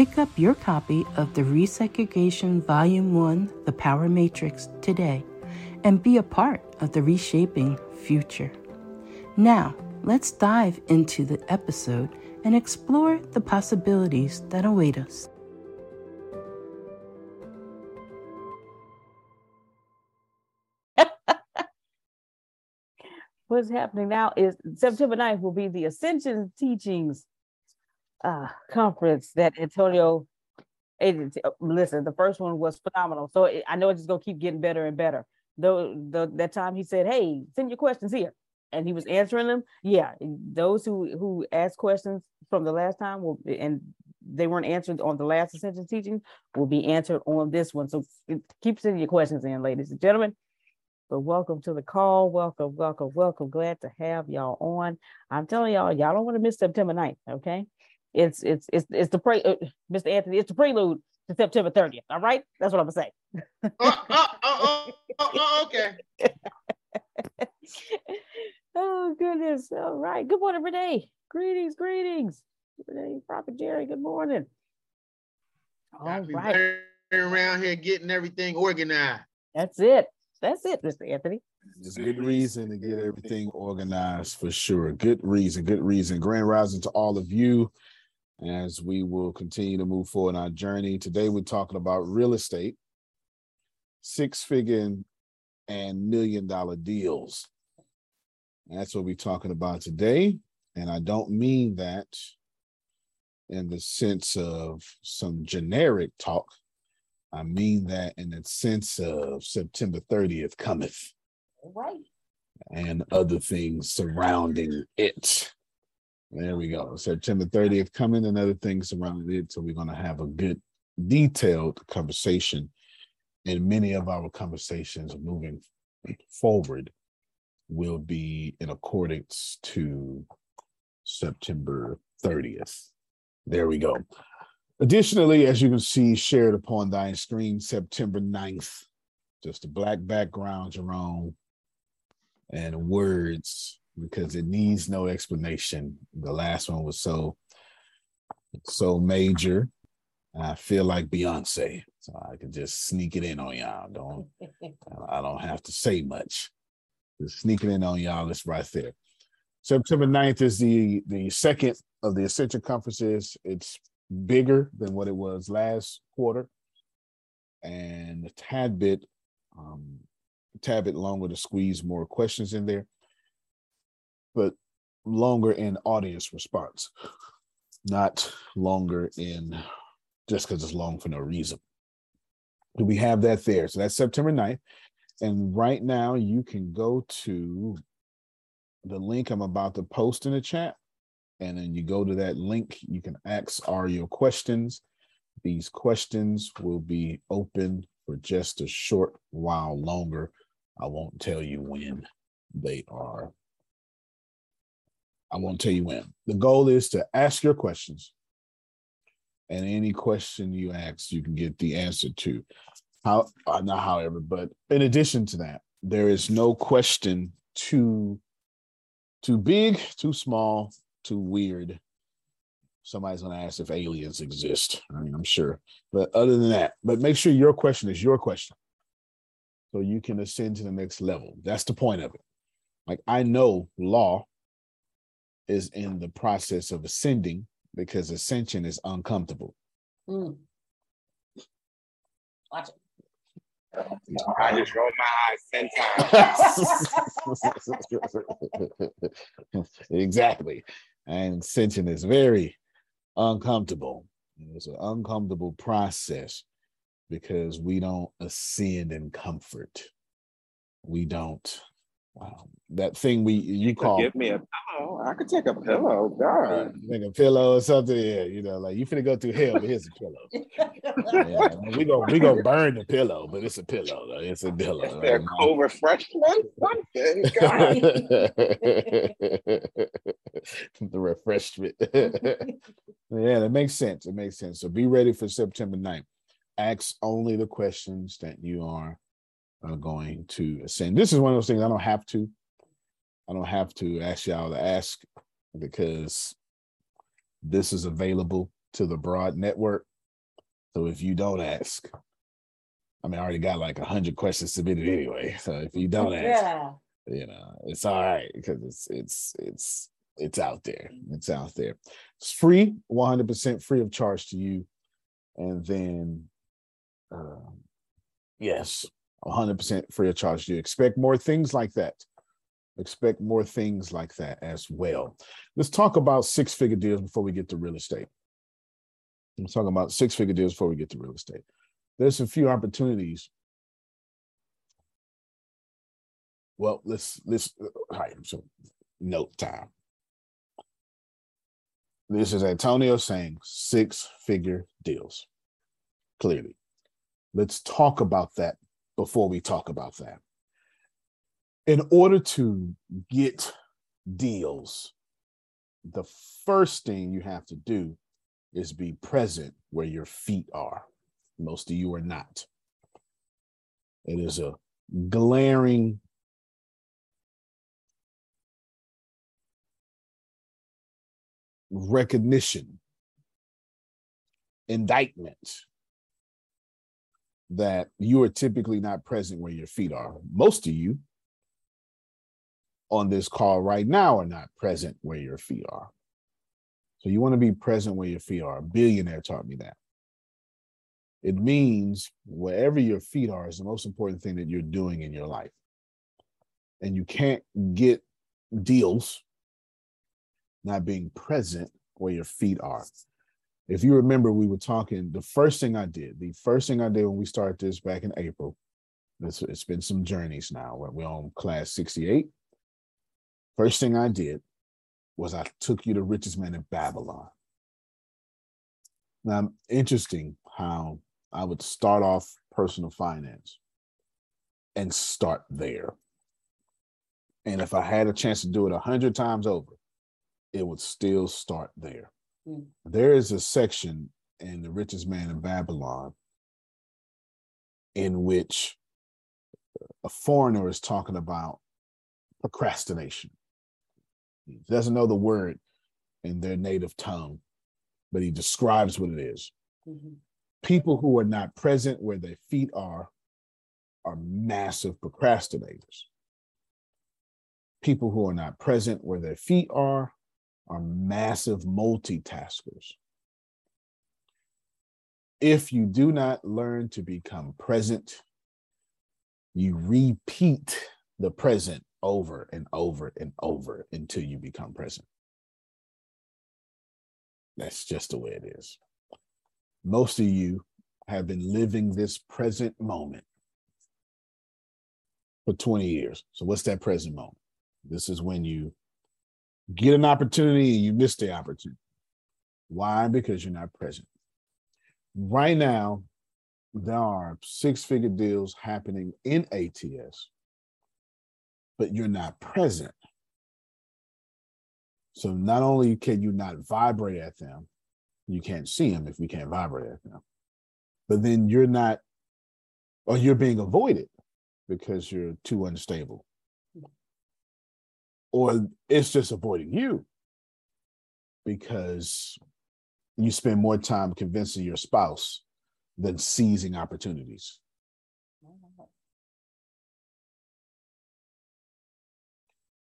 Pick up your copy of the Resegregation Volume 1 The Power Matrix today and be a part of the reshaping future. Now, let's dive into the episode and explore the possibilities that await us. What's happening now is September 9th will be the Ascension Teachings uh, conference that Antonio. It, listen, the first one was phenomenal. So it, I know it's just gonna keep getting better and better. Though the that time he said, "Hey, send your questions here," and he was answering them. Yeah, those who who asked questions from the last time will and they weren't answered on the last ascension teaching will be answered on this one. So keep sending your questions in, ladies and gentlemen. But welcome to the call. Welcome, welcome, welcome. Glad to have y'all on. I'm telling y'all, y'all don't want to miss September 9th, okay? It's it's it's it's the pre uh, Mr. Anthony. It's the prelude to September 30th. All right, that's what I'm gonna say. oh, oh, oh, oh, okay. oh goodness. All right. Good morning, Renee. Greetings, greetings. Renee, Prophet Jerry. Good morning. All right. Around here getting everything organized. That's it. That's it, Mr. Anthony. There's a good reason to get everything organized for sure. Good reason, good reason. Grand rising to all of you as we will continue to move forward on our journey. Today, we're talking about real estate, six figure and million dollar deals. that's what we're talking about today. And I don't mean that in the sense of some generic talk. I mean that in the sense of September 30th cometh. Right. And other things surrounding it. There we go. September 30th coming and other things around it. So we're going to have a good detailed conversation. And many of our conversations moving forward will be in accordance to September 30th. There we go. Additionally, as you can see, shared upon thy screen, September 9th, just a black background, Jerome, and words because it needs no explanation. The last one was so so major. I feel like Beyonce, so I can just sneak it in on y'all. Don't I don't have to say much. Just sneak it in on y'all. It's right there. September 9th is the the second of the Ascension conferences. It's bigger than what it was last quarter, and a tad bit, um, tad bit longer to squeeze more questions in there, but longer in audience response, not longer in just because it's long for no reason. Do we have that there? So that's September 9th. And right now you can go to the link I'm about to post in the chat. And then you go to that link, you can ask are your questions. These questions will be open for just a short while longer. I won't tell you when they are. I won't tell you when. The goal is to ask your questions. And any question you ask, you can get the answer to. How uh, not however, but in addition to that, there is no question too too big, too small, too weird. Somebody's gonna ask if aliens exist. I mean, I'm sure. But other than that, but make sure your question is your question. So you can ascend to the next level. That's the point of it. Like I know law is in the process of ascending because ascension is uncomfortable. Mm. Watch it. I just rolled my eyes 10 times. exactly. And ascension is very uncomfortable. It's an uncomfortable process because we don't ascend in comfort. We don't Wow. That thing we you call give me a pillow. I could take a pillow. Oh, God. Take a pillow or something. Yeah, you know, like you finna go through hell, but here's a pillow. yeah, we gonna we gonna burn the pillow, but it's a pillow. Though. It's a pillow. Right? cold refreshment. the refreshment. yeah, that makes sense. It makes sense. So be ready for September 9th. Ask only the questions that you are are going to ascend. This is one of those things I don't have to. I don't have to ask y'all to ask because this is available to the broad network. So if you don't ask, I mean, I already got like a hundred questions submitted anyway. So if you don't ask, yeah. you know, it's all right because it's it's it's it's out there. It's out there. It's free, 100% free of charge to you. And then, uh, yes, 100% free of charge. You expect more things like that? Expect more things like that as well. Let's talk about six figure deals before we get to real estate. I'm talking about six figure deals before we get to real estate. There's a few opportunities. Well, let's let's uh, all right. So note time. This is Antonio saying six figure deals. Clearly. Let's talk about that before we talk about that. In order to get deals, the first thing you have to do is be present where your feet are. Most of you are not. It is a glaring recognition, indictment that you are typically not present where your feet are. Most of you on this call right now are not present where your feet are. So you want to be present where your feet are. A billionaire taught me that. It means wherever your feet are is the most important thing that you're doing in your life. And you can't get deals not being present where your feet are if you remember, we were talking. The first thing I did, the first thing I did when we started this back in April, it's, it's been some journeys now. We're on class 68. First thing I did was I took you to richest man in Babylon. Now, interesting how I would start off personal finance and start there. And if I had a chance to do it a hundred times over, it would still start there. Mm. There is a section in The Richest Man in Babylon in which a foreigner is talking about procrastination. He doesn't know the word in their native tongue, but he describes what it is. Mm-hmm. People who are not present where their feet are are massive procrastinators. People who are not present where their feet are are massive multitaskers. If you do not learn to become present, you repeat the present over and over and over until you become present. That's just the way it is. Most of you have been living this present moment for 20 years. So, what's that present moment? This is when you get an opportunity and you miss the opportunity. Why? Because you're not present. Right now, there are six figure deals happening in ATS, but you're not present. So not only can you not vibrate at them, you can't see them if you can't vibrate at them, but then you're not, or you're being avoided because you're too unstable. Or it's just avoiding you because you spend more time convincing your spouse than seizing opportunities.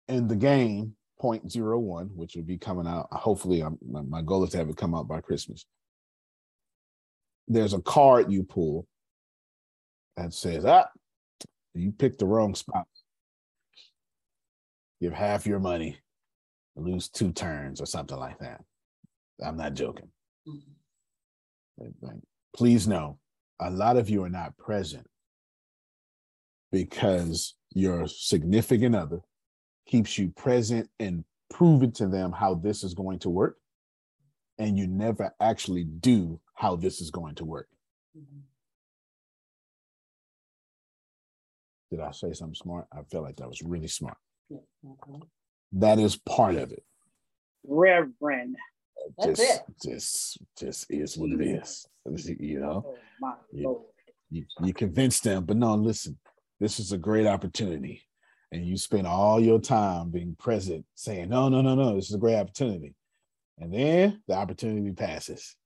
In the game, 0.01, which will be coming out, hopefully, I'm, my goal is to have it come out by Christmas. There's a card you pull that says, ah, you picked the wrong spot. Give half your money, lose two turns or something like that. I'm not joking. Mm-hmm. Please know, a lot of you are not present because your significant other keeps you present and proving to them how this is going to work. And you never actually do how this is going to work. Mm-hmm. Did I say something smart? I felt like that was really smart. Mm-hmm. That is part of it. Reverend. That's just, it. just, just is what it is. You know, oh, you, you, you convince them, but no, listen, this is a great opportunity. And you spend all your time being present, saying, no, no, no, no, this is a great opportunity. And then the opportunity passes.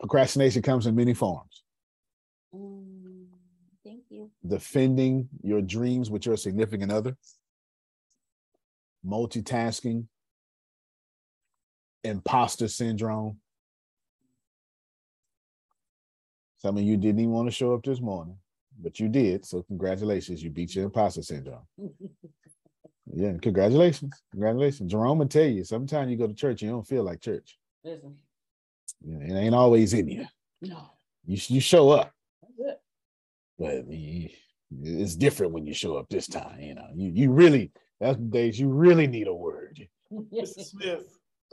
Procrastination comes in many forms. Mm, thank you. Defending your dreams with your significant other, multitasking, imposter syndrome. Some of you didn't even want to show up this morning, but you did. So congratulations, you beat your imposter syndrome. yeah, congratulations, congratulations. Jerome will tell you. Sometimes you go to church, you don't feel like church. Listen. It ain't always in you. No. You you show up. But it's different when you show up this time. You know, you you really that's the days you really need a word. Mr. Smith,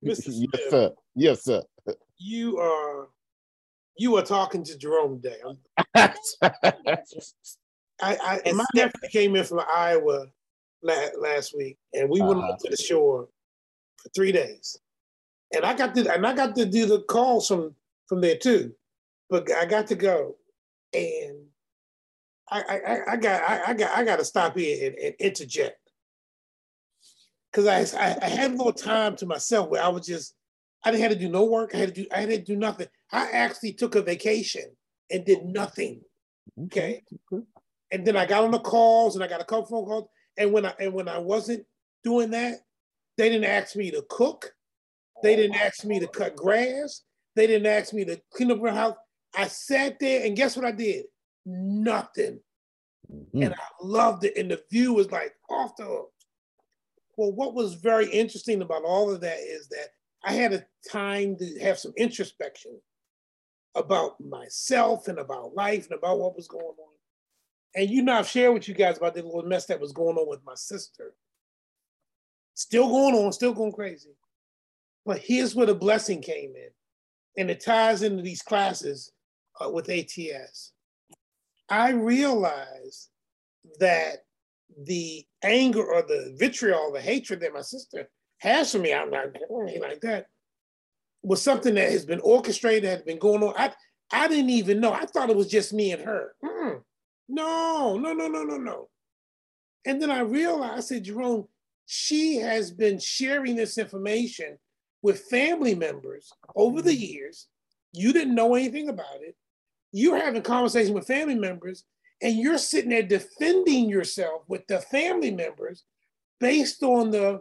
yes, sir. Yes, sir. You are you are talking to Jerome today. I, I my nephew came in from Iowa last, last week, and we went uh-huh. to the shore for three days. And I got to and I got to do the calls from from there too, but I got to go, and I I, I got I, I got I got to stop here and, and interject because I, I, had a little time to myself where I was just I didn't have to do no work. I had to do I didn't do nothing. I actually took a vacation and did nothing. Okay. And then I got on the calls and I got a couple phone calls. And when I and when I wasn't doing that, they didn't ask me to cook. They didn't ask me to cut grass. They didn't ask me to clean up the house. I sat there and guess what I did? Nothing. Mm-hmm. And I loved it. And the view was like off the hook. Well, what was very interesting about all of that is that I had a time to have some introspection about myself and about life and about what was going on. And you know, I've shared with you guys about the little mess that was going on with my sister. Still going on, still going crazy. But here's where the blessing came in. And it ties into these classes uh, with ATS. I realized that the anger or the vitriol, the hatred that my sister has for me, I'm not like that, was something that has been orchestrated, had been going on. I, I didn't even know. I thought it was just me and her. Mm. No, no, no, no, no, no. And then I realized, I said, Jerome, she has been sharing this information with family members over the mm-hmm. years. You didn't know anything about it. You're having conversation with family members, and you're sitting there defending yourself with the family members based on the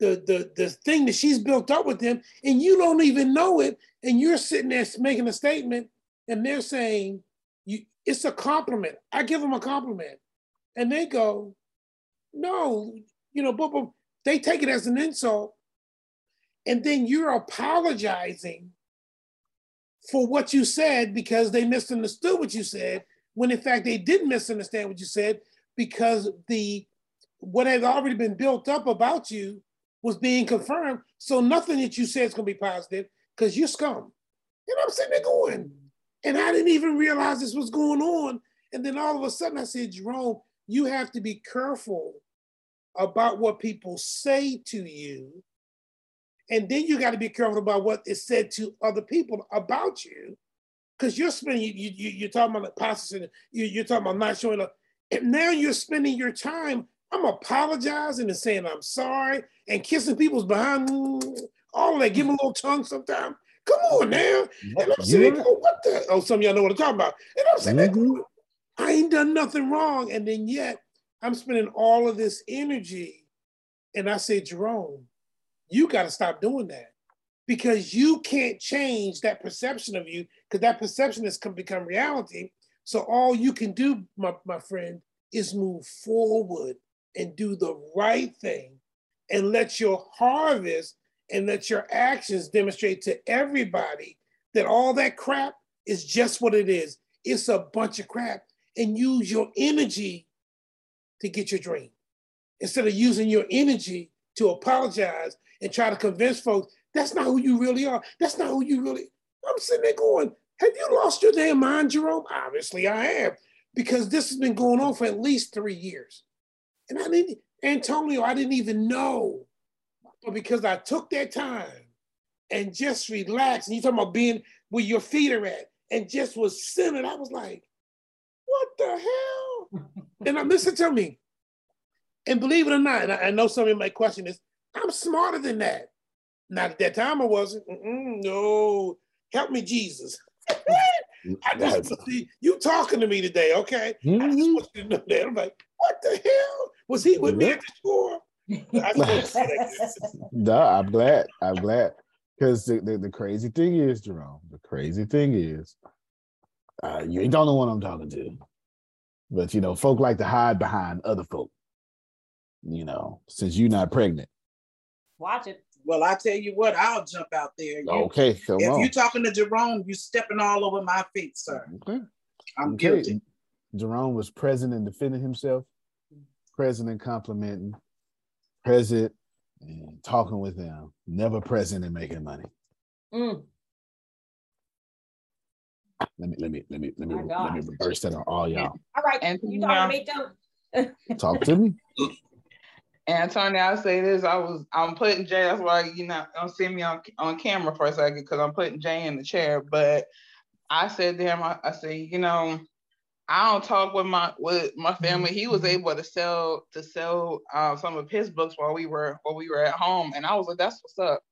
the the the thing that she's built up with them, and you don't even know it, and you're sitting there making a statement, and they're saying you it's a compliment. I give them a compliment, and they go, no, you know, but, but they take it as an insult, and then you're apologizing for what you said because they misunderstood what you said, when in fact they didn't misunderstand what you said because the what had already been built up about you was being confirmed. So nothing that you said is gonna be positive because you're scum. You know I'm sitting there going, and I didn't even realize this was going on. And then all of a sudden I said, Jerome, you have to be careful about what people say to you. And then you got to be careful about what is said to other people about you. Because you're spending, you, you, you're talking about the pastor, you, you're talking about not showing up. And now you're spending your time I'm apologizing and saying I'm sorry and kissing people's behind, all that, give them a little tongue sometimes. Come on now. And I'm saying, oh, what the? Oh, some of y'all know what I'm talking about. And I'm saying, mm-hmm. I ain't done nothing wrong. And then yet I'm spending all of this energy. And I say, Jerome, you got to stop doing that because you can't change that perception of you because that perception has come become reality. So all you can do, my, my friend, is move forward and do the right thing and let your harvest and let your actions demonstrate to everybody that all that crap is just what it is. It's a bunch of crap. And use your energy to get your dream instead of using your energy to apologize and try to convince folks that's not who you really are. That's not who you really. I'm sitting there going, have you lost your damn mind, Jerome? Obviously, I have, because this has been going on for at least three years. And I didn't, Antonio, I didn't even know. But because I took that time and just relaxed, and you talking about being where your feet are at, and just was sitting, I was like, what the hell? and I listen to me. And believe it or not, and I, I know some of you might question this, I'm smarter than that. Not at that time I wasn't. Mm-mm, no, help me, Jesus. I just see you talking to me today, okay? Mm-hmm. I just mm-hmm. want you to know that. I'm like, what the hell? Was he with me at the store? no, I'm glad. I'm glad. Because the, the, the, crazy thing is, Jerome, the crazy thing is, uh, you don't know what I'm talking to. But you know, folk like to hide behind other folk. You know, since you're not pregnant. Watch it. Well, I tell you what, I'll jump out there. You, okay, if you're talking to Jerome, you're stepping all over my feet, sir. Okay. I'm okay. guilty. Jerome was present and defending himself president complimenting, president and talking with them, never present and making money. Mm. Let me let me let me let me let me reverse that on all y'all. All right, and you talking to me Talk to me. Antonio, I'll say this. I was I'm putting Jay, that's why you know don't see me on on camera for a second because I'm putting Jay in the chair. But I said to him, I, I said, you know, I don't talk with my with my family. He was mm-hmm. able to sell to sell uh, some of his books while we were while we were at home, and I was like, "That's what's up."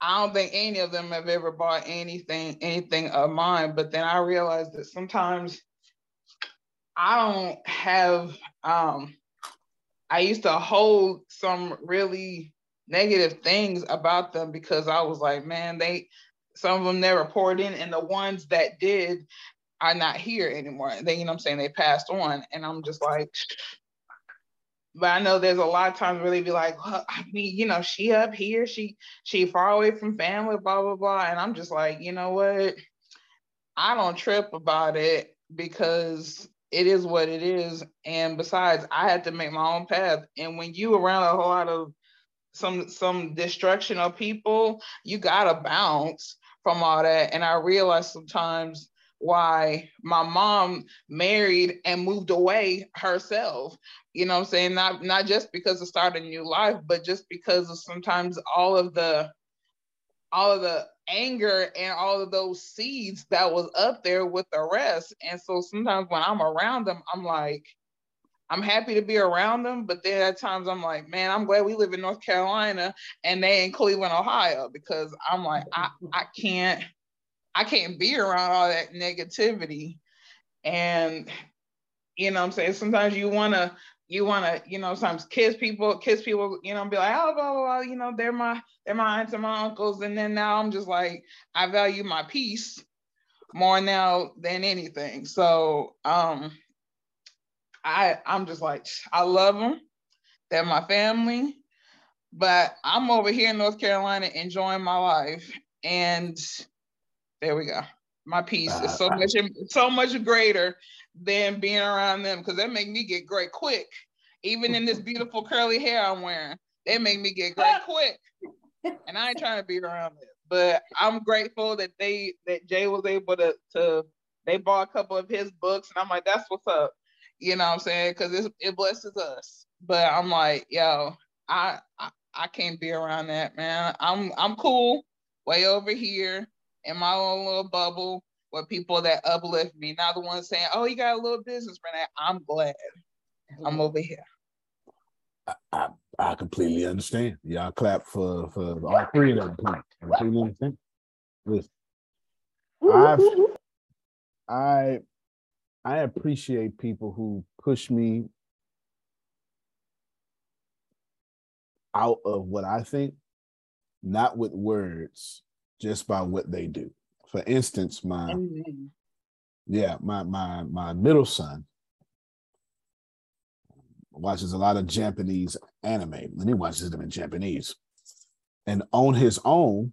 I don't think any of them have ever bought anything anything of mine. But then I realized that sometimes I don't have. Um, I used to hold some really negative things about them because I was like, man, they some of them never poured in, and the ones that did, are not here anymore. They, you know I'm saying, they passed on. And I'm just like, but I know there's a lot of times they be like, well, I mean, you know, she up here, she she far away from family, blah, blah, blah. And I'm just like, you know what? I don't trip about it because it is what it is. And besides, I had to make my own path. And when you around a whole lot of some some destruction of people, you gotta bounce from all that. And I realize sometimes why my mom married and moved away herself you know i'm saying not not just because of starting a new life but just because of sometimes all of the all of the anger and all of those seeds that was up there with the rest and so sometimes when i'm around them i'm like i'm happy to be around them but then at times i'm like man i'm glad we live in north carolina and they in cleveland ohio because i'm like i, I can't I can't be around all that negativity. And You know I'm saying? Sometimes you wanna you wanna, you know, sometimes kiss people, kiss people, you know, be like, oh, blah, blah, blah, you know, they're my they're my aunts and my uncles. And then now I'm just like, I value my peace more now than anything. So um I I'm just like, I love them. They're my family. But I'm over here in North Carolina enjoying my life. And there we go. My peace is so much so much greater than being around them because they make me get great quick. Even in this beautiful curly hair I'm wearing, they make me get great quick. And I ain't trying to be around it. But I'm grateful that they that Jay was able to to they bought a couple of his books and I'm like, that's what's up. You know what I'm saying? Because it blesses us. But I'm like, yo, I, I I can't be around that, man. I'm I'm cool way over here in my own little bubble with people that uplift me, not the ones saying, "Oh, you got a little business, Renee." I'm glad I'm mm-hmm. over here. I, I, I completely understand. Y'all clap for for all three of them. I completely understand. Listen, I've, I I appreciate people who push me out of what I think, not with words, just by what they do. For instance, my Amen. yeah, my my my middle son watches a lot of Japanese anime, and he watches them in Japanese. And on his own,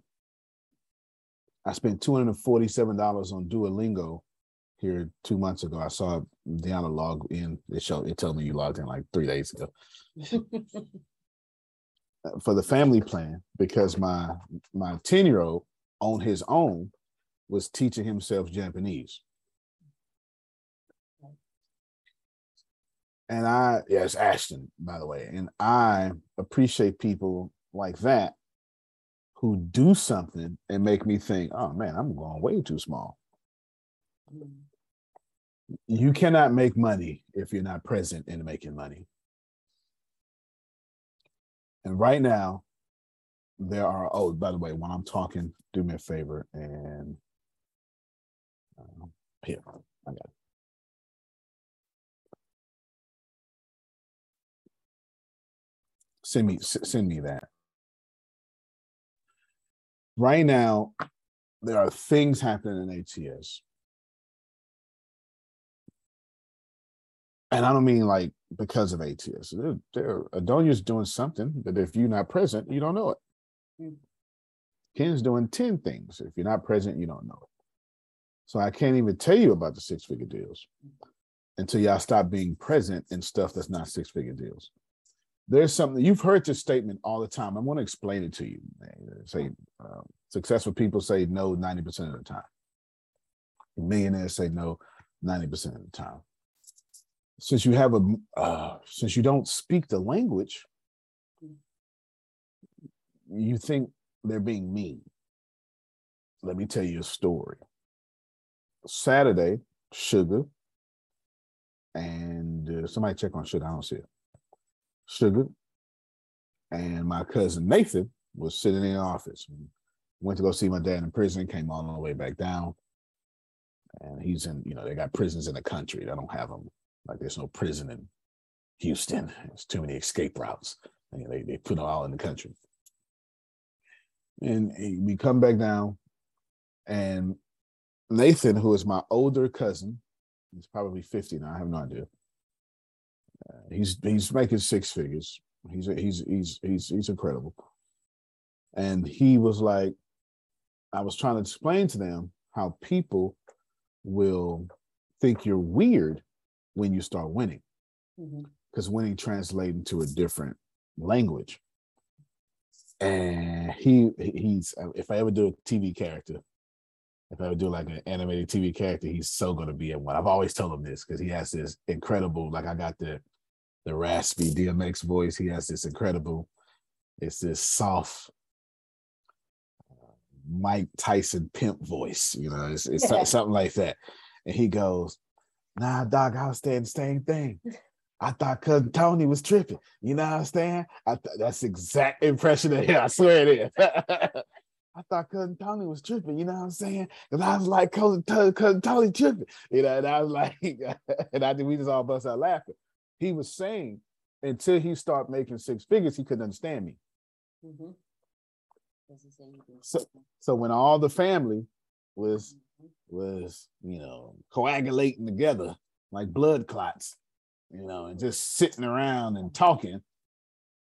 I spent two hundred and forty-seven dollars on Duolingo here two months ago. I saw Deanna log in. It showed it told me you logged in like three days ago. Uh, for the family plan, because my my 10-year-old on his own was teaching himself Japanese. And I, yes, Ashton, by the way, and I appreciate people like that who do something and make me think, oh man, I'm going way too small. You cannot make money if you're not present in making money. And right now, there are, oh, by the way, when I'm talking, do me a favor and uh, here, I got it. Send me, send me that. Right now, there are things happening in ATS. And I don't mean like because of ATS. They're, they're Adonia's doing something that if you're not present, you don't know it. Ken's doing 10 things. If you're not present, you don't know it. So I can't even tell you about the six figure deals until y'all stop being present in stuff that's not six figure deals. There's something you've heard this statement all the time. I want to explain it to you. Say um, successful people say no 90% of the time. Millionaires say no 90% of the time. Since you have a, uh, since you don't speak the language, you think they're being mean. Let me tell you a story. Saturday, Sugar, and uh, somebody check on Sugar. I don't see it. Sugar and my cousin Nathan was sitting in the office. Went to go see my dad in prison, came all the way back down. And he's in, you know, they got prisons in the country. They don't have them. Like there's no prison in Houston. There's too many escape routes. And they, they put them all in the country. And we come back down, and Nathan, who is my older cousin, he's probably 50 now, I have no idea. Uh, he's he's making six figures. He's he's he's he's he's incredible. And he was like, I was trying to explain to them how people will think you're weird when you start winning, because mm-hmm. winning translates into a different language and he he's if I ever do a TV character, if I ever do like an animated TV character, he's so gonna be in one. I've always told him this because he has this incredible, like I got the the raspy DMX voice. He has this incredible, it's this soft uh, Mike Tyson pimp voice, you know, it's, it's something like that. And he goes, Nah, dog, I was saying the same thing. I thought cousin Tony was tripping. You know what I'm saying? I th- that's exact impression of him. I swear it is. I thought cousin Tony was tripping, you know what I'm saying? Because I was like, cousin, Tony, cousin Tony tripping, you know, and I was like, and I we just all bust out laughing. He was saying until he started making six figures, he couldn't understand me. Mhm. So, so when all the family was was you know coagulating together like blood clots, you know, and just sitting around and talking,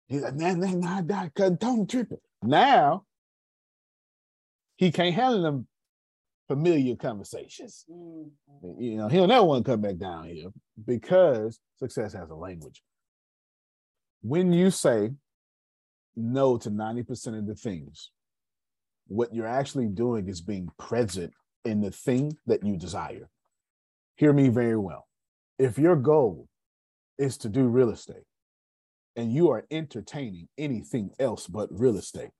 he's like, "Man, man, I died cousin Tony tripping." Now he can't handle them familiar conversations. Mm-hmm. You know, he'll never want to come back down here because success has a language. When you say no to 90% of the things, what you're actually doing is being present in the thing that you desire. Hear me very well. If your goal is to do real estate and you are entertaining anything else but real estate,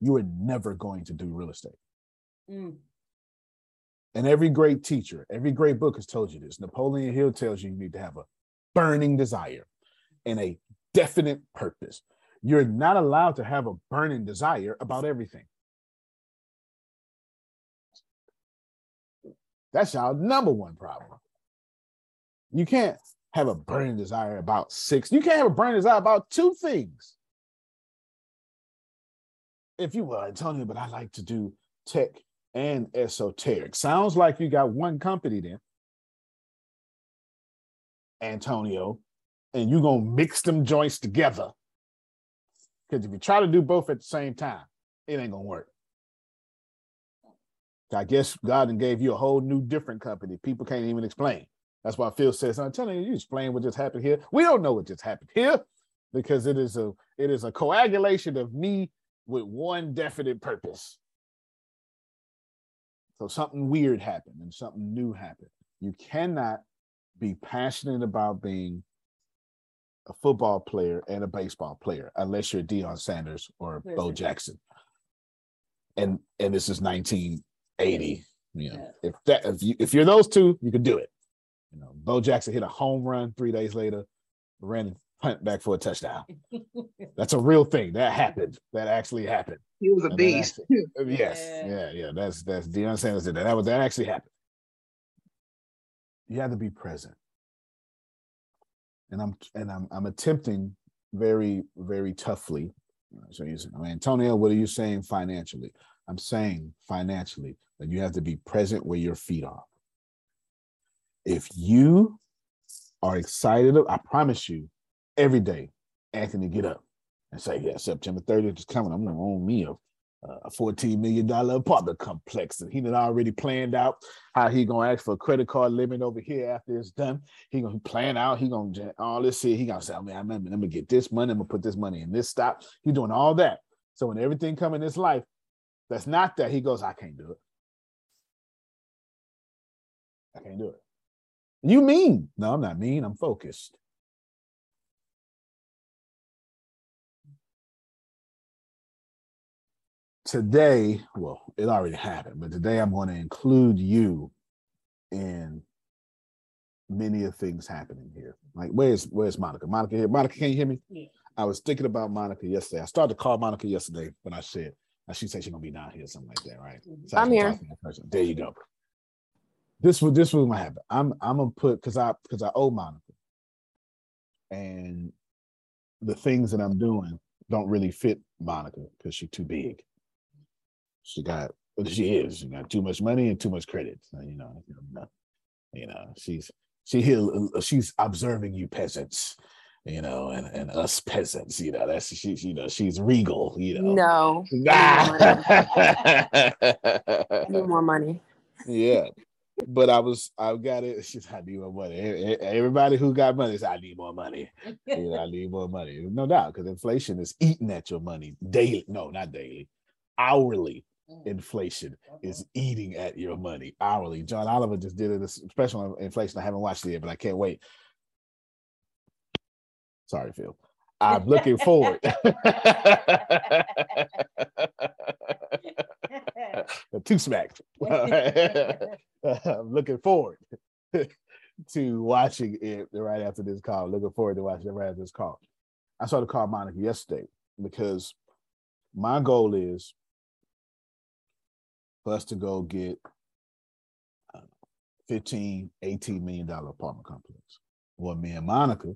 you are never going to do real estate. Mm. And every great teacher, every great book has told you this. Napoleon Hill tells you you need to have a burning desire and a definite purpose. You're not allowed to have a burning desire about everything. That's our number one problem. You can't have a burning desire about six. You can't have a burning desire about two things. If you were Antonio, but I like to do tech and esoteric. Sounds like you got one company then, Antonio, and you're gonna mix them joints together. Because if you try to do both at the same time, it ain't gonna work. I guess God and gave you a whole new different company. People can't even explain. That's why Phil says, I'm telling you, you explain what just happened here. We don't know what just happened here because it is a it is a coagulation of me with one definite purpose. So something weird happened and something new happened. You cannot be passionate about being a football player and a baseball player unless you're Deion Sanders or Bo. Jackson. And and this is 1980. You know, if that if you if you're those two, you can do it. You know, Bo Jackson hit a home run three days later, ran punt back for a touchdown. That's a real thing. That happened. That actually happened. He was a And beast. actually- yes, yeah, yeah. That's that's Deion Sanders did that. That was that actually happened. You have to be present. And I'm and I'm I'm attempting very, very toughly. So you say, I mean, Antonio, what are you saying financially? I'm saying financially that you have to be present where your feet are. If you are excited, I promise you, every day, Anthony, get up and say, Yeah, September 30th is coming. I'm gonna own me a, a $14 million apartment complex. And he had already planned out how he gonna ask for a credit card limit over here after it's done. He gonna plan out, he gonna gen- all this here. He gonna say, oh, I mean, I'm, I'm gonna get this money, I'm gonna put this money in this stop. He doing all that. So when everything come in this life, that's not that, he goes, I can't do it. I can't do it. You mean? No, I'm not mean. I'm focused. Today, well, it already happened, but today I'm going to include you in many of things happening here. Like, where's where's Monica? Monica here. Monica, can you hear me? Yeah. I was thinking about Monica yesterday. I started to call Monica yesterday when I said, she said she's gonna be down here, something like that, right? Mm-hmm. So I I'm here. talk to that person. There you go. This was this was what happen. I'm I'm gonna put because I because I owe Monica, and the things that I'm doing don't really fit Monica because she's too big. She got she is she got too much money and too much credit. So, you know, you know, you know, she's she here she's observing you peasants, you know, and, and us peasants, you know, that's she, you know, she's regal, you know. No. Ah. I need more money. yeah. But I was, I got it. She's, I need more money. Everybody who got money says, I need more money. You know, I need more money. No doubt, because inflation is eating at your money daily. No, not daily, hourly. Mm. Inflation mm-hmm. is eating at your money hourly. John Oliver just did a special on inflation. I haven't watched it yet, but I can't wait. Sorry, Phil. I'm looking forward. Two smacks. I'm looking forward to watching it right after this call. Looking forward to watching it right after this call. I saw the call Monica yesterday because my goal is for us to go get uh, 15, 18 million dollar apartment complex. Well, me and Monica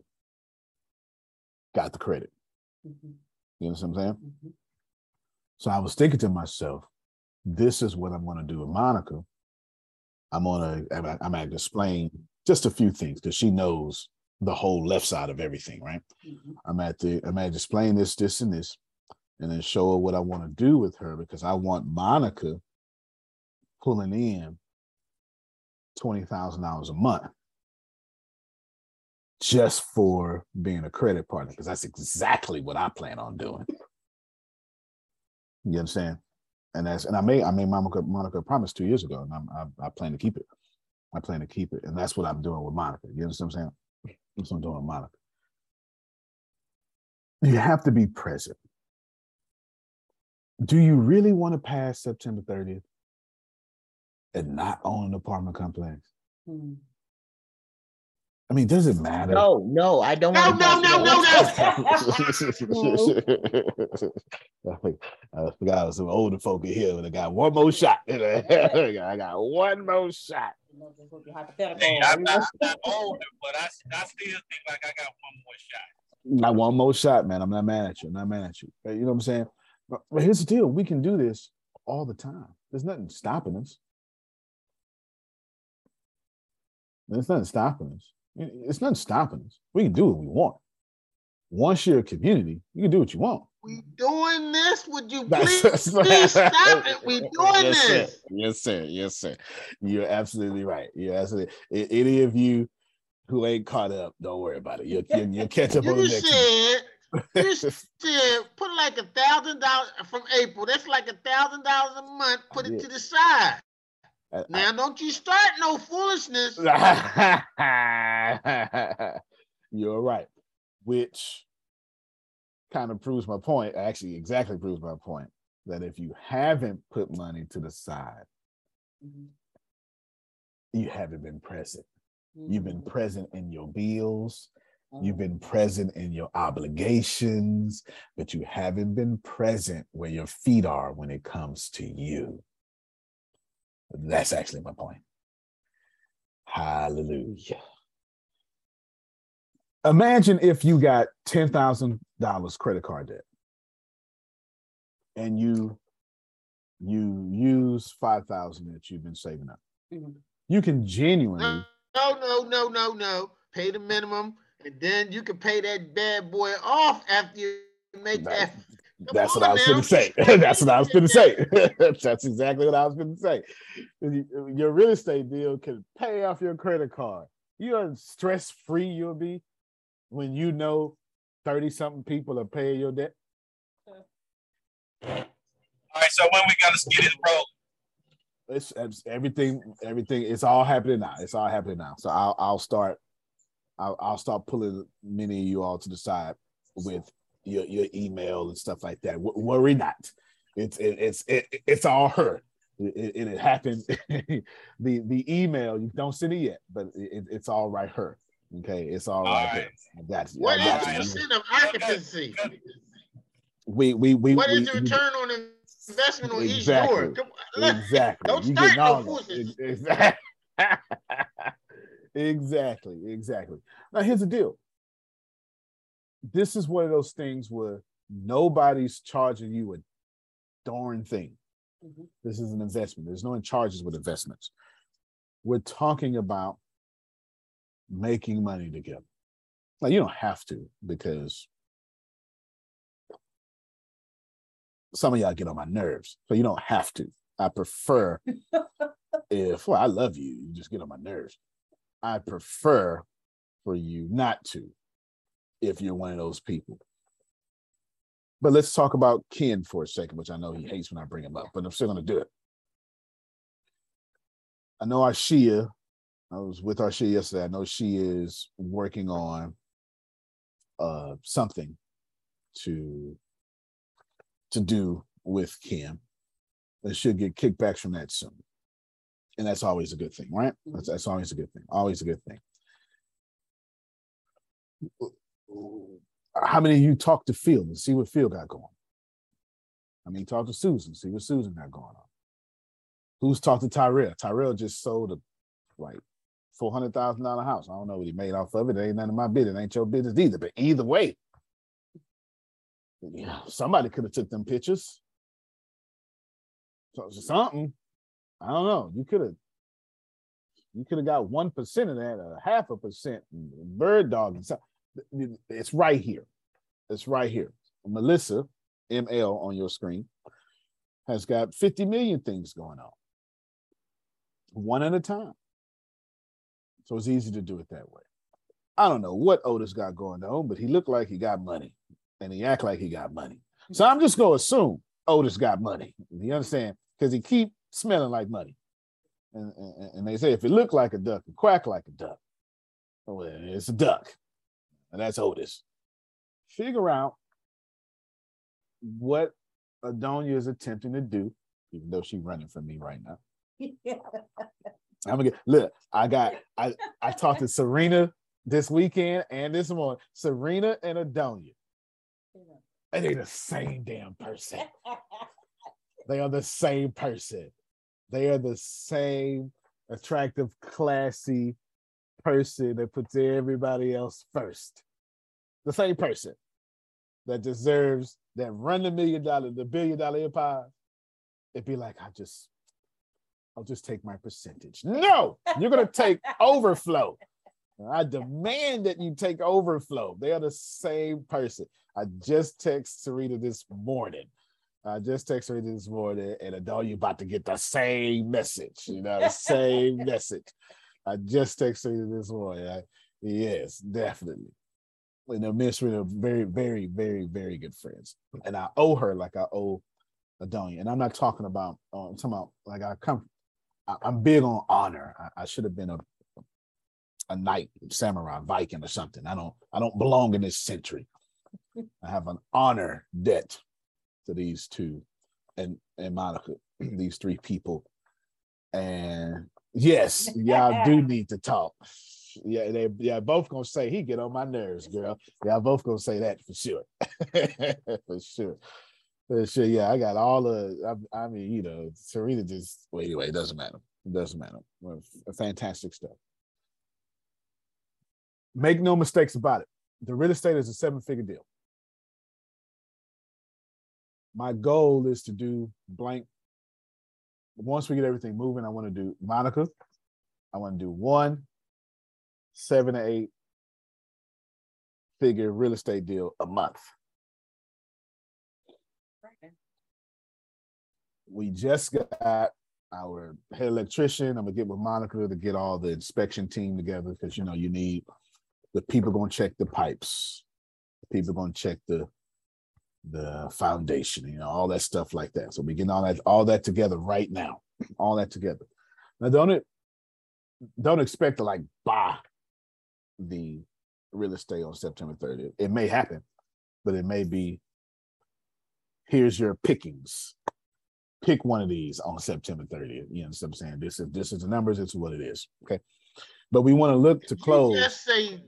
got the credit. Mhm. You know what I'm saying? Mhm. So I was thinking to myself, this is what I'm going to do with Monica. I'm gonna I'm, I'm gonna explain just a few things because she knows the whole left side of everything, right? Mhm. I'm at the I'm at explain this, this, and this, and then show her what I want to do with her because I want Monica pulling in twenty thousand dollars a month just for being a credit partner because that's exactly what I plan on doing. You understand? And that's and I made I made Monica Monica a promise two years ago, and I'm, I I plan to keep it. I plan to keep it, and that's what I'm doing with Monica. You understand what I'm saying? That's what I'm doing with Monica. You have to be present. Do you really want to pass September 30th and not own an apartment complex? Mhm. I mean, does it matter? No, no, I don't No, want no, no, no, I think- I forgot some older folk in here, but I got one more shot. I got one more shot. You know, just with your hypothetical. Hey, I'm not, I'm not older, but I, I still think like I got one more shot. Not one more shot, man. I'm not mad at you. I'm not mad at you. You know what I'm saying? But, but here's the deal: we can do this all the time. There's nothing stopping us. There's nothing stopping us. It's nothing stopping us. We can do what we want. Once you're a community, you can do what you want. We doing this? Would you please, please stop it? We doing yes, this. Sir. Yes, sir. Yes, sir. You're absolutely right. You're absolutely. Any of you who ain't caught up, don't worry about it. You'll, you'll, you'll catch up on the You next. said, you said, put like a thousand dollars from April. That's like a thousand dollars a month. Put it to the side. I- Now, don't you start no foolishness. You're right. Which kind of proves my point. Actually, exactly proves my point that if you haven't put money to the side, Mhm. you haven't been present. You've been Mhm. present in your bills. You've Mhm. been present in your obligations, but you haven't been present where your feet are when it comes to you. That's actually my point. Hallelujah. Imagine if you got $10,000 credit card debt and you you use 5,000 that you've been saving up. Mhm. You can genuinely No, no, no, no, no. Pay the minimum, and then you can pay that bad boy off after you make that. Come That's what I was going to say. That's what I was going to say. That's exactly what I was going to say. Uh, your real estate deal can pay off your credit card. You are stress free you'll be when you know 30 something people are paying your debt. All right, so when we got to get it rolling. It's, it's everything, everything, it's all happening now. It's all happening now. So I'll, I'll start, I'll, I'll start pulling many of you all to the side with your, your email and stuff like that. W- worry not. It's, it, it's, it, it's all her. It, it, it happened. the, the email, you don't send it yet, but it, it's all right her. Okay. It's all right here. I got you. What is got the you. of occupancy? We, we, we, What we, is the we- return on investment on each Exactly. door? Come Exactly. Don't You start no all foolishness. Exactly. exactly. Exactly. Now here's the deal. This is one of those things where nobody's charging you a darn thing. Mhm. This is an investment. There's no one charges with investments. We're talking about making money together. Now you don't have to because some of y'all get on my nerves, so you don't have to. I prefer if well, I love you, you just get on my nerves. I prefer for you not to if you're one of those people. But let's talk about Ken for a second, which I know he hates when I bring him up, but I'm still gonna do it. I know Arshia, I was with Arshia yesterday. I know she is working on uh something to to do with Kim. They should get kickbacks from that soon. And that's always a good thing, right? That's, that's always a good thing. Always a good thing. How many of you talk to Phil and see what Phil got going? I mean, talk to Susan, see what Susan got going on. Who's talked to Tyrell? Tyrell just sold a like four hundred thousand dollar house. I don't know what he made off of it. It ain't none of my business. It ain't your business either. But either way, yeah, somebody could have took them pictures. So something. I don't know. You could have. You could have got one percent of that, a half a percent, bird dog. and something. It's right here. It's right here. Melissa ML on your screen has got 50 million things going on, one at a time. So it's easy to do it that way. I don't know what Otis got going on, but he looked like he got money and he act like he got money. So I'm just gonna assume Otis got money. You understand? Because he keep smelling like money. And, and, and they say if it look like a duck, and quack like a duck. Well, it's a duck. And that's Otis. Figure out what Adonia is attempting to do, even though she's running from me right now. I'm gonna get look. I got I I talked to Serena this weekend and this morning. Serena and Adonia. And they're the same damn person. They are the same person. They are the same attractive, classy person that puts everybody else first. The same person that deserves that run the million dollar, the billion dollar empire. It'd be like, I just, I'll just take my percentage. No, you're gonna take overflow. I demand that you take overflow. They are the same person. I just text Serena this morning. I just texted Serena this morning, and I know you're about to get the same message. You know, the same message. I just texted Serena this morning. I, yes, definitely. You me and Serena are very, very, very, very good friends, and I owe her like I owe Adonia. And I'm not talking about. Uh, I'm talking about like I come. I, I'm big on honor. I, I should have been a a knight, samurai, Viking, or something. I don't. I don't belong in this century. I have an honor debt to these two and and Monica, these three people. And yes, y'all do need to talk. Yeah, they yeah, both gonna say he get on my nerves, girl. Y'all both gonna say that for sure. for sure. For sure. Yeah, I got all the I, I mean, you know, Serena just well, anyway, it doesn't matter. It doesn't matter. Fantastic stuff. Make no mistakes about it. The real estate is a seven-figure deal my goal is to do blank. Once we get everything moving, I want to do Monica. I want to do one seven to eight figure real estate deal a month. We just got our head electrician. I'm gonna get with Monica to get all the inspection team together because you know you need the people gonna check the pipes, people gonna check the the foundation, you know, all that stuff like that. So we get all that all that together right now, all that together. Now don't it don't expect to like buy the real estate on September 30th. It may happen, but it may be here's your pickings. Pick one of these on September 30th. You know what I'm saying? This is this is the numbers, it's what it is. Okay. But we want to look to close. Just say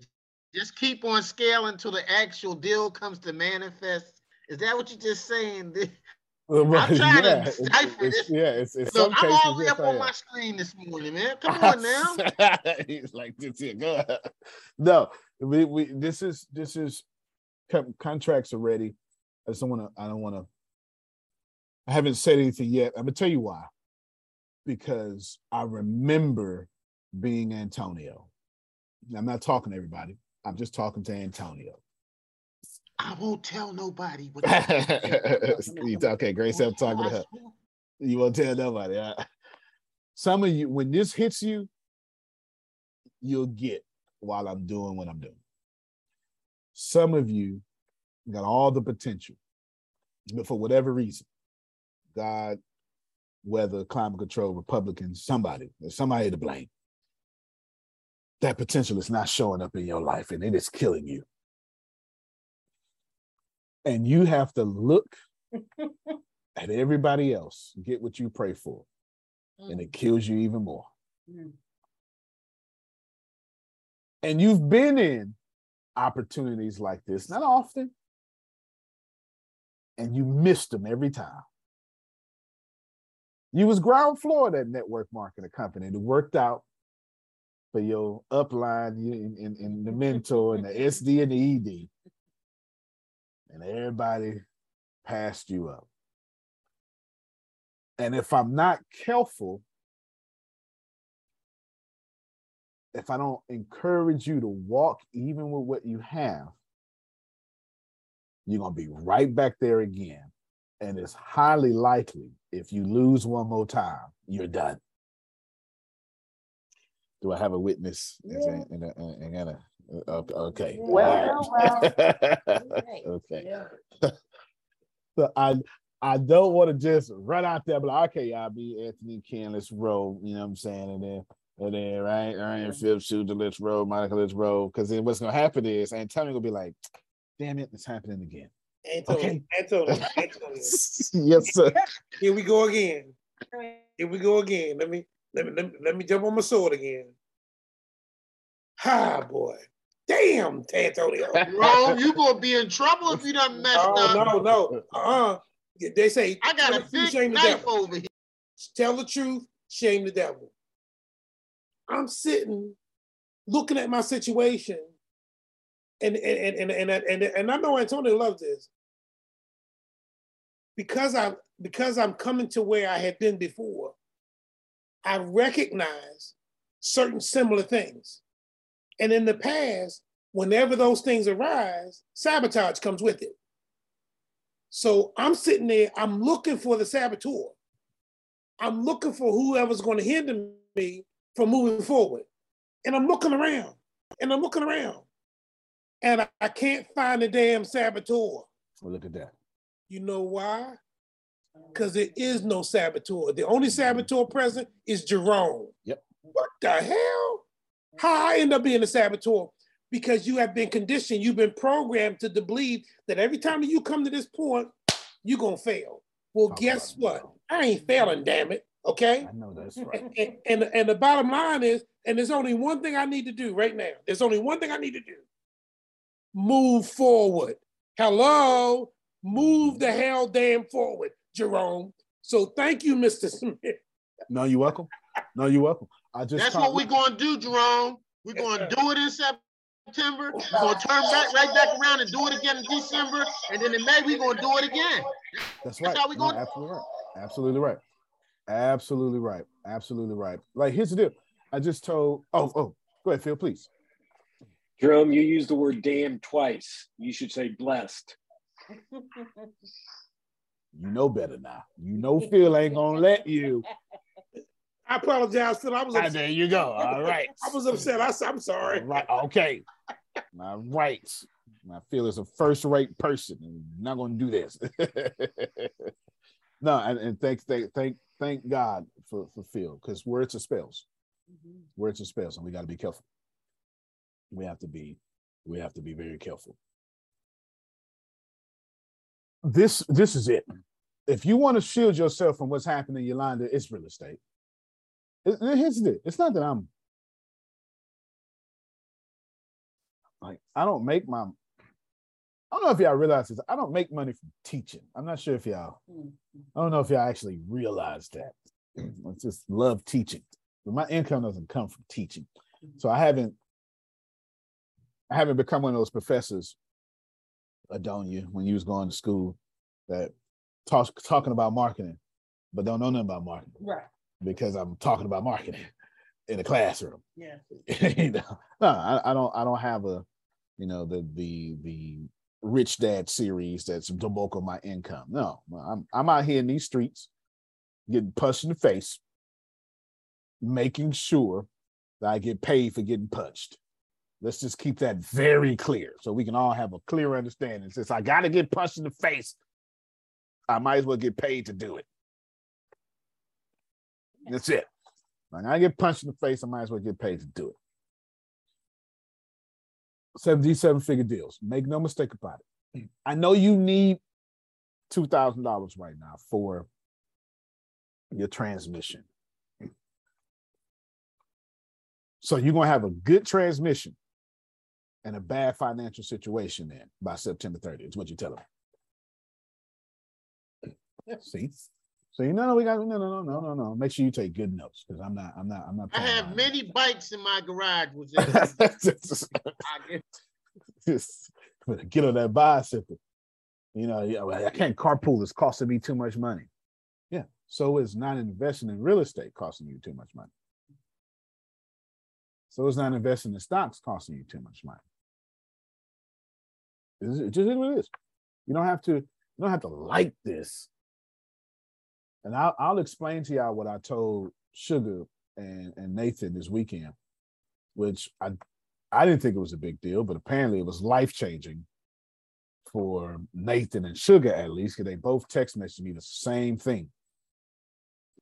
just keep on scaling until the actual deal comes to manifest. Is that what you're just saying? I'm trying yeah, to it's- decipher it's- this. yeah, it's, it's Look, I'm all the way up on my screen this morning, man. Come on now. He's like this here. Go ahead. No, we, we this is this is contracts are ready. I just don't want to. I don't want to. I haven't said anything yet. I'm gonna tell you why. Because I remember being Antonio. I'm not talking to everybody. I'm just talking to Antonio. I won't tell nobody. What okay, Grace, I'm talking to her. You won't tell nobody. Some of you, when this hits you, you'll get while I'm doing what I'm doing. Some of you got all the potential, but for whatever reason, God, whether climate control, Republicans, somebody, there's somebody to blame. That potential is not showing up in your life and it is killing you. And you have to look at everybody else, get what you pray for, and it kills you even more. Mm. And you've been in opportunities like this, not often, and you missed them every time. You was ground floor of that network marketing company It worked out for your upline you- in, in, in the mentor and the SD and the ED. And everybody passed you up. And if I'm not careful, if I don't encourage you to walk even with what you have, you're going to be right back there again. And it's highly likely if you lose one more time, you're done. Do I have a witness? Is there- and, uh, and, and, uh, Uh, okay, okay. Well, all right. okay. So I I don't want to just run out there, but like, okay, y'all be Anthony Ken, let's roll. You know what I'm saying? And then and then right, Ryan mm-hmm. Phillips shooter, let's roll, Monica, let's roll. Because then what's gonna happen is Antonio gonna be like, damn it, it's happening again. Antonio, Okay. Antonio, Antonio. yes, sir. Here we go again. Here we go again. Let me let me let me, let me jump on my sword again. Ha boy. Damn, Antonio. Bro, you gonna be in trouble if you done messed No, up. no, no. Uh-uh. They say I got a big shame the knife devil. over here. Tell the truth, shame the devil. I'm sitting looking at my situation, and and and and and, and, and I know Antonio loves this because I'm because I'm coming to where I had been before. I recognize certain similar things, and in the past, whenever those things arise, sabotage comes with it. So I'm sitting there, I'm looking for the saboteur. I'm looking for whoever's going to hinder me from moving forward. And I'm looking around and I'm looking around and I, I can't find the damn saboteur. Well, look at that. You know why? Because there is no saboteur. The only saboteur present is Jerome. Yep. What the hell? How I end up being a saboteur? Because you have been conditioned, you've been programmed to believe that every time you come to this point, you're gonna fail. Well, oh, guess what? I ain't failing, damn it. Okay. I know that's right. And, and, and the bottom line is, and there's only one thing I need to do right now. There's only one thing I need to do. Move forward. Hello. Move the hell damn forward, Jerome. So thank you, Mr. Smith. No, you're welcome. No, you're welcome. I just That's what we're gonna do, Jerome. We're gonna do it in September. We're gonna turn back right back around and do it again in December, and then in May we're gonna do it again. That's right. how we No, gonna- absolutely right. Absolutely right. Absolutely right. Absolutely right. Like here's the deal. I just told. Oh, oh, go ahead, Phil, please. Jerome, you used the word damn twice. You should say blessed. You know better now. You know Phil ain't gonna let you. I apologize, Phil. I was Ah, upset. there you go. All right. I was upset. I, I'm sorry. Right. Okay. All right. I feel as a first-rate person. and not gonna do this. no, and, and thank thank thank thank God for for Phil because words are spells. Words are spells, and we got to be careful. We have to be we have to be very careful. This this is it. If you want to shield yourself from what's happening in Yolanda, it's real estate. It- It's not that I'm like I don't make my I don't know if y'all realize this. I don't make money from teaching. I'm not sure if y'all I don't know if y'all actually realize that. I just love teaching. But my income doesn't come from teaching. So I haven't I haven't become one of those professors, Adonia, when you was going to school that talk, talking about marketing, but don't know nothing about marketing Right. Because I'm talking about marketing in the classroom. Yeah. you know, no, I, I don't. I don't have a, you know, the the the rich dad series that's the bulk of my income. No, I'm I'm out here in these streets, getting punched in the face, making sure that I get paid for getting punched. Let's just keep that very clear so we can all have a clear understanding. Since I got to get punched in the face, I might as well get paid to do it. That's it. Like I get punched in the face, I might as well get paid to do it. 77 figure deals. Make no mistake about it. I know you need $2,000 right now for your transmission. So you're going to have a good transmission and a bad financial situation then by September 30th, is what you tell them. See? So you know, we got no, no, no, no, no, no. Make sure you take good notes because I'm not, I'm not, I'm not. I have many bikes in my garage. Which is, I get- Just get on that bicycle. You know, I can't carpool. It's costing me too much money. Yeah. So is not investing in real estate costing you too much money. So is not investing in stocks costing you too much money. It's it just is what it is. You don't have to. You don't have to like this. And I'll, I'll explain to y'all what I told Sugar and, and Nathan this weekend, which I I didn't think it was a big deal, but apparently it was life changing for Nathan and Sugar at least, because they both text messaged me the same thing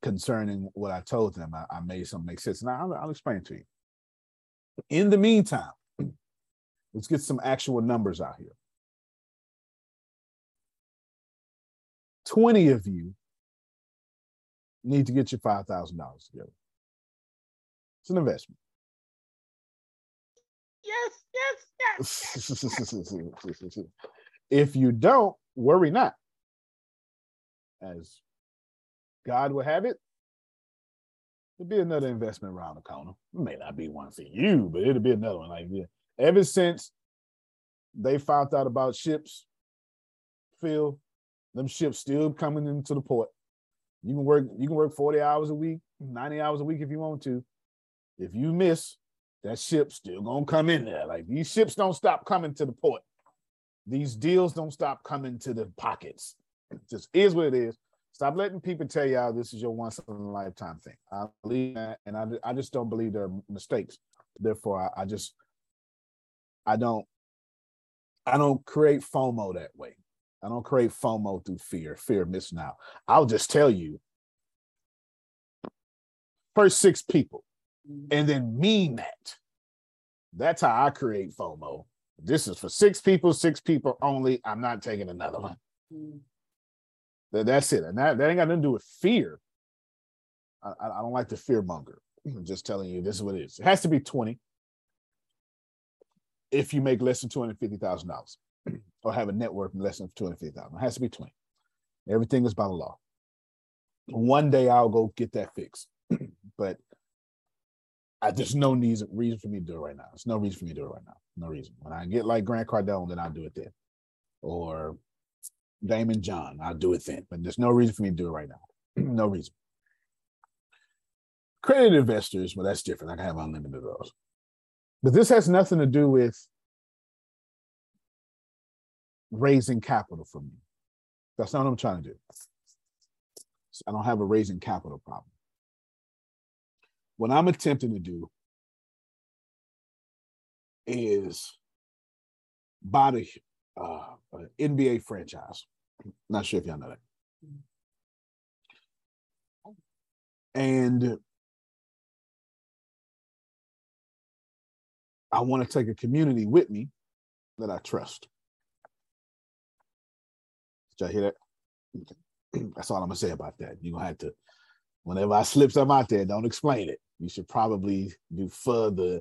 concerning what I told them. I, I made something make sense. Now I'll, I'll explain to you. In the meantime, let's get some actual numbers out here. 20 of you need to get your $5,000 together. It's an investment. yes, yes, yes. if you don't, worry not. As God will have it, there'll be another investment around the corner. It may not be one for you, but it'll be another one. Like yeah. ever since they found out about ships, Phil, them ships still coming into the port. You can work, you can work 40 hours a week, 90 hours a week if you want to. If you miss, that ship's still gonna come in there. Like these ships don't stop coming to the port. These deals don't stop coming to the pockets. It just is what it is. Stop letting people tell y'all this is your once in a lifetime thing. I believe that, and I, I just don't believe there are mistakes. Therefore, I, I just I don't I don't create FOMO that way. I don't create FOMO through fear, fear of missing out. I'll just tell you first six people mm-hmm. and then mean that. That's how I create FOMO. This is for six people, six people only. I'm not taking another one. Mm-hmm. That- That's it. And that, that ain't got nothing to do with fear. I, I I don't like the fear monger. I'm just telling you, this is what it is. It has to be 20 if you make less than $250,000 or have a net worth less than 250000 It has to be 20. Everything is by the law. One day I'll go get that fixed. but I, there's no reason, reason for me to do it right now. There's no reason for me to do it right now. No reason. When I get like Grant Cardone, then I'll do it then. Or Daymond John, I'll do it then. But there's no reason for me to do it right now. no reason. Credit investors, well, that's different. I can have unlimited of those. But this has nothing to do with raising capital for me. That's not what I'm trying to do. I don't have a raising capital problem. What I'm attempting to do is buy the uh, NBA franchise. Not sure if y'all know that. And I want to take a community with me that I trust. Y'all hear that? Okay. That's all I'm gonna say about that. You're gonna have to, whenever I slip something out there, don't explain it. You should probably do further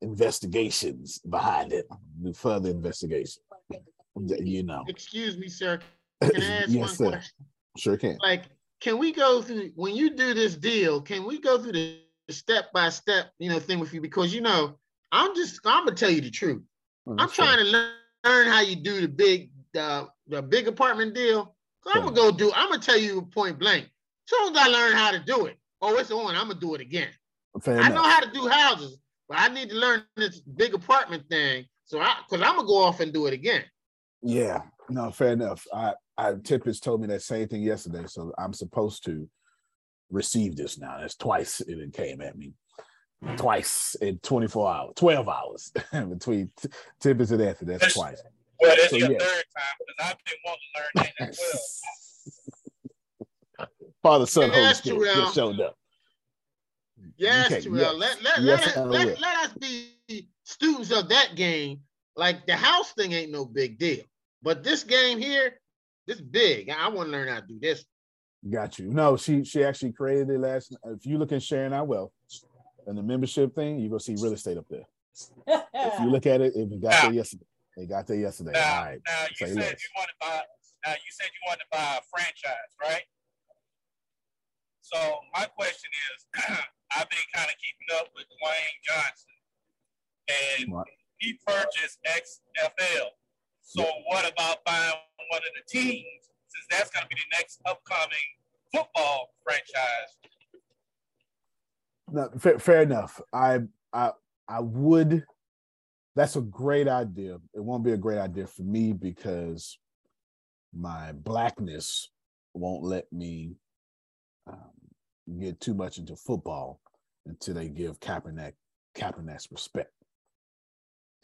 investigations behind it. Do further investigation. You know. Excuse me, sir. Can I ask yes, one sir. question? Sure can. Like, can we go through when you do this deal? Can we go through the step by step, you know, thing with you? Because you know, I'm just I'm gonna tell you the truth. Oh, I'm trying to learn, learn how you do the big the the big apartment deal. So I'm gonna go do. I'm gonna tell you point blank. As soon as I learn how to do it, oh, it's on. I'm gonna do it again. Fair I enough. know how to do houses, but I need to learn this big apartment thing. So I, because I'm gonna go off and do it again. Yeah, no, fair enough. I, I Tippett told me that same thing yesterday, so I'm supposed to receive this now. That's twice it it came at me, twice in 24 hours, 12 hours between T- Tippett and Anthony. That's twice. Well, it's So, your yeah. third time because I've been wanting to learn that as well. Father, Son, Holy Yes, Spirit just showed up. Yes, Okay, yes. Let, let, Yes, let, us, let, let us be students of that game. Like the house thing ain't no big deal. But this game here, this big. I want to learn how to do this. Got you. No, she she actually created it last. If you look at sharing our wealth and the membership thing, you're gonna see real estate up there. If you look at it, it got there yesterday. It got there yesterday. All right. Now you Say said less. you want to buy. Now you said you want to buy a franchise, right? So my question is, I've been kind of keeping up with Dwayne Johnson, and Right. he purchased XFL. So what about buying one of the teams, since that's going to be the next upcoming football franchise? No, fair, fair enough. I I I would. That's a great idea. It won't be a great idea for me because my blackness won't let me um, get too much into football until they give Kaepernick Kaepernick's respect.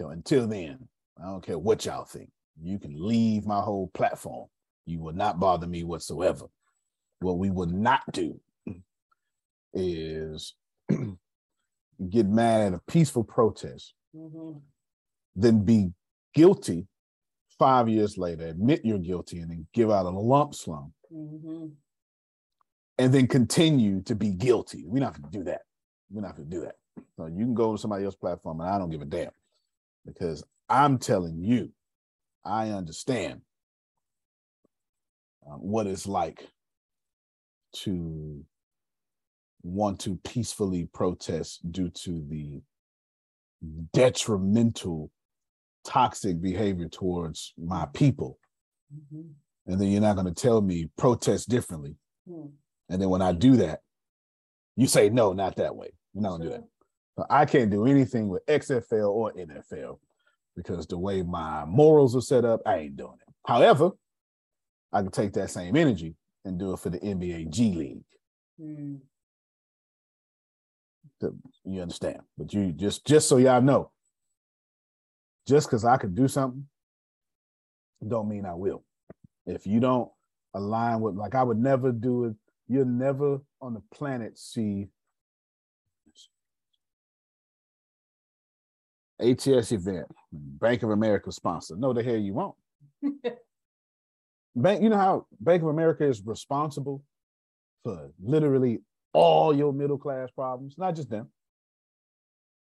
So until then, I don't care what y'all think. You can leave my whole platform. You will not bother me whatsoever. What we will not do is get mad at a peaceful protest, Mhm. Then be guilty five years later, admit you're guilty, and then give out a lump sum, Mhm. and then continue to be guilty. We're not going to do that. We're not going to do that. So you can go to somebody else's platform, and I don't give a damn because I'm telling you, I understand uh, what it's like to want to peacefully protest due to the detrimental toxic behavior towards my people. Mhm. and then you're not going to tell me protest differently. Hmm. and then when i do that you say no not that way. You're not going to do that. So i can't do anything with xfl or nfl because the way my morals are set up i ain't doing it. However i can take that same energy and do it for the nba g league. To- you understand. But you just just so y'all know just because i could do something don't mean i will. If you don't align with like i would never do it. You'll never on the planet see ats event. Bank of america sponsor. No the hell you won't. Bank you know how bank of america is responsible for literally all your middle class problems? Not just them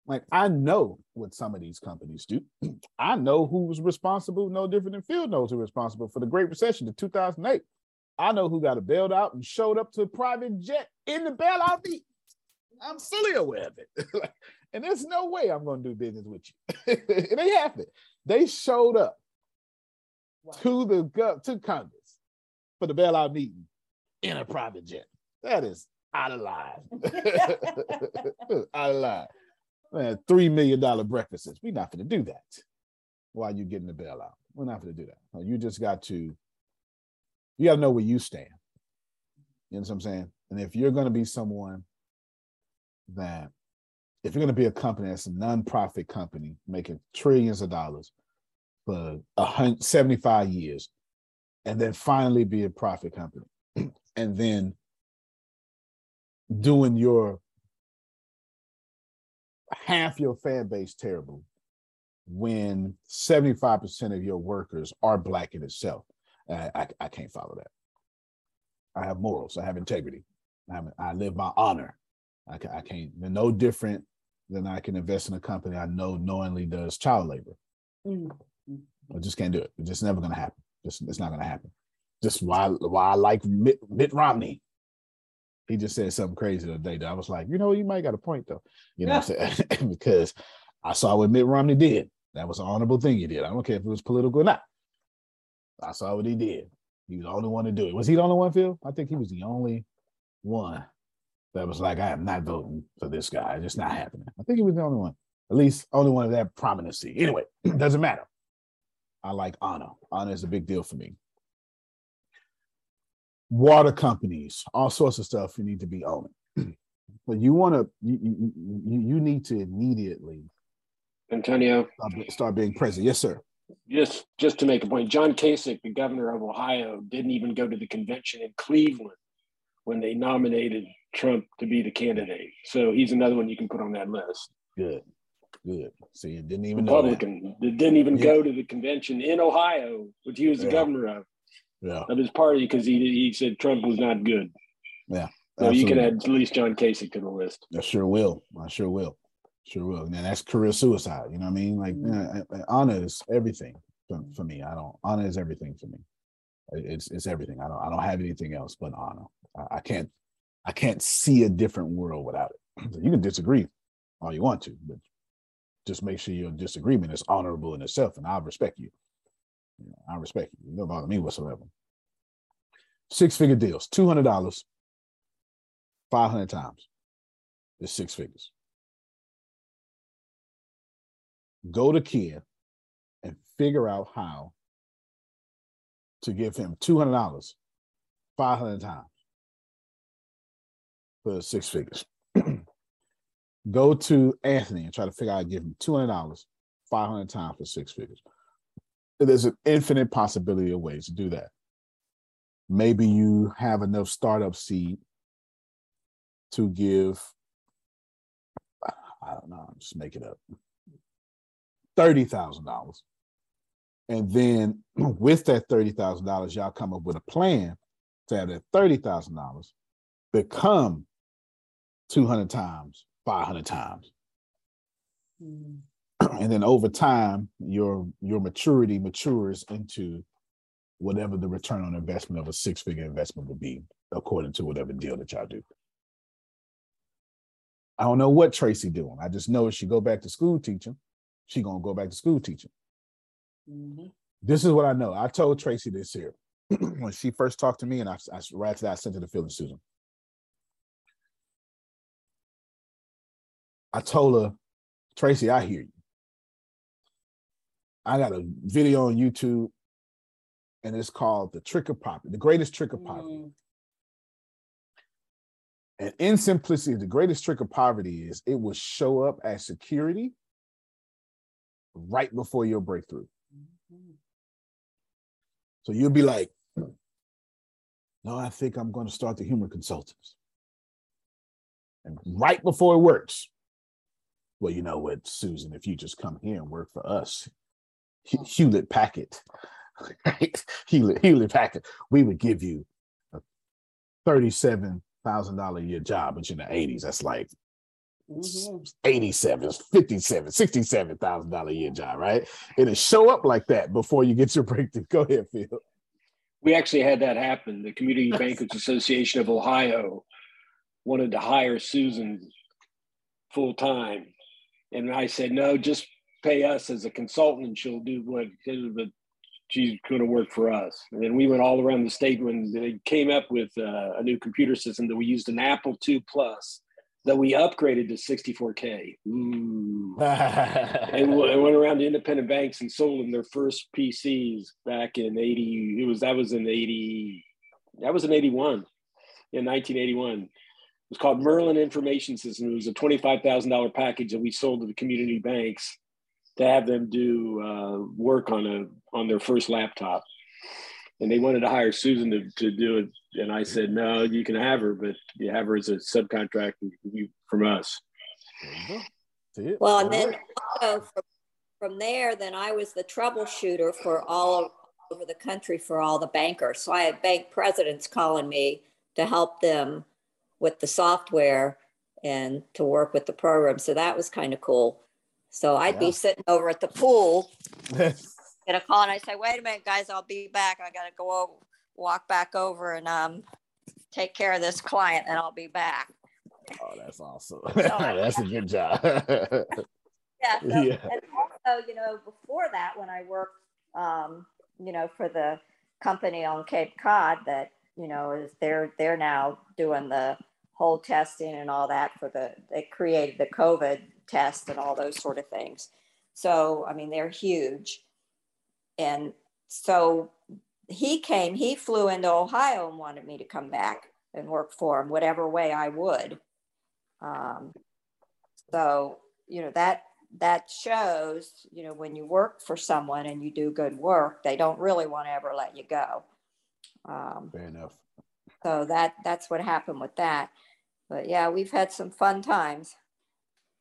like I know what some of these companies do. I know who was responsible, no different than Phil knows who was responsible for the Great Recession of 2008. I know who got a bailed out and showed up to a private jet in the bailout meet. I'm fully aware of it. and there's no way I'm going to do business with you. it ain't happening. They showed up to the gov- to Congress for the bailout meeting in a private jet. That is out of line. out of line. Man, three million dollar breakfasts. We're not going to do that while you're getting the bailout. We're not going to do that. You just got to, you got to know where you stand. You know what I'm saying? And if you're going to be someone that, if you're going to be a company that's a nonprofit company making trillions of dollars for a hundred, 75 years, and then finally be a profit company, and then doing your half your fan base terrible when 75% of your workers are black in itself. I, I, I can't follow that. I have morals. I have integrity. I, I live by honor. I, I can't, they're no different than I can invest in a company I know knowingly does child labor. Mm. I just can't do it. It's just never going to happen. Just, it's not going to happen. Just why, why I like Mitt, Mitt Romney. He just said something crazy the other day that I was like, you know, you might got a point though. You know saying? because I saw what Mitt Romney did. That was an honorable thing he did. I don't care if it was political or not. I saw what he did. He was the only one to do it. Was he the only one, Phil? I think he was the only one that was like, I am not voting for this guy. It's just not happening. I think he was the only one. At least only one of that prominency. Anyway, doesn't matter. I like honor. Honor is a big deal for me. Water companies, all sorts of stuff you need to be owning. but you want to, you, you, you, need to immediately Antonio, start, start being present. Yes, sir. just just to make a point, John Kasich, the governor of Ohio, didn't even go to the convention in Cleveland when they nominated Trump to be the candidate. So he's another one you can put on that list. Good, good. See, you didn't even know that. Republican that didn't even Yeah. go to the convention in Ohio, which he was the Yeah. governor of Yeah, of his party because he he said Trump was not good. yeah. So you can add at least John Kasich to the list. I sure will. I sure will. Sure will. And that's career suicide. You know what I mean? Like uh, uh, honor is everything for, for me. I don't honor is everything for me. It's it's everything. I don't I don't have anything else but honor. I, I can't I can't see a different world without it. So you can disagree all you want to, but just make sure your disagreement is honorable in itself, and I'll respect you. You know, I respect you. You don't bother me whatsoever. Six figure deals, two hundred dollars, five hundred times is six figures. Go to Kia and figure out how to give him two hundred dollars, five hundred times for six figures. Go to Anthony and try to figure out give him two hundred dollars, five hundred times for six figures. There's an infinite possibility of ways to do that. Maybe you have enough startup seed to give. I don't know. I'm just making up thirty thousand dollars, and then with that thirty thousand dollars, y'all come up with a plan to have that thirty thousand dollars become two hundred times, five hundred times, hmm. And then over time, your your maturity matures into whatever the return on investment of a six figure investment would be, according to whatever deal that y'all do. I don't know what Tracy doing. I just know if she go back to school teaching, she gonna go back to school teaching. Mm-hmm. This is what I know. I told Tracy this here when she first talked to me, and I, I right to that I sent her the feeling Susan. I told her, Tracy, I hear you. I got a video on YouTube, and it's called "The Trick of Poverty," the greatest trick of poverty. Mm. And in simplicity, the greatest trick of poverty is it will show up as security right before your breakthrough. Mm-hmm. So you'll be like, no, I think I'm going to start the humor consultants. And right before it works, well, you know what, Susan, if you just come here and work for us, Hewlett Packard, right? Hewlett, Hewlett Packard, we would give you a $37,000 a year job, but in the 80s, that's like mm-hmm. 87, 57, 67,000 dollar a year job, right? It'll show up like that before you get your breakthrough. Go ahead, Phil. We actually had that happen. The Community Bankers Association of Ohio wanted to hire Susan full time. And I said, no, just pay us as a consultant and she'll do what but she's going to work for us. And then we went all around the state when they came up with uh, a new computer system that we used an Apple II Plus that we upgraded to 64K. Ooh. and we went around to independent banks and sold them their first PCs back in 80. It was that was in 80. That was in 81. In 1981. It was called Merlin Information System. It was a $25,000 package that we sold to the community banks to have them do uh, work on a on their first laptop. And they wanted to hire Susan to, to do it. And I said, no, you can have her, but you have her as a subcontract from us. Well, and then also from, from there, then I was the troubleshooter for all over the country for all the bankers. So I had bank presidents calling me to help them with the software and to work with the program. So that was kind of cool. So I'd Yeah. be sitting over at the pool, get a call, and I say, "Wait a minute, guys, I'll be back. I got to go over, walk back over and um, take care of this client, and I'll be back." Oh, that's awesome. that's a good job. Yeah. So, Yeah. And also, you know, before that, when I worked, um, you know, for the company on Cape Cod, that you know is they're they're now doing the whole testing and all that for the they created the COVID test and all those sort of things. So I mean, they're huge, and so he came. He flew into Ohio and wanted me to come back and work for him, whatever way I would. Um, so you know that that shows you know when you work for someone and you do good work they don't really want to ever let you go um, Fair enough. so that that's what happened with that but yeah we've had some fun times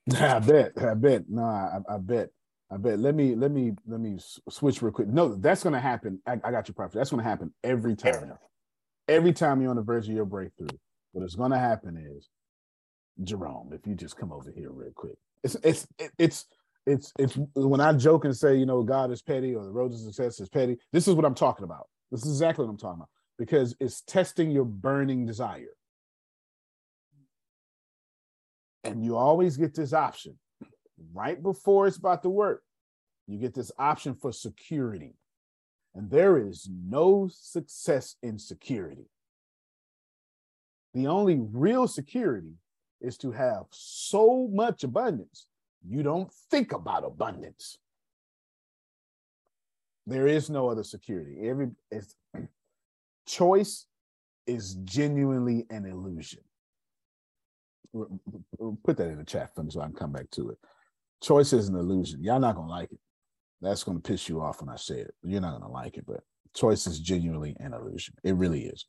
I bet. I bet. No, I, I bet. I bet. Let me let me let me switch real quick. No, that's gonna happen. I, I got you, prophet. That's gonna happen every time. Every time you're on the verge of your breakthrough, what is gonna happen is, Jerome, if you just come over here real quick. It's it's it's it's it's when I joke and say, you know, God is petty or the road to success is petty. This is what I'm talking about. This is exactly what I'm talking about because it's testing your burning desire. And you always get this option right before it's about to work. You get this option for security. And there is no success in security. The only real security is to have so much abundance, you don't think about abundance. There is no other security. Every choice is genuinely an illusion. Put that in the chat for me so I can come back to it. Choice is an illusion. Y'all not gonna like it. That's gonna piss you off when I say it. You're not gonna like it, but choice is genuinely an illusion. It really is.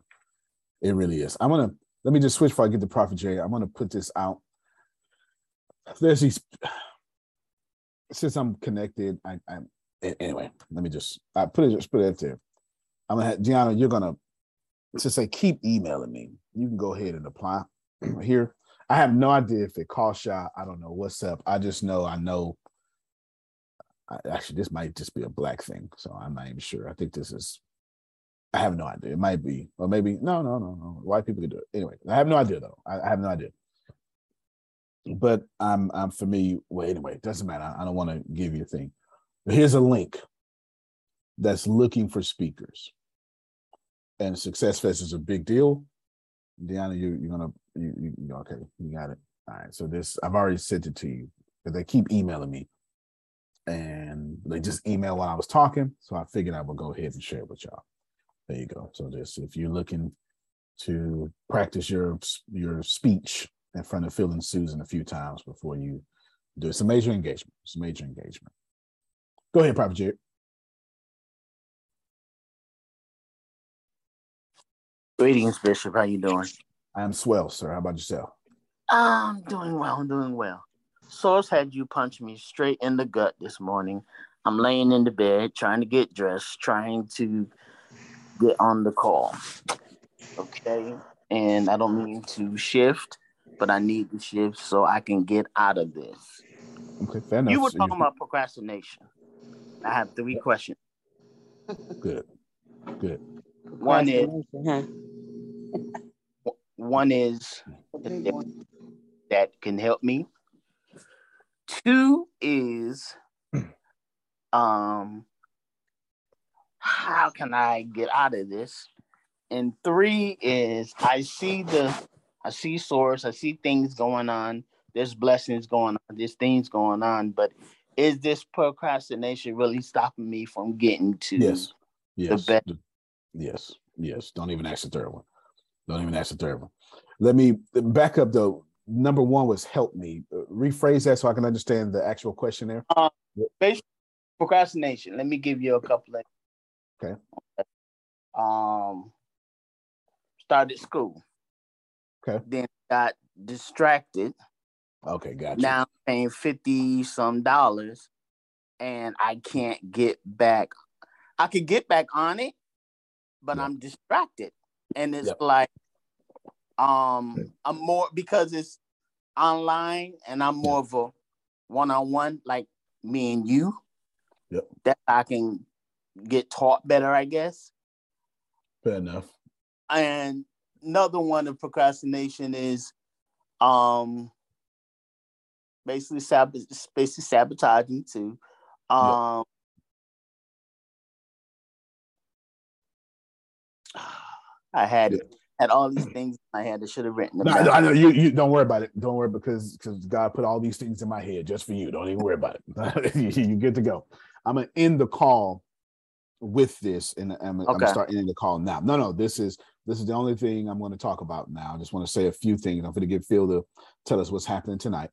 It really is. I'm gonna let me just switch before I get to Prophet Jay. I'm gonna put this out. There's these since I'm connected, I, I anyway, let me just I put it just put it there. I'm gonna have Gianna, you're gonna to say keep emailing me. You can go ahead and apply here. I have no idea if it costs y'all. I don't know what's up. I just know I know. I, actually, this might just be a black thing, so I'm not even sure. I think this is. I have no idea. It might be, or maybe no, no, no, no. White people can do it anyway. I have no idea though. I, I have no idea. But I'm I'm familiar. Well, anyway, it doesn't matter. I don't want to give you a thing. But here's a link that's looking for speakers and Success Fest is a big deal. Deanna, you you're gonna you, you, okay? You got it. All right. So this I've already sent it to you, but they keep emailing me, and they just email while I was talking. So I figured I would go ahead and share it with y'all. There you go. So this, if you're looking to practice your your speech in front of Phil and Susan a few times before you do it, it's a major engagement. It's a major engagement. Go ahead, Prophet Jared. Greetings, Bishop. How you doing? I am swell, sir. How about yourself? I'm doing well. I'm doing well. Source had you punch me straight in the gut this morning. I'm laying in the bed, trying to get dressed, trying to get on the call. Okay. And I don't mean to shift, but I need to shift so I can get out of this. Okay, fair enough. You were So talking about procrastination. I have three questions. Good. Good. One is one is that can help me. Two is um how can I get out of this? And three is I see the I see source, I see things going on, there's blessings going on, there's things going on, but is this procrastination really stopping me from getting to Yes. Yes. the best? Yes. Yes. Don't even ask the third one. Don't even ask the third one. Let me back up though. Number one was help me. Rephrase that so I can understand the actual question there. Uh, procrastination. Let me give you a couple of Okay. um started school. Okay. Then got distracted. Okay, gotcha. Now I'm paying 50 some dollars and I can't get back. I could get back on it, but I'm distracted. And it's like um I'm more because it's online and I'm more of a one-on-one like me and you. Yep. That I can get taught better, I guess. Fair enough. And another one of procrastination is um basically sab- basically sabotaging too. Um I had had all these things in my head. I should have written. No, I know. I know you, you don't worry about it. Don't worry because because God put all these things in my head just for you. Don't even worry about it. you, you good to go. I'm gonna end the call with this, and I'm, I'm gonna start ending the call now. No, no, this is this is the only thing I'm going to talk about now. I just want to say a few things. I'm going to get Phil to tell us what's happening tonight,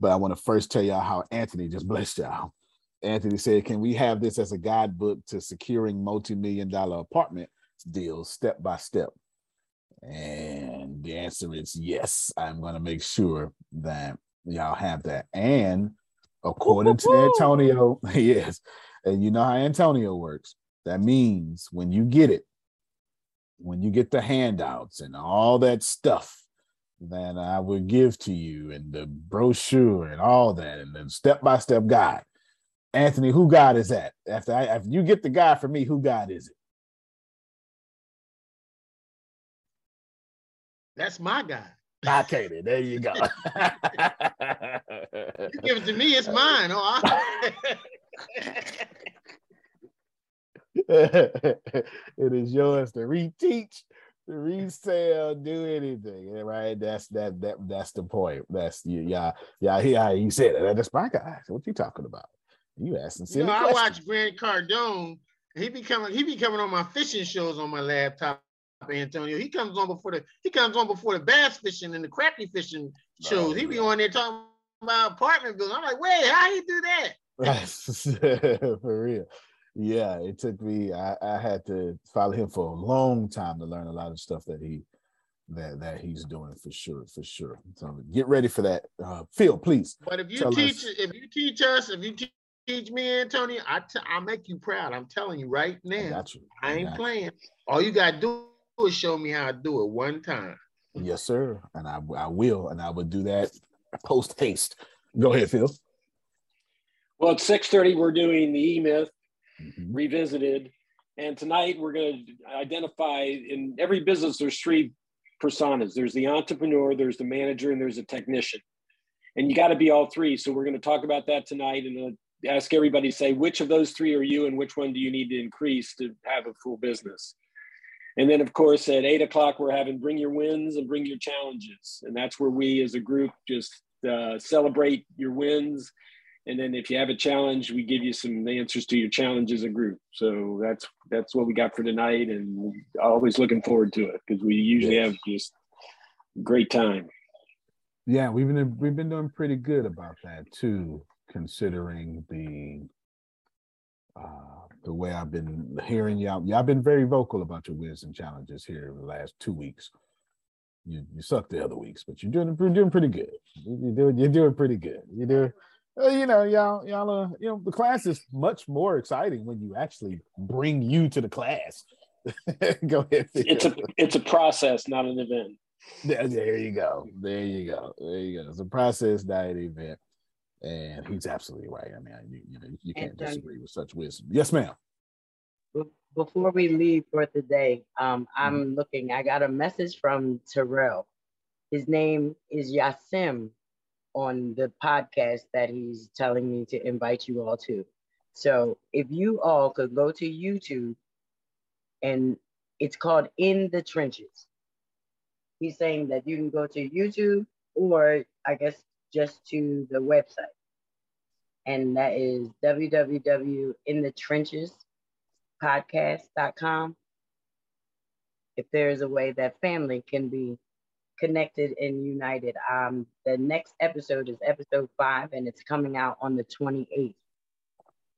but I want to first tell y'all how Anthony just blessed y'all. Anthony said, "Can we have this as a guidebook to securing multi-million dollar apartment deals step by step?" And the answer is yes. I'm going to make sure that y'all have that. And according to Antonio, yes, and you know how Antonio works. That means when you get it, when you get the handouts and all that stuff that I will give to you, and the brochure and all that, and the step by step guide. Anthony, who God is that? After I, after you get the guy for me, who God is it? That's my guy. I can't. There you go. You give it to me, it's mine. Oh, I- it is yours to reteach, to resell, do anything. Right? That's that that that's the point. That's you, yeah, yeah. Yeah, you said it. That's my guy. What you talking about? You asking you silly know, I watch Grant Cardone. He be coming. He be coming on my fishing shows on my laptop. Antonio, he comes on before the he comes on before the bass fishing and the crappie fishing shows. he be on there talking about apartment buildings. I'm like, wait, how you do that? for real. Yeah, it took me. I, I had to follow him for a long time to learn a lot of stuff that he that that he's doing for sure, for sure. So get ready for that. Uh, Phil, please. But if you teach, us- if you teach us, if you te- teach me, Antonio, I t- I'll make you proud. I'm telling you right now. got you. I ain't got you. playing. All you gotta do is show me how to do it one time. Yes, sir. And I, I will, and I will do that post haste. Go ahead, Phil. Well, at six thirty, we're doing the E Myth revisited, and tonight we're going to identify in every business. There's three personas. There's the entrepreneur, there's the manager, and there's a technician. And you got to be all three. So we're going to talk about that tonight, and uh, ask everybody say which of those three are you, and which one do you need to increase to have a full business. And then, of course, at eight o'clock, we're having bring your wins and bring your challenges. And that's where we as a group just uh, celebrate your wins. And then if you have a challenge, we give you some answers to your challenge as a group. So that's that's what we got for tonight. And always looking forward to it because we usually have just great time. Yeah, we've been we've been doing pretty good about that too, considering the uh the way I've been hearing y'all. Y'all been very vocal about your wins and challenges here in the last two weeks. You you sucked the other weeks, but you're doing you're doing pretty good. You're doing you're doing pretty good. You're doing uh, you know, y'all, y'all, uh, you know, the class is much more exciting when you actually bring you to the class. Go ahead. It's a it's a process, not an event. There, there you go. There you go. There you go. It's a process not an event. And he's absolutely right. I mean, you, you know, you can't Antonio. disagree with such wisdom. Yes, ma'am. Before we leave for today, um, I'm looking. I got a message from Terrell. His name is Yasim on the podcast that he's telling me to invite you all to. So if you all could go to YouTube and it's called In the Trenches. He's saying that you can go to YouTube or I guess just to the website. And that is www.inthetrenchespodcast.com. If there is a way that family can be connected and united. Um, the next episode is episode five, and it's coming out on the 28th.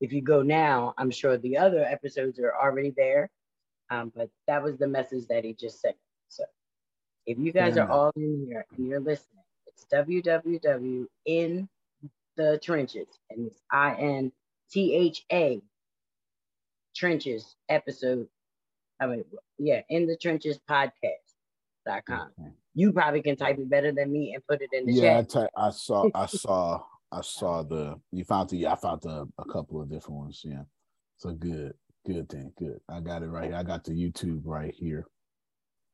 If you go now, I'm sure the other episodes are already there. Um, but that was the message that he just sent. So if you guys Fair are all in here and you're listening, it's www in the trenches, and it's I N T H A trenches episode. I mean, yeah, in the trenches podcast.com. You probably can type it better than me and put it in the Yeah, I, chat. ta- I saw, I saw, I saw the. You found the. Yeah, I found the, a couple of different ones. Yeah, so good, good thing, good. I got it right. here. I got the YouTube right here.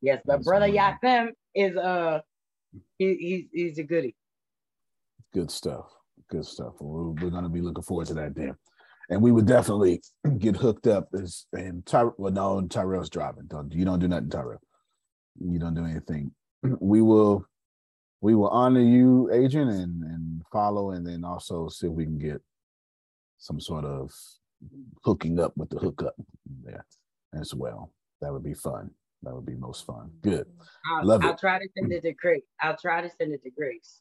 Yes, but That's brother. Yakim is uh he, he's he's a goodie. Good stuff. Good stuff. We're, we're going to be looking forward to that then. And we would definitely get hooked up as and Ty, well, no, Tyrell's driving. Don't you don't do nothing, Tyrell. You don't do anything. We will we will honor you, Adrian, and and follow, and then also see if we can get some sort of hooking up with the hookup there as well. That would be fun. That would be most fun. Good. I'll, Love I'll it. try to send it to Grace. I'll try to send it to Grace.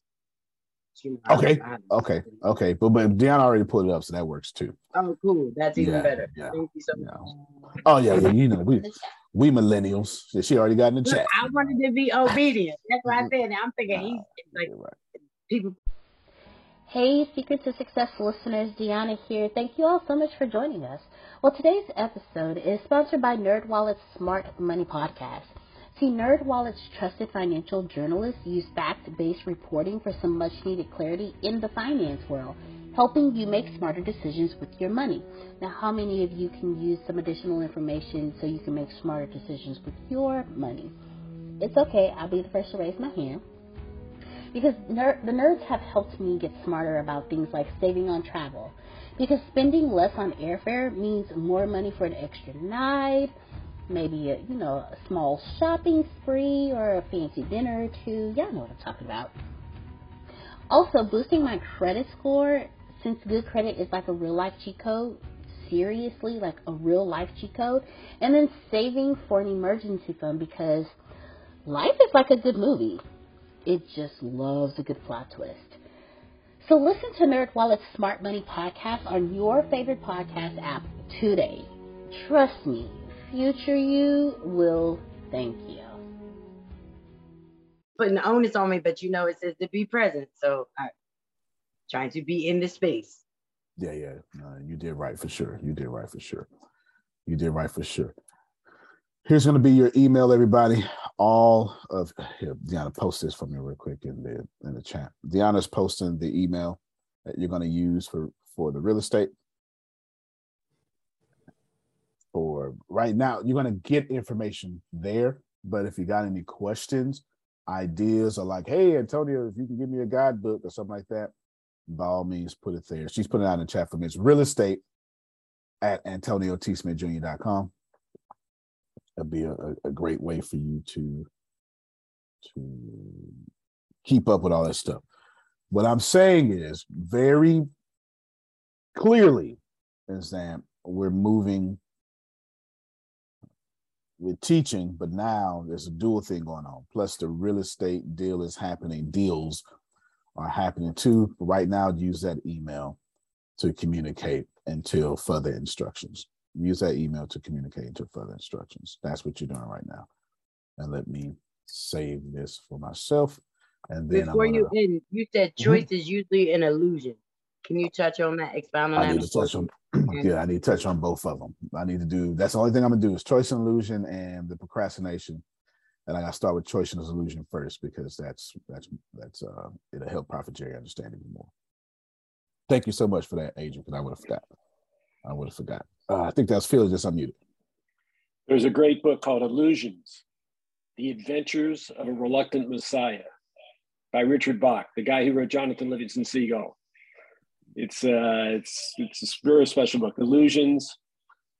She know, Okay. I- Okay. Okay. But but Deanna already put it up, so that works too. oh, cool. That's even Yeah, better. yeah, Thank you so much. Oh yeah, yeah. You know, we we millennials. She already got in the Look, chat. I wanted to be obedient. That's what I said that. I'm thinking he's like people. Hey, Secrets of Success listeners, Deanna here. Thank you all so much for joining us. Well, today's episode is sponsored by NerdWallet's Smart Money Podcast. See, NerdWallet's trusted financial journalists use fact-based reporting for some much-needed clarity in the finance world, helping you make smarter decisions with your money. Now, how many of you can use some additional information so you can make smarter decisions with your money? It's okay. I'll be the first to raise my hand. because ner- the nerds have helped me get smarter about things like saving on travel. Because spending less on airfare means more money for an extra night, maybe a you know a small shopping spree or a fancy dinner or two. Y'all know what I'm talking about. Also, boosting my credit score since good credit is like a real life cheat code. Seriously, like a real life cheat code, and then saving for an emergency fund because life is like a good movie. It just loves a good plot twist. So listen to NerdWallet's Smart Money podcast on your favorite podcast app today. Trust me, future you will thank you. Putting the onus on me, but you know it says to be present. So I'm trying to be in the space. Yeah, yeah. No, you did right for sure. You did right for sure. You did right for sure. Here's going to be your email, everybody. All of here, Deanna, post this for me real quick in the in the chat. Deanna's posting the email that you're going to use for for the real estate. For right now, you're going to get information there. But if you got any questions, ideas, or like, hey, Antonio, if you can give me a guidebook or something like that, by all means, put it there. She's putting it out in the chat for me. It's real estate at antoniotsmithjr.com. Be a, a great way for you to to keep up with all that stuff. What I'm saying is very clearly is that we're moving we're teaching, but now there's a dual thing going on. Plus, the real estate deal is happening. Deals are happening too. Right now, use that email to communicate until further instructions. Use that email to communicate until further instructions. That's what you're doing right now. And let me save this for myself. And then Before I'm you end, you said Mhm. choice is usually an illusion. Can you touch on that? Expound on I that? need to touch on yeah, I need to touch on both of them. I need to do that's the only thing I'm gonna do is choice and illusion and the procrastination. And I gotta start with choice and illusion first because that's that's that's uh it'll help Prophet Jerry understand even more. Thank you so much for that, Adrian, because I would have forgot. I would have forgot. Uh, I think that's Phil just unmuted. There's a great book called Illusions The Adventures of a Reluctant Messiah by Richard Bach, the guy who wrote Jonathan Livingston Seagull. It's, uh, it's, it's a very special book. Illusions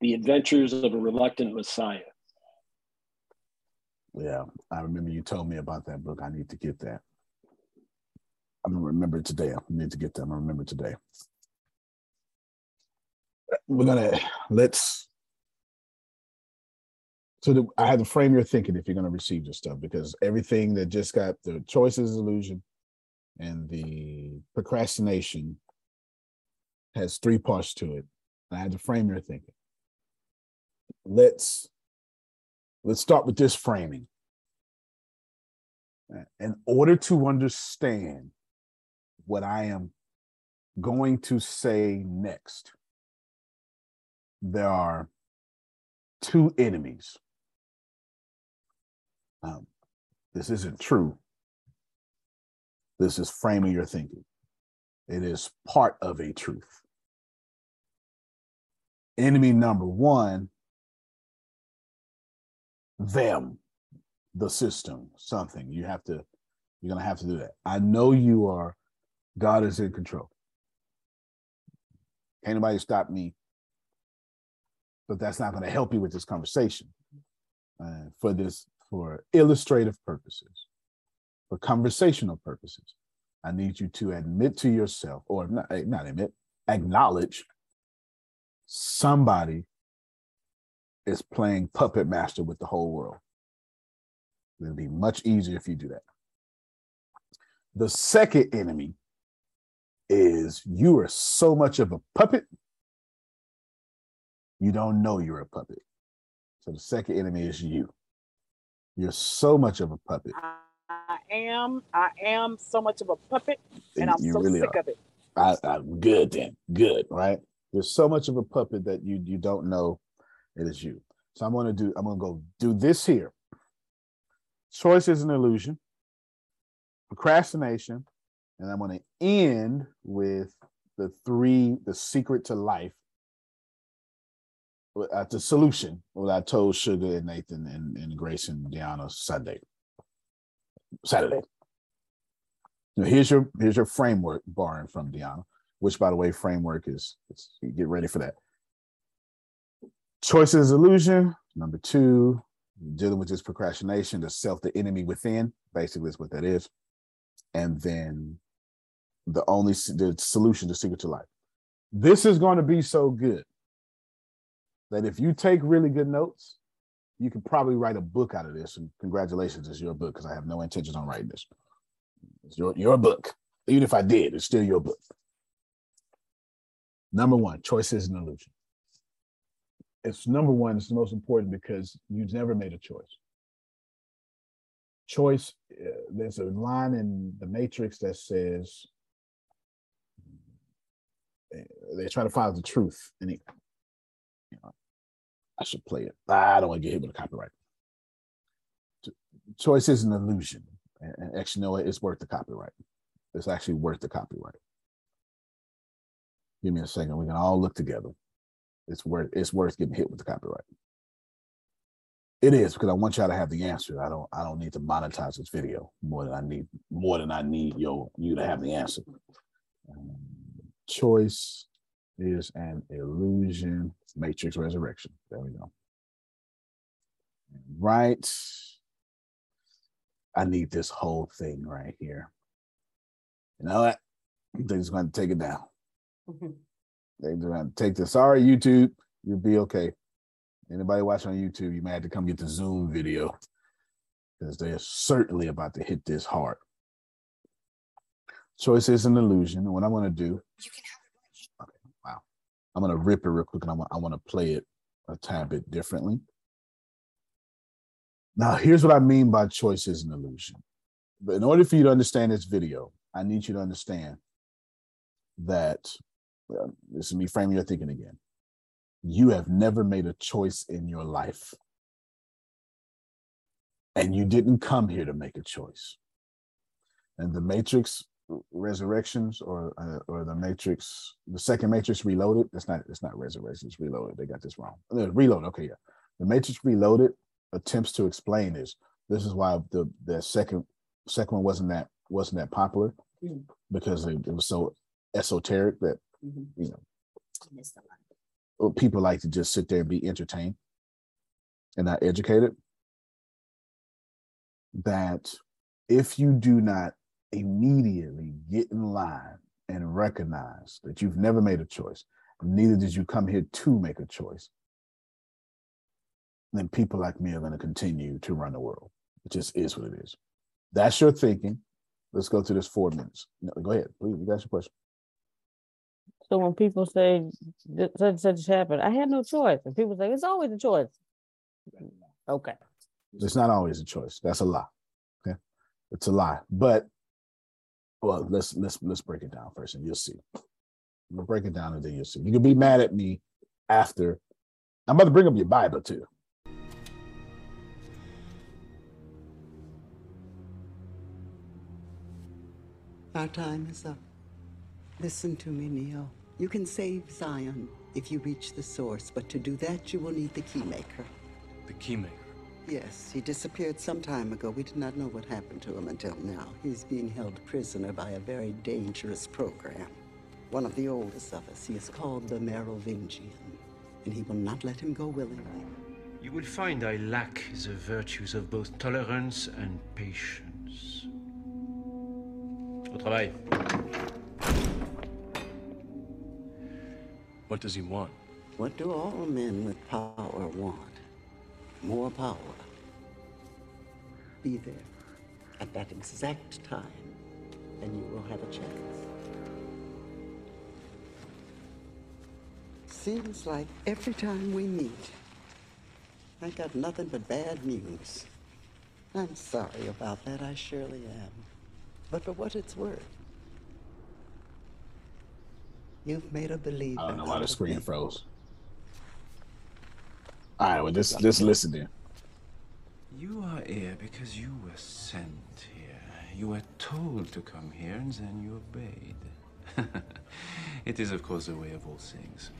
The Adventures of a Reluctant Messiah. Yeah, I remember you told me about that book. I need to get that. I'm gonna remember it today. I need to get that. I'm gonna remember today. We're gonna let's. So the, I have to frame your thinking if you're gonna receive this stuff because everything that just got the choices illusion and the procrastination has three parts to it. I had to frame your thinking. Let's let's start with this framing. In order to understand what I am going to say next, there are two enemies. Um, this isn't true. This is framing your thinking. It is part of a truth. Enemy number one them, the system, something. You have to, you're gonna have to do that. I know you are, God is in control. Can't nobody stop me, but that's not gonna help you with this conversation. Uh, for this, for illustrative purposes, for conversational purposes, I need you to admit to yourself, or not, eh, not admit, acknowledge somebody is playing puppet master with the whole world. It'll be much easier if you do that. The second enemy is you are so much of a puppet, you don't know you're a puppet. So the second enemy is you. You're so much of a puppet. I am. I am so much of a puppet, and I'm You so really sick are. of it. I, I good then, good, right? You're so much of a puppet that you you don't know it is you. So I'm gonna do. I'm gonna go do this here. Choice is an illusion. Procrastination, and I'm gonna end with the three, the secret to life. Uh, the solution. What I told Sugar and Nathan and, and Grace and Deanna Sunday, Saturday. Now, here's your here's your framework, borrowing from Deanna, which by the way, framework is, is get ready for that. Choice is illusion. Number two, dealing with this procrastination, the self, the enemy within, basically is what that is. And then the only the solution, the secret to life. This is going to be so good that if you take really good notes, you can probably write a book out of this. And congratulations, it's your book because I have no intentions on writing this. It's your, your book. Even if I did, it's still your book. Number one, choice is an illusion. It's number one, it's the most important because you've never made a choice. Choice, uh, there's a line in the Matrix that says, they're trying to find the truth. And you know, I should play it. I don't want to get hit with a copyright. Choice is an illusion. And actually, no, it's worth the copyright. It's actually worth the copyright. Give me a second. We can all look together. It's worth it's worth getting hit with the copyright. It is because I want y'all to have the answer. I don't I don't need to monetize this video more than I need more than I need yo you to have the answer. Um, choice is an illusion. Matrix Resurrection. There we go. Right. I need this whole thing right here. You know what? They're just going to take it down. They're going to take this. Sorry, YouTube. You'll be okay. Anybody watching on YouTube, you may have to come get the Zoom video because they're certainly about to hit this hard. Choice is an illusion. And what I'm going to do, okay, wow. I'm to rip it real quick and I want, I want to play it a tad bit differently. Now, here's what I mean by choice is an illusion. But in order for you to understand this video, I need you to understand that well, this is me framing your thinking again. You have never made a choice in your life. And you didn't come here to make a choice. And the Matrix Resurrections or uh, or the Matrix, the second Matrix Reloaded. That's not it's not Resurrections Reloaded. They got this wrong. Uh, Reload. Okay, yeah. The Matrix Reloaded attempts to explain this. This is why the the second second one wasn't that wasn't that popular Mm. because it, it was so esoteric that Mhm. you know Missed a lot. well, people like to just sit there and be entertained and not educated. That if you do not immediately get in line and recognize that you've never made a choice, neither did you come here to make a choice, then people like me are going to continue to run the world. It just is what it is. That's your thinking. Let's go to this four minutes. No, go ahead, please. You got your question. So when people say "Th- such and such happened, I had no choice. And people say it's always a choice. Okay. It's not always a choice. That's a lie. Okay, it's a lie. But well, let's let's let's break it down first, and you'll see. We'll break it down, and then you'll see. You can be mad at me after. I'm about to bring up your Bible too. Our time is up. Listen to me, Neo. You can save Zion if you reach the source, but to do that, you will need the Keymaker. The Keymaker. Yes, he disappeared some time ago. We did not know what happened to him until now. He's being held prisoner by a very dangerous program. One of the oldest of us. He is called the Merovingian, and he will not let him go willingly. You will find I lack the virtues of both tolerance and patience. Au travail. What does he want? What do all men with power want? More power. Be there at that exact time, and you will have a chance. Seems like every time we meet, I got nothing but bad news. I'm sorry about that, I surely am. But for what it's worth, you've made a believer. I don't know why the screen froze. All right, well, just just listen then. You are here because you were sent here. You were told to come here and then you obeyed. it is, of course, the way of all things.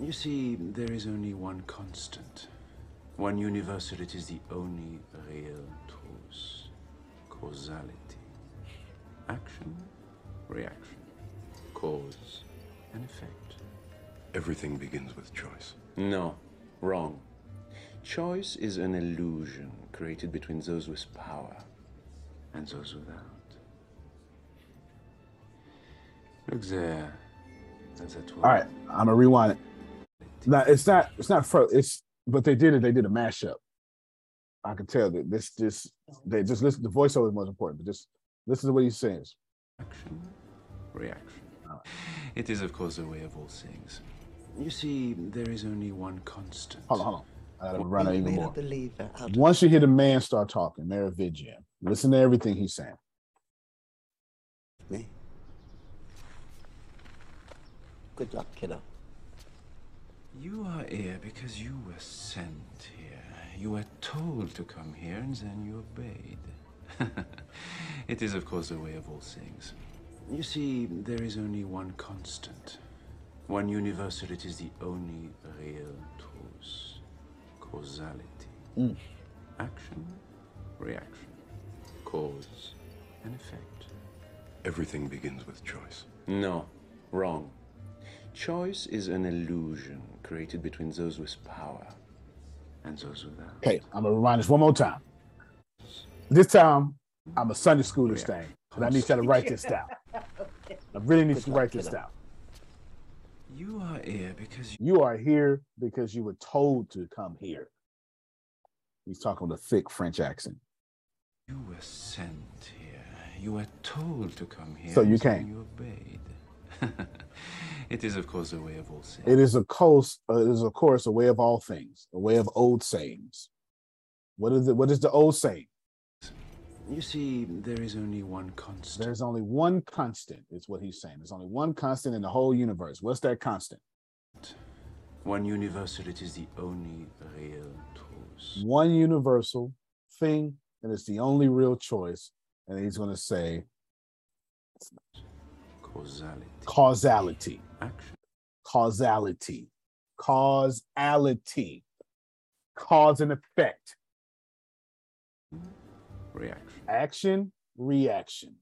You see, there is only one constant, one universal. It is the only real truth causality. Action, reaction, cause, and effect. Everything begins with choice. No, wrong. Choice is an illusion created between those with power and those without. Look there. That's at All right, I'm gonna rewind it. Now it's not it's not fro it's but they did it, they did a mashup. I can tell that this this they just listen the voiceover is most important, but just listen to what he says. Action, reaction. It is, of course, the way of all things. You see, there is only one constant. Hold on, hold on. I gotta run it even more. out of Once you hear the man start talking, Merovingian, listen to everything he's saying. me. Good luck, kiddo. You are here because you were sent here. You were told to come here and then you obeyed. it is, of course, the way of all things. You see, there is only one constant, one universal. It is the only real truth causality. Mm. Action, reaction, cause, and effect. Everything begins with choice. No, wrong. Choice is an illusion created between those with power and those without. Okay, I'm gonna remind this one more time. This time, I'm a Sunday school this thing, and I need you to write this down. I really need you to write this down. You are here because You are here because you were told to come here. He's talking with a thick French accent. you were sent here. You were told to come here. So you came. You obeyed. it is, of course, a way of all things. It is a course, uh, it is of course a way of all things, a way of old sayings. What is it? What is the old saying? You see, there is only one constant. There's only one constant, is what he's saying. There's only one constant in the whole universe. What's that constant? One universal. It is the only real truth. One universal thing, and it's the only real choice. And he's going to say Causality. causality. Action. Causality. Causality. Cause and effect. Reaction. Action, reaction.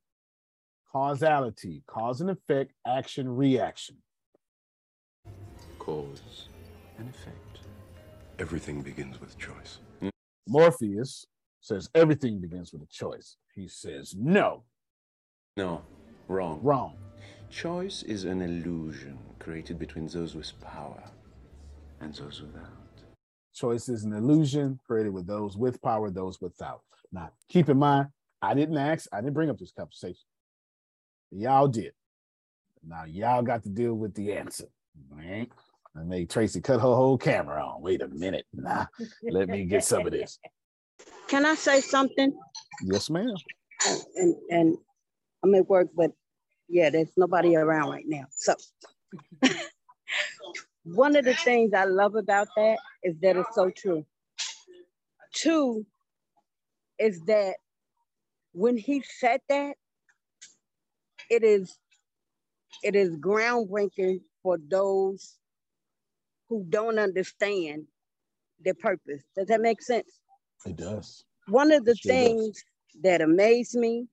Causality. Cause and effect. Action, reaction. Cause and effect. Everything begins with choice. Morpheus says everything begins with a choice. He says no. No, wrong. Wrong. Choice is an illusion created between those with power and those without. Choice is an illusion created with those with power, those without. Now, keep in mind, I didn't ask, I didn't bring up this conversation. Y'all did. Now, y'all got to deal with the answer. Right? I made Tracy cut her whole camera on. Wait a minute. Nah, let me get some of this. Can I say something? Yes, ma'am. And and I'm at work, but yeah, there's nobody around right now. So one of the things I love about that is that it's so true. Two is that when he said that, it is it is groundbreaking for those who don't understand their purpose. Does that make sense? It does. One of the Sure does. things that amazed me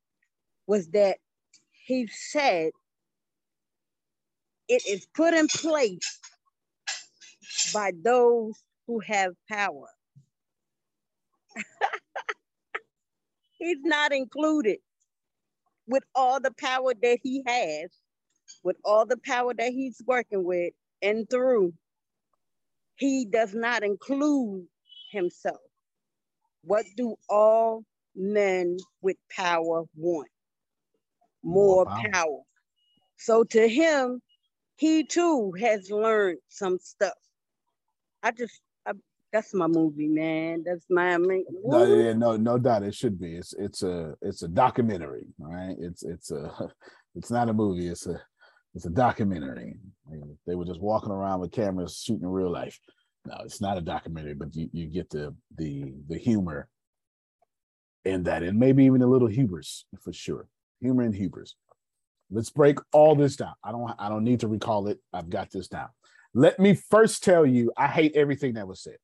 was that he said it is put in place by those who have power. He's not included with all the power that he has, with all the power that he's working with and through. He does not include himself. What do all men with power want? More, power. power. So to him, he too has learned some stuff. I just, that's my movie, man. That's my, I mean, No, yeah, no, no doubt it should be. It's it's a it's a documentary, right? It's it's a it's not a movie, it's a it's a documentary. I mean, They were just walking around with cameras shooting real life. No, it's not a documentary, but you, you get the the the humor in that, and maybe even a little hubris for sure. Humor and hubris. Let's break all this down. I don't I don't need to recall it. I've got this down. Let me first tell you, I hate everything that was said.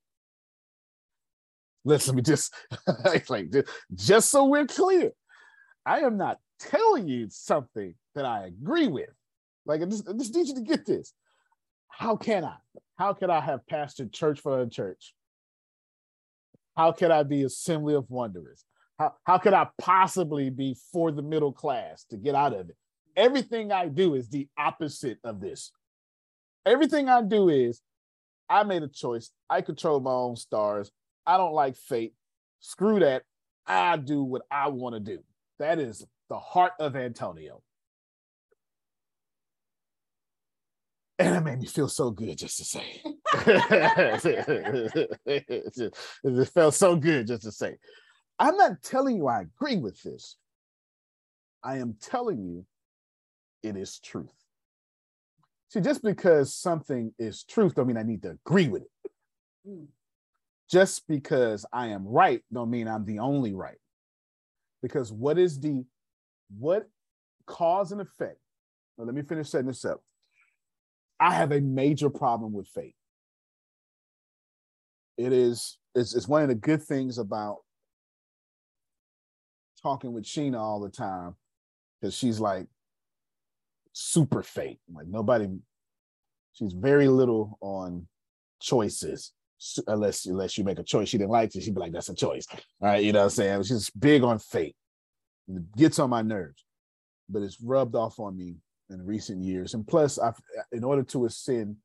Listen, me just like just, just so we're clear. I am not telling you something that I agree with. Like, I just, I just need you to get this. How can I? How can I have pastored church for a church? How can I be assembly of wonders? How, how could I possibly be for the middle class to get out of it? Everything I do is the opposite of this. Everything I do is I made a choice. I control my own stars. I don't like fate. Screw that. I do what I want to do. That is the heart of Antonio. And it made me feel so good just to say. it felt so good just to say. I'm not telling you I agree with this. I am telling you it is truth. See, just because something is truth don't mean I need to agree with it. Hmm. Just because I am right don't mean I'm the only right. Because what is the what cause and effect? Let me finish setting this up. I have a major problem with fate. It is it's, it's one of the good things about talking with Sheena all the time because she's like super fate. Like nobody, she's very little on choices unless unless you make a choice she didn't like it, she'd be like, that's a choice. All right, you know what I'm saying? She's big on fate. It gets on my nerves, but it's rubbed off on me in recent years. And plus, I've, in order to ascend,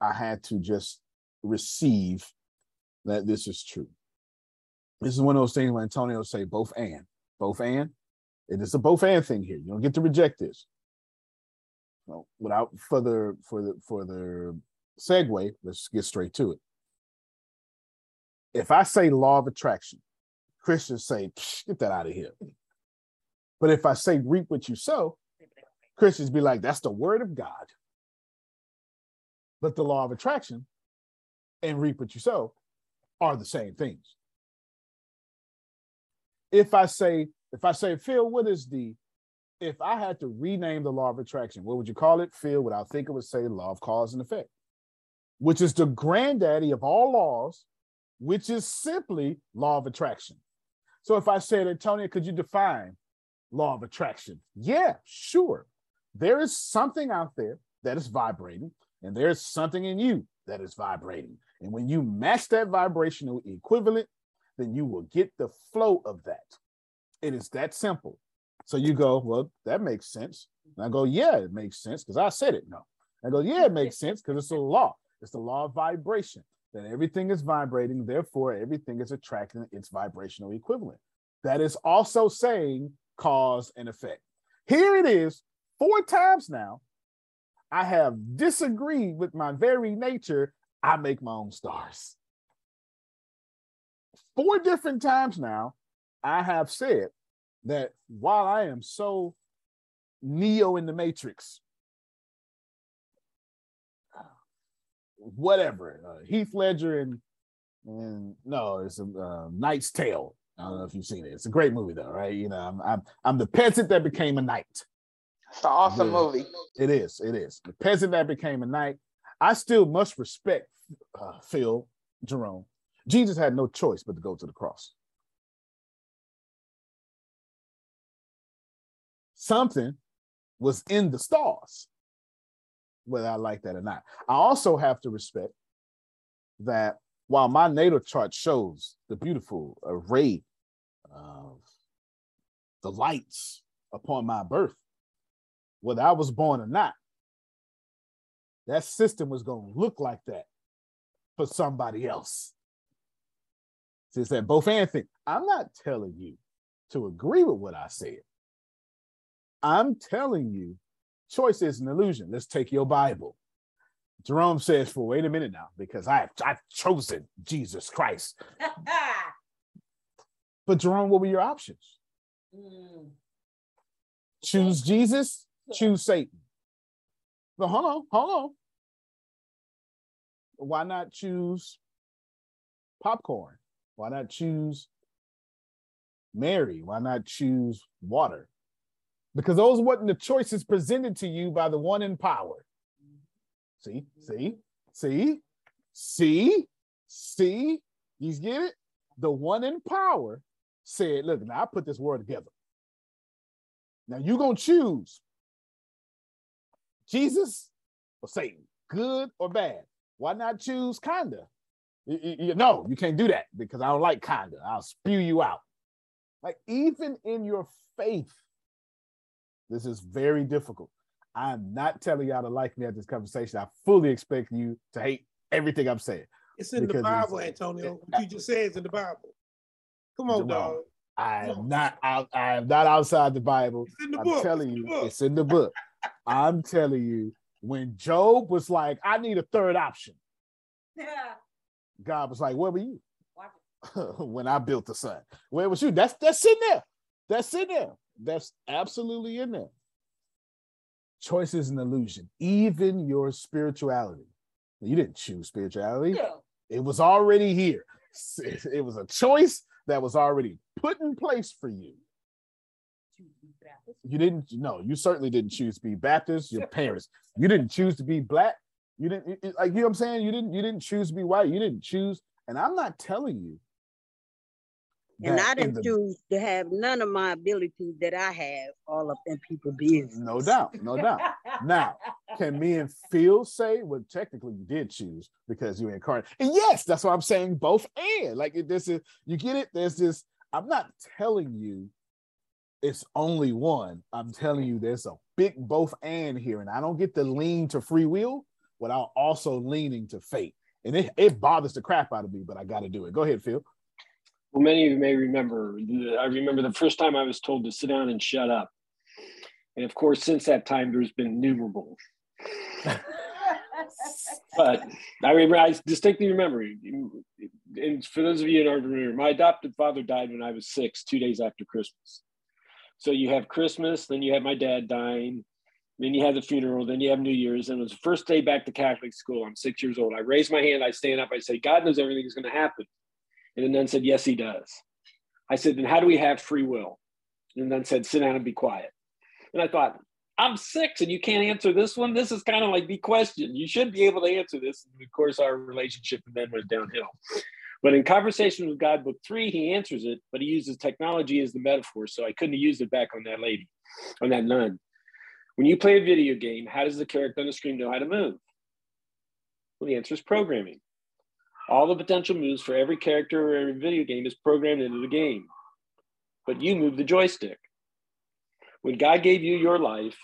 I had to just receive that this is true. This is one of those things when Antonio say both and, both and. It is a both and thing here. You don't get to reject this. So without further further further segue, let's get straight to it. If I say law of attraction, Christians say, get that out of here. But if I say reap what you sow, Christians be like, that's the word of God. But the law of attraction and reap what you sow are the same things. If I say, if I say, Phil, what is the, if I had to rename the law of attraction, what would you call it? Phil, what I think it would say law of cause and effect, which is the granddaddy of all laws, which is simply law of attraction. So if I said, Antonio, could you define law of attraction? Yeah, sure. There is something out there that is vibrating, and there's something in you that is vibrating. And when you match that vibrational equivalent, then you will get the flow of that. It is that simple. So you go, well, that makes sense. And I go, yeah, it makes sense because I said it. No. I go, yeah, it makes sense because it's a law. It's the law of vibration that everything is vibrating, therefore everything is attracting its vibrational equivalent. That is also saying cause and effect. Here it is, four times now. I have disagreed with my very nature I make my own stars. Four different times now, I have said that while I am so Neo in the Matrix, whatever, uh, Heath Ledger and and no, it's a uh, Knight's Tale. I don't know if you've seen it. It's a great movie though, right? You know, I'm I'm, I'm the peasant that became a knight. It's an awesome yeah. movie. It is. It is. The peasant that became a knight. I still must respect uh, Phil, Jerome. Jesus had no choice but to go to the cross. Something was in the stars, whether I like that or not. I also have to respect that while my natal chart shows the beautiful array of the lights upon my birth, whether I was born or not, that system was going to look like that for somebody else. It's that both and thing. I'm not telling you to agree with what I said. I'm telling you, choice is an illusion. Let's take your Bible. Jerome says, for wait a minute now, because I have I've chosen Jesus Christ. but Jerome, what were your options? Mm. Choose Jesus, choose Satan. But hold on, hold on why not choose popcorn? Why not choose Mary? Why not choose water? Because those weren't the choices presented to you by the one in power. See, see, see, see, see, you get it? The one in power said, Look, now I put this world together. Now you're gonna choose Jesus or Satan, good or bad. Why not choose kinda? You- you- no, you can't do that because I don't like kinda. I'll spew you out. Like even in your faith, this is very difficult. I'm not telling y'all to like me at this conversation. I fully expect you to hate everything I'm saying. It's in the Bible, Antonio. What you just said is in the Bible. Come on, No, dog. I am not out, I am not outside the Bible. in the I'm book, telling it's you, the book. it's in the book. I'm telling you, when Job was like, I need a third option, Yeah. God was like, Where were you? when I built the sun. Where was you? That's that's in there. That's in there. That's absolutely in there. Choice is an illusion. Even your spirituality. You didn't choose spirituality. It was already here. It was a choice that was already put in place for you. You didn't, no, you certainly didn't choose to be Baptist, your parents. You didn't choose to be black. You didn't like you know what I'm saying? You didn't, you didn't choose to be white. You didn't choose, and I'm not telling you. And I didn't the- choose to have none of my abilities that I have all up in people's business. No doubt, no doubt. Now, can me and Phil say, well, technically you did choose because you incarnate. And yes, that's why I'm saying both and. Like this is you get it? There's this, I'm not telling you it's only one. I'm telling you there's a big both and here. And I don't get to lean to free will without also leaning to fate. And it, it bothers the crap out of me, but I gotta do it. Go ahead, Phil. Well, many of you may remember. I remember the first time I was told to sit down and shut up. And of course, since that time, there's been innumerable. But I remember, I distinctly remember, and for those of you who don't remember, my adopted father died when I was six, two days after Christmas. So you have Christmas, then you have my dad dying, then you have the funeral, then you have New Year's, and it was the first day back to Catholic school. I'm six years old. I raise my hand, I stand up, I say, God knows everything is going to happen. And the nun said, Yes, he does. I said, Then how do we have free will? And the nun said, Sit down and be quiet. And I thought, I'm six and you can't answer this one. This is kind of like the question. You should be able to answer this. And of course, our relationship then went downhill. But in Conversation with God, book three, he answers it, but he uses technology as the metaphor. So I couldn't have used it back on that lady, on that nun. When you play a video game, how does the character on the screen know how to move? Well, the answer is programming. All the potential moves for every character or every video game is programmed into the game. But you move the joystick. When God gave you your life,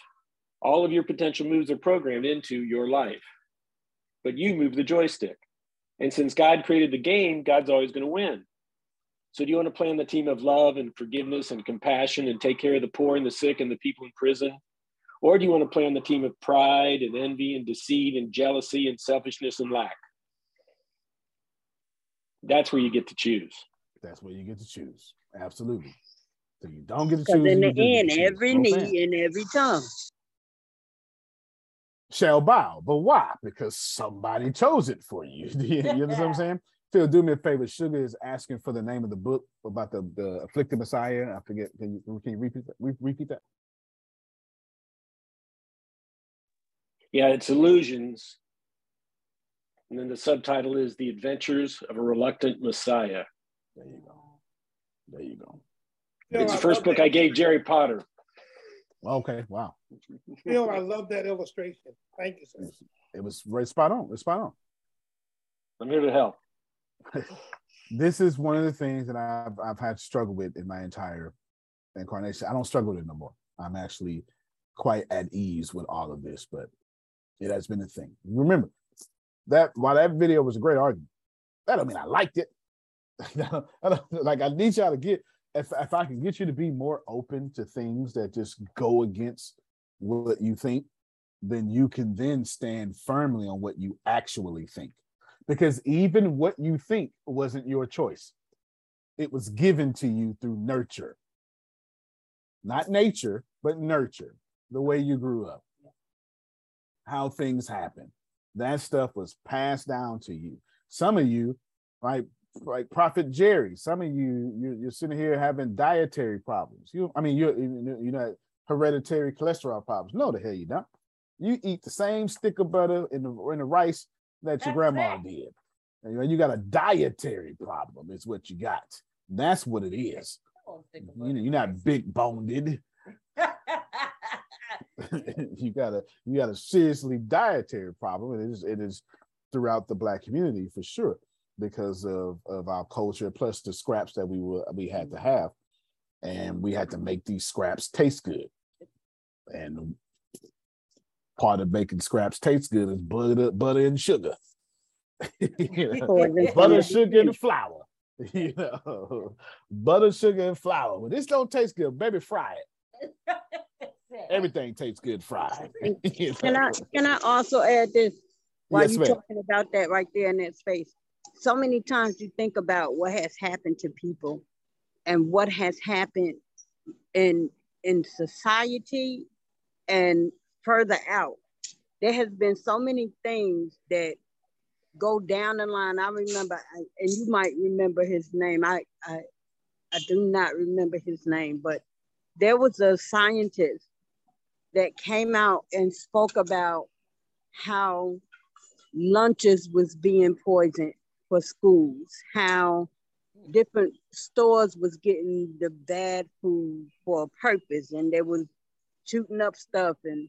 all of your potential moves are programmed into your life. But you move the joystick. And since God created the game, God's always going to win. So do you want to play on the team of love and forgiveness and compassion and take care of the poor and the sick and the people in prison? Or do you want to play on the team of pride and envy and deceit and jealousy and selfishness and lack? That's where you get to choose. That's where you get to choose. Absolutely. So you don't get to Because choose. in the do get end, choose. every Both and. knee and every tongue. shall bow. But why? Because somebody chose it for you. you understand what I'm saying? Phil, do me a favor. Sugar is asking for the name of the book about the, the afflicted Messiah. I forget. Can you, can you repeat that? Re- repeat that? Yeah, it's illusions. And then the subtitle is The Adventures of a Reluctant Messiah. There you go. There you go. It's the first book I gave Jerry Potter. Okay. Wow. Phil, I love that illustration. Thank you, sir. It was right spot on. It's spot on. I'm here to help. this is one of the things that I've I've had to struggle with in my entire incarnation. I don't struggle with it no more. I'm actually quite at ease with all of this, but it has been a thing. Remember that while that video was a great argument, that don't mean I liked it. Like I need y'all to get if if I can get you to be more open to things that just go against what you think, then you can then stand firmly on what you actually think. Because even what you think wasn't your choice. It was given to you through nurture. Not nature, but nurture, the way you grew up, how things happen. That stuff was passed down to you. Some of you, right, like Prophet Jerry, some of you, you're, you're sitting here having dietary problems. You, I mean, you're, you you know, hereditary cholesterol problems. No, the hell you don't. You eat the same stick of butter in the in the rice that your grandma did. And, you know, you got a dietary problem. Is what you got. That's what it is. You know, you're not big boned. you got a you got a seriously dietary problem, and it is it is throughout the black community for sure because of of our culture plus the scraps that we were we had to have. And we had to make these scraps taste good. And part of making scraps taste good is butter butter and sugar. You know, butter sugar and flour. You know butter sugar and flour. But this don't taste good baby fry it everything tastes good fried? Can I can I also add this while Yes, you're talking about that right there in that space? So many times you think about what has happened to people and what has happened in in society and further out. There has been so many things that go down the line. I remember, I- and you might remember his name. I I, I do not remember his name, but there was a scientist that came out and spoke about how lunches was being poisoned for schools, how different stores was getting the bad food for a purpose and they was shooting up stuff and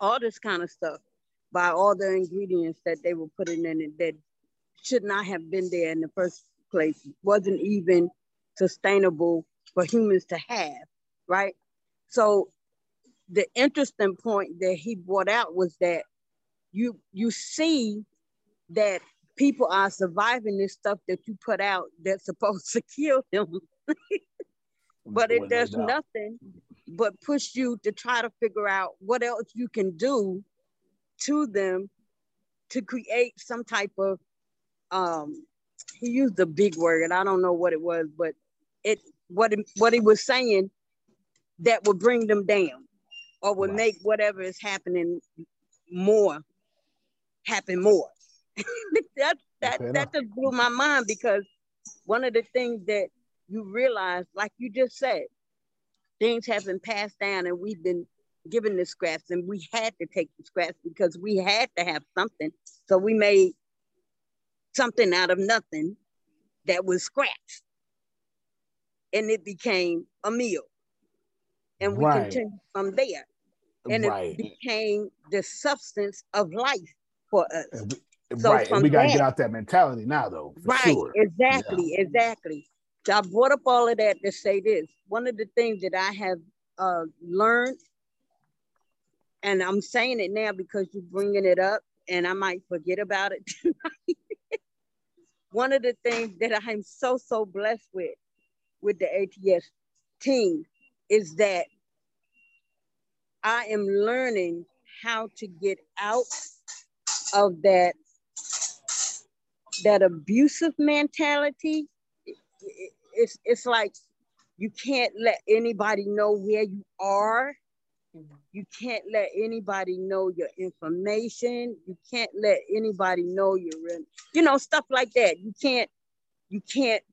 all this kind of stuff by all the ingredients that they were putting in it that should not have been there in the first place wasn't even sustainable for humans to have right? So the interesting point that he brought out was that you you see that people are surviving this stuff that you put out that's supposed to kill them. But it does nothing but push you to try to figure out what else you can do to them to create some type of um he used a big word and i don't know what it was but it what it, what he was saying that would bring them down or would make whatever is happening more happen more. That that Fair that just blew my mind because one of the things that you realize like you just said things have been passed down and we've been given the scraps and we had to take the scraps because we had to have something. So we made something out of nothing that was scraps. And it became a meal and we Right. continued from there and Right. it became the substance of life for us So right, and we got to get out that mentality now, though. Right sure. exactly exactly so i brought up all of that to say this one of the things that i have uh, learned and i'm saying it now because you're bringing it up and i might forget about it tonight one of the things that i'm so so blessed with with the ats team is that i am learning how to get out of that that abusive mentality. It- it- it's it's like you can't let anybody know where you are. You can't let anybody know your information. You can't let anybody know you're in you know stuff like that. You can't you can't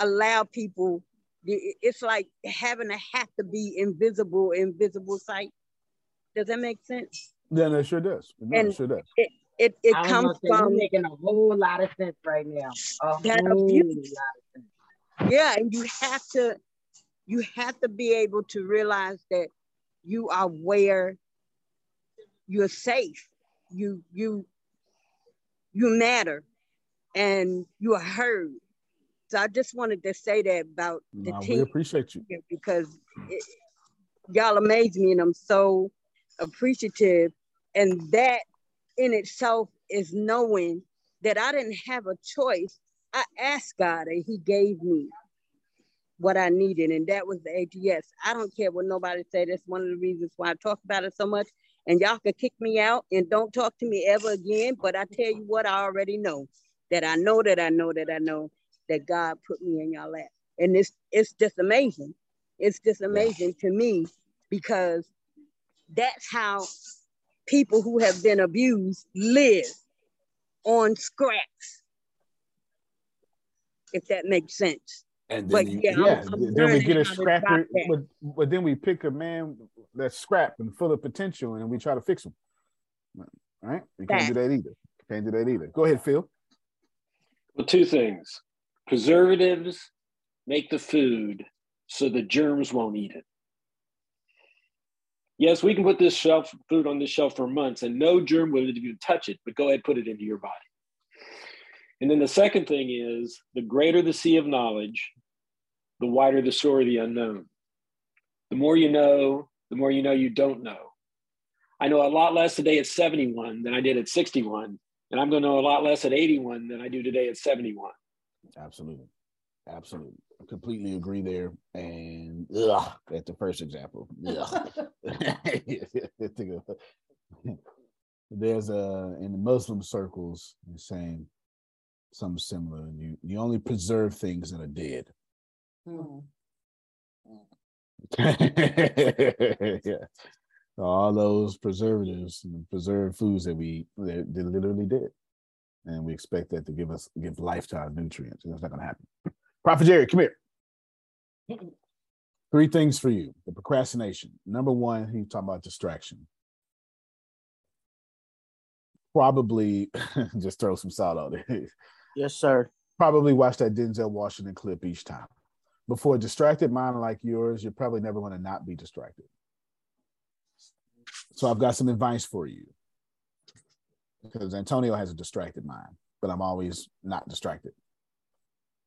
allow people it's like having to have to be invisible invisible sight does that make sense Then it sure does. No, it and sure does. it it, it comes gonna say, from making a whole lot of sense right now. A that whole abuse. lot of sense. yeah and you have to you have to be able to realize that you are where you're safe you you you matter and you are heard so i just wanted to say that about the No, we team appreciate you. because it, y'all amaze me and i'm so appreciative. And that in itself is knowing that i didn't have a choice. I asked god and he gave me what i needed and that was the ats i don't care what nobody say. That's one of the reasons why i talk about it so much. And y'all can kick me out and don't talk to me ever again but i tell you what i already know that i know that i know that i know that god put me in y'all lap and it's it's just amazing it's just amazing to me because that's how people who have been abused live on scraps if that makes sense And then, you- yeah, I'm- I'm then we get a how scrapper, but, but then we pick a man that's scrap and full of potential and we try to fix him. Right? We can't do that either. Can't do that either. Go ahead, Phil. Well, two things. Preservatives make the food so the germs won't eat it. Yes, we can put this shelf food on this shelf for months and no germ will even touch it, but go ahead put it into your body. And then the second thing is the greater the sea of knowledge, the wider the story of the unknown. The more you know, the more you know you don't know. I know a lot less today at 71 than I did at 61, and I'm going to know a lot less at 81 than I do today at 71. Absolutely. Absolutely. I completely agree there. And ugh, at the first example. There's a in the Muslim circles you're saying something similar. You you only preserve things that are dead. Hmm. yeah. All those preservatives and preserved foods that we eat, they're, they're literally dead. And we expect that to give us give life to our nutrients. And that's not gonna happen. Prophet Jerry, come here. Three things for you. The procrastination. Number one, he talking about distraction. Probably just throw some salt on it. Yes, sir. Probably watch that Denzel Washington clip each time. Before a distracted mind like yours, you're probably never going to not be distracted. So I've got some advice for you. Because Antonio has a distracted mind, but I'm always not distracted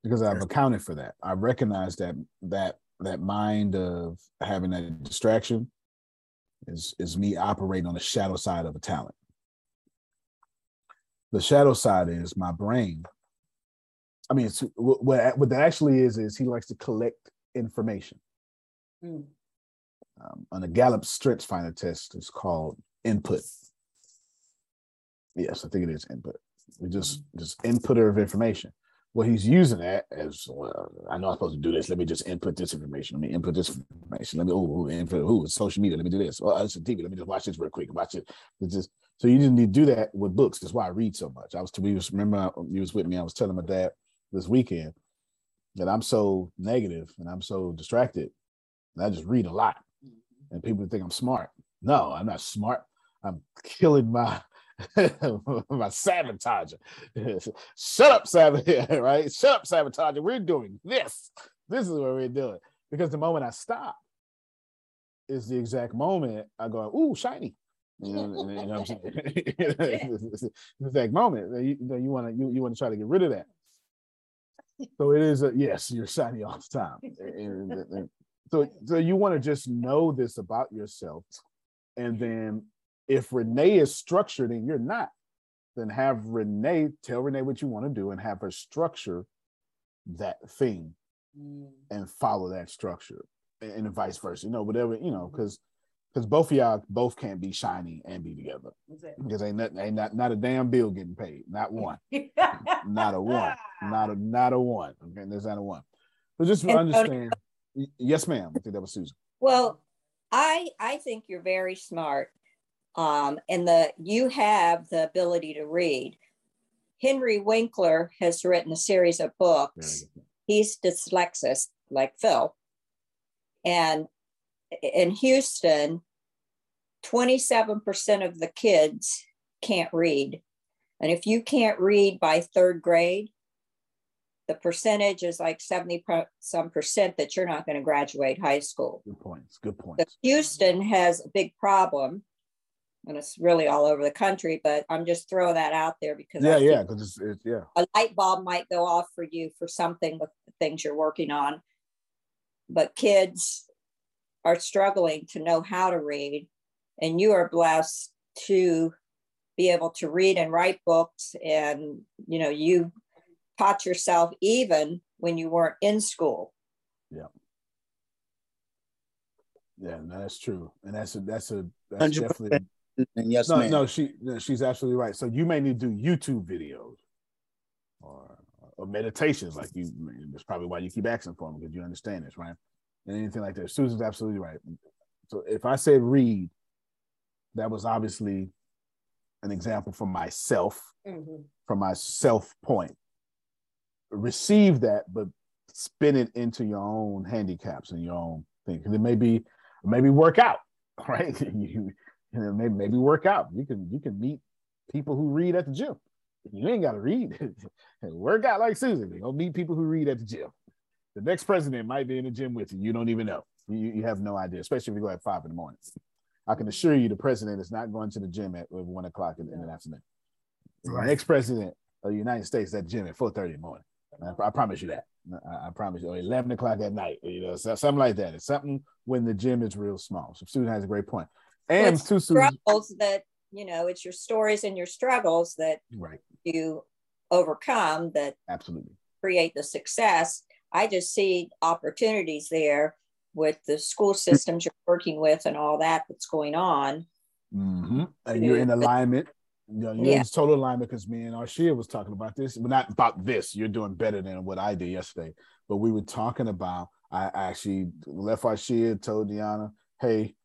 because I've accounted for that. I recognize that that that mind of having that distraction is is me operating on the shadow side of a talent. The shadow side is my brain. I mean, it's, what what that actually is is he likes to collect information. Mm. Um, on a Gallup Strengths Finder test, it's called input. Yes, I think it is input. We just mm-hmm. just inputter of information well, he's using that as well. I know I'm supposed to do this. Let me just input this information. Let me input this information. Let me oh, input who it's social media. Let me do this. Oh, it's a TV. Let me just watch this real quick. Watch it. It's just so you didn't need to do that with books. That's why I read so much. I was we was remember you was with me. I was telling my dad this weekend that I'm so negative and I'm so distracted. And I just read a lot, mm-hmm. and people think I'm smart. No, I'm not smart. I'm killing my my sabotager. Shut up, sabotager, right? Shut up, sabotager. We're doing this. This is what we're doing. Because the moment I stop is the exact moment I go, ooh, shiny. You know, you know what I'm saying? the exact moment you, you want to you, you want to try to get rid of that. So it is a yes, you're shiny all the time. so so you want to just know this about yourself and then if Renee is structured and you're not, then have Renee tell Renee what you want to do and have her structure that thing mm. and follow that structure and, and vice versa. You know, whatever, you know, because because both of y'all both can't be shiny and be together. Because ain't nothing ain't not not a damn bill getting paid. Not one. not a one. Not a not a one. Okay, there's not a one. So just and, understand. Yes, ma'am. I think that was Susan. Well, I I think you're very smart um, and the you have the ability to read. Henry Winkler has written a series of books. He's dyslexic, like Phil. And in Houston, 27% of the kids can't read. And if you can't read by third grade, the percentage is like 70 some percent that you're not going to graduate high school. Good points. Good points. Houston has a big problem and it's really all over the country. But I'm just throwing that out there because yeah, yeah, because it's, it's, yeah, a light bulb might go off for you for something with the things you're working on. But kids are struggling to know how to read, and you are blessed to be able to read and write books, and you know you taught yourself even when you weren't in school. Yeah. Yeah, no, that's true, and that's a that's a that's 100%. definitely and yes, no, ma'am. no, she she's absolutely right. So you may need to do YouTube videos or or meditations, like you. That's probably why you keep asking for them because you understand this, right? And anything like that. Susan's absolutely right. So if I said read, that was obviously an example for myself, mm-hmm. from my self point. Receive that, but spin it into your own handicaps and your own thing. Because it may be, maybe work out, right? you you know, maybe maybe work out. You can you can meet people who read at the gym. You ain't got to read. work out like Susan. Go meet people who read at the gym. The next president might be in the gym with you. You don't even know. You, you have no idea, especially if you go at five in the morning. I can assure you, the president is not going to the gym at one o'clock in, in the afternoon. The next president of the United States at gym at four thirty in the morning. I, I promise you that. I, I, promise you, or eleven o'clock at night. You know, something like that. It's something when the gym is real small. So, Susan has a great point. And It's struggles that you know it's your stories and your struggles that right? you overcome that Absolutely. create the success i just see opportunities there with the school systems you're working with and all that that's going on hmm And you're in alignment. You're Yeah. in total alignment because me and Arshia was talking about this, but not about this. You're doing better than what I did yesterday. But we were talking about. I actually left Arshia, told Deanna, "Hey,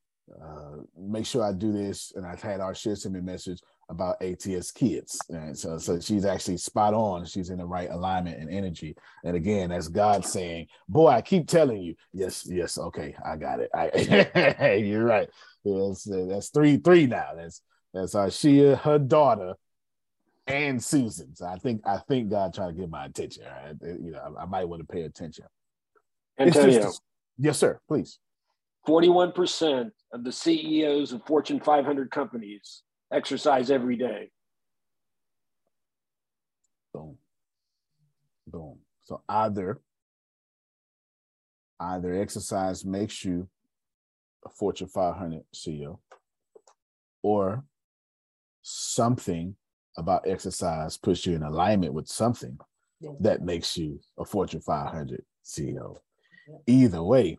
uh, make sure I do this," and I've had our Arshia send me a message about ATS kids, and so so she's actually spot on. She's in the right alignment and energy. And again, that's God saying, "Boy, I keep telling you, yes, yes, okay, I got it. I, you're right. Yes, that's three, three now. That's that's Arshia, her daughter, and Susan. So I think I think God trying to get my attention. right? You know, I, I might want to pay attention. It's just- yes, sir. Please. 41% of the CEOs of Fortune 500 companies exercise every day. Boom. Boom. So either either exercise makes you a Fortune 500 CEO, or something about exercise puts you in alignment with something that makes you a Fortune 500 CEO. Either way,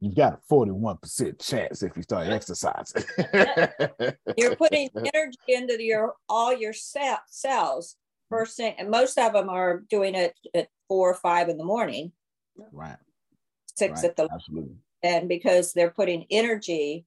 you've got a 41% chance if you start exercising. you're putting energy into your all your cells first thing and most of them are doing it at four or five in the morning right. six Right. at the Absolutely. and because they're putting energy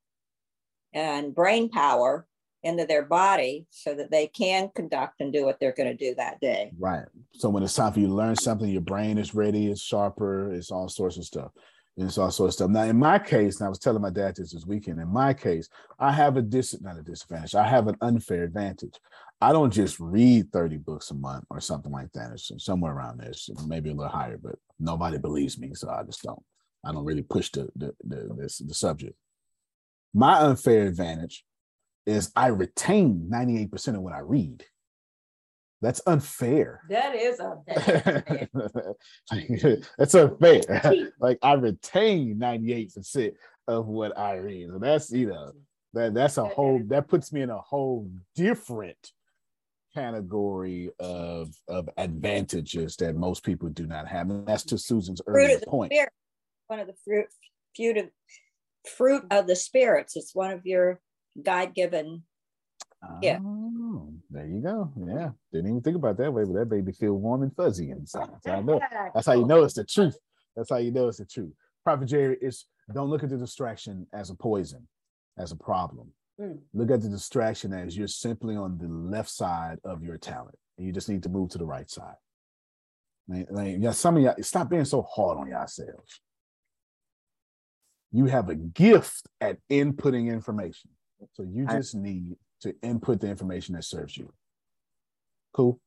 and brain power into their body so that they can conduct and do what they're going to do that day Right. So when it's time for you to learn something, your brain is ready, it's sharper, it's all sorts of stuff. It's all sorts of stuff. Now, in my case, and I was telling my dad this this weekend, in my case, I have a dis not a disadvantage, I have an unfair advantage. I don't just read 30 books a month or something like that. It's somewhere around there. It's maybe a little higher, but nobody believes me. So I just don't. I don't really push the the the, this, the subject. My unfair advantage is I retain 98% of what I read. That's unfair. That is unfair. that's unfair. like I retain 98% of what I read. So that's you know, that that's a whole that puts me in a whole different category of of advantages that most people do not have. And that's to Susan's earlier point. spirit one of the fruit fruit of fruit of the spirits it's one of your god-given yeah Oh, there you go. Yeah. Didn't even think about that way, but that baby feel warm and fuzzy inside. So I know that's how you know it's the truth. That's how you know it's the truth. Prophet Jerry is don't look at the distraction as a poison, as a problem. Mm. Look at the distraction as you're simply on the left side of your talent. And you just need to move to the right side. Like, like, yeah, some of y'all stop being so hard on yourselves. You have a gift at inputting information. So you I- just need to input the information that serves you. Cool.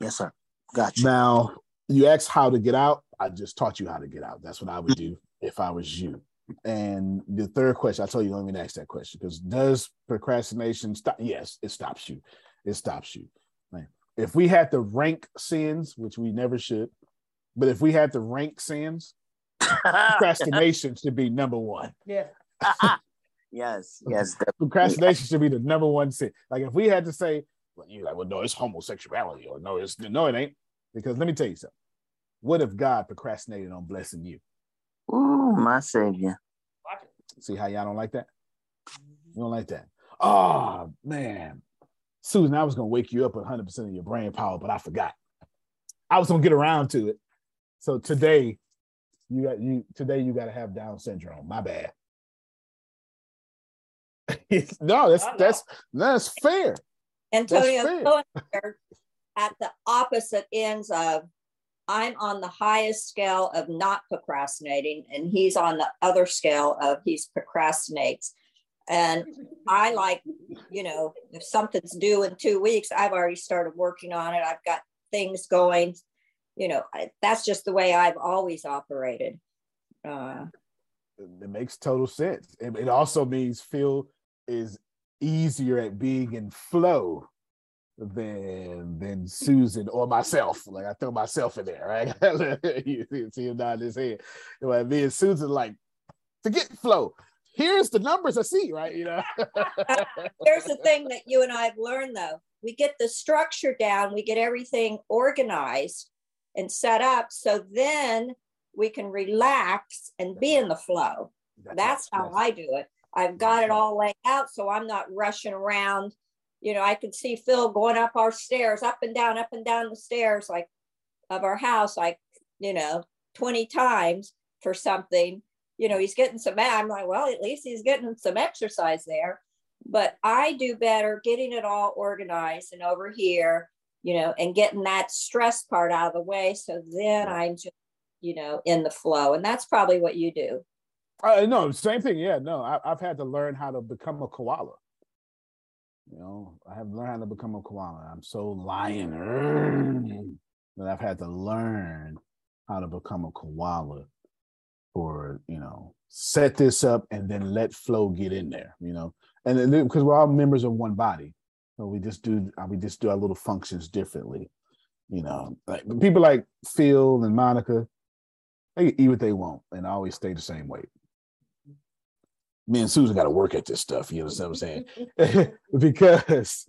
Yes, sir. Got you. Now, you asked how to get out. I just taught you how to get out. That's what I would do if I was you. And the third question, I told you, don't even ask that question because does procrastination stop? Yes, it stops you. It stops you. Like, if we had to rank sins, which we never should, but if we had to rank sins, procrastination should be number one. Yeah. Yes, yes. Procrastination should be the number one sin. Like if we had to say, well, you're like, well, no, it's homosexuality, or no, it's no, it ain't. Because let me tell you something. What if God procrastinated on blessing you? Ooh, my savior. See how y'all don't like that? You don't like that. Oh man. Susan, I was gonna wake you up with 100% of your brain power, but I forgot. I was gonna get around to it. So today, you got you today you gotta have Down syndrome. My bad. no, that's that's that's fair. Antonio fair. At the opposite ends of I'm on the highest scale of not procrastinating, and he's on the other scale of he's procrastinates. And I like, you know, if something's due in two weeks, I've already started working on it. I've got things going. You know, I, that's just the way I've always operated. Uh, it makes total sense. It, it also means Phil is easier at being in flow than than Susan or myself. Like I throw myself in there, right? you see him nodding his head. You know, me and Susan like to get flow. Here's the numbers I see, right? You know. Here's the thing that you and I have learned though. We get the structure down, we get everything organized and set up. So then we can relax and be in the flow. That's how I do it. I've got it all laid out so I'm not rushing around. You know, I could see Phil going up our stairs, up and down, up and down the stairs, like of our house, like, you know, 20 times for something. You know, he's getting some, I'm like, well, at least he's getting some exercise there. But I do better getting it all organized and over here, you know, and getting that stress part out of the way. So then I'm just, you know, in the flow. And that's probably what you do. Uh, no, same thing. Yeah, no, I, I've had to learn how to become a koala. You know, I have learned how to become a koala. I'm so lion that I've had to learn how to become a koala or, you know, set this up and then let flow get in there, you know, and because we're all members of one body. So we just do, uh, we just do our little functions differently, you know, like people like Phil and Monica, they eat what they want and always stay the same weight me and Susan got to work at this stuff. You know what I'm saying? because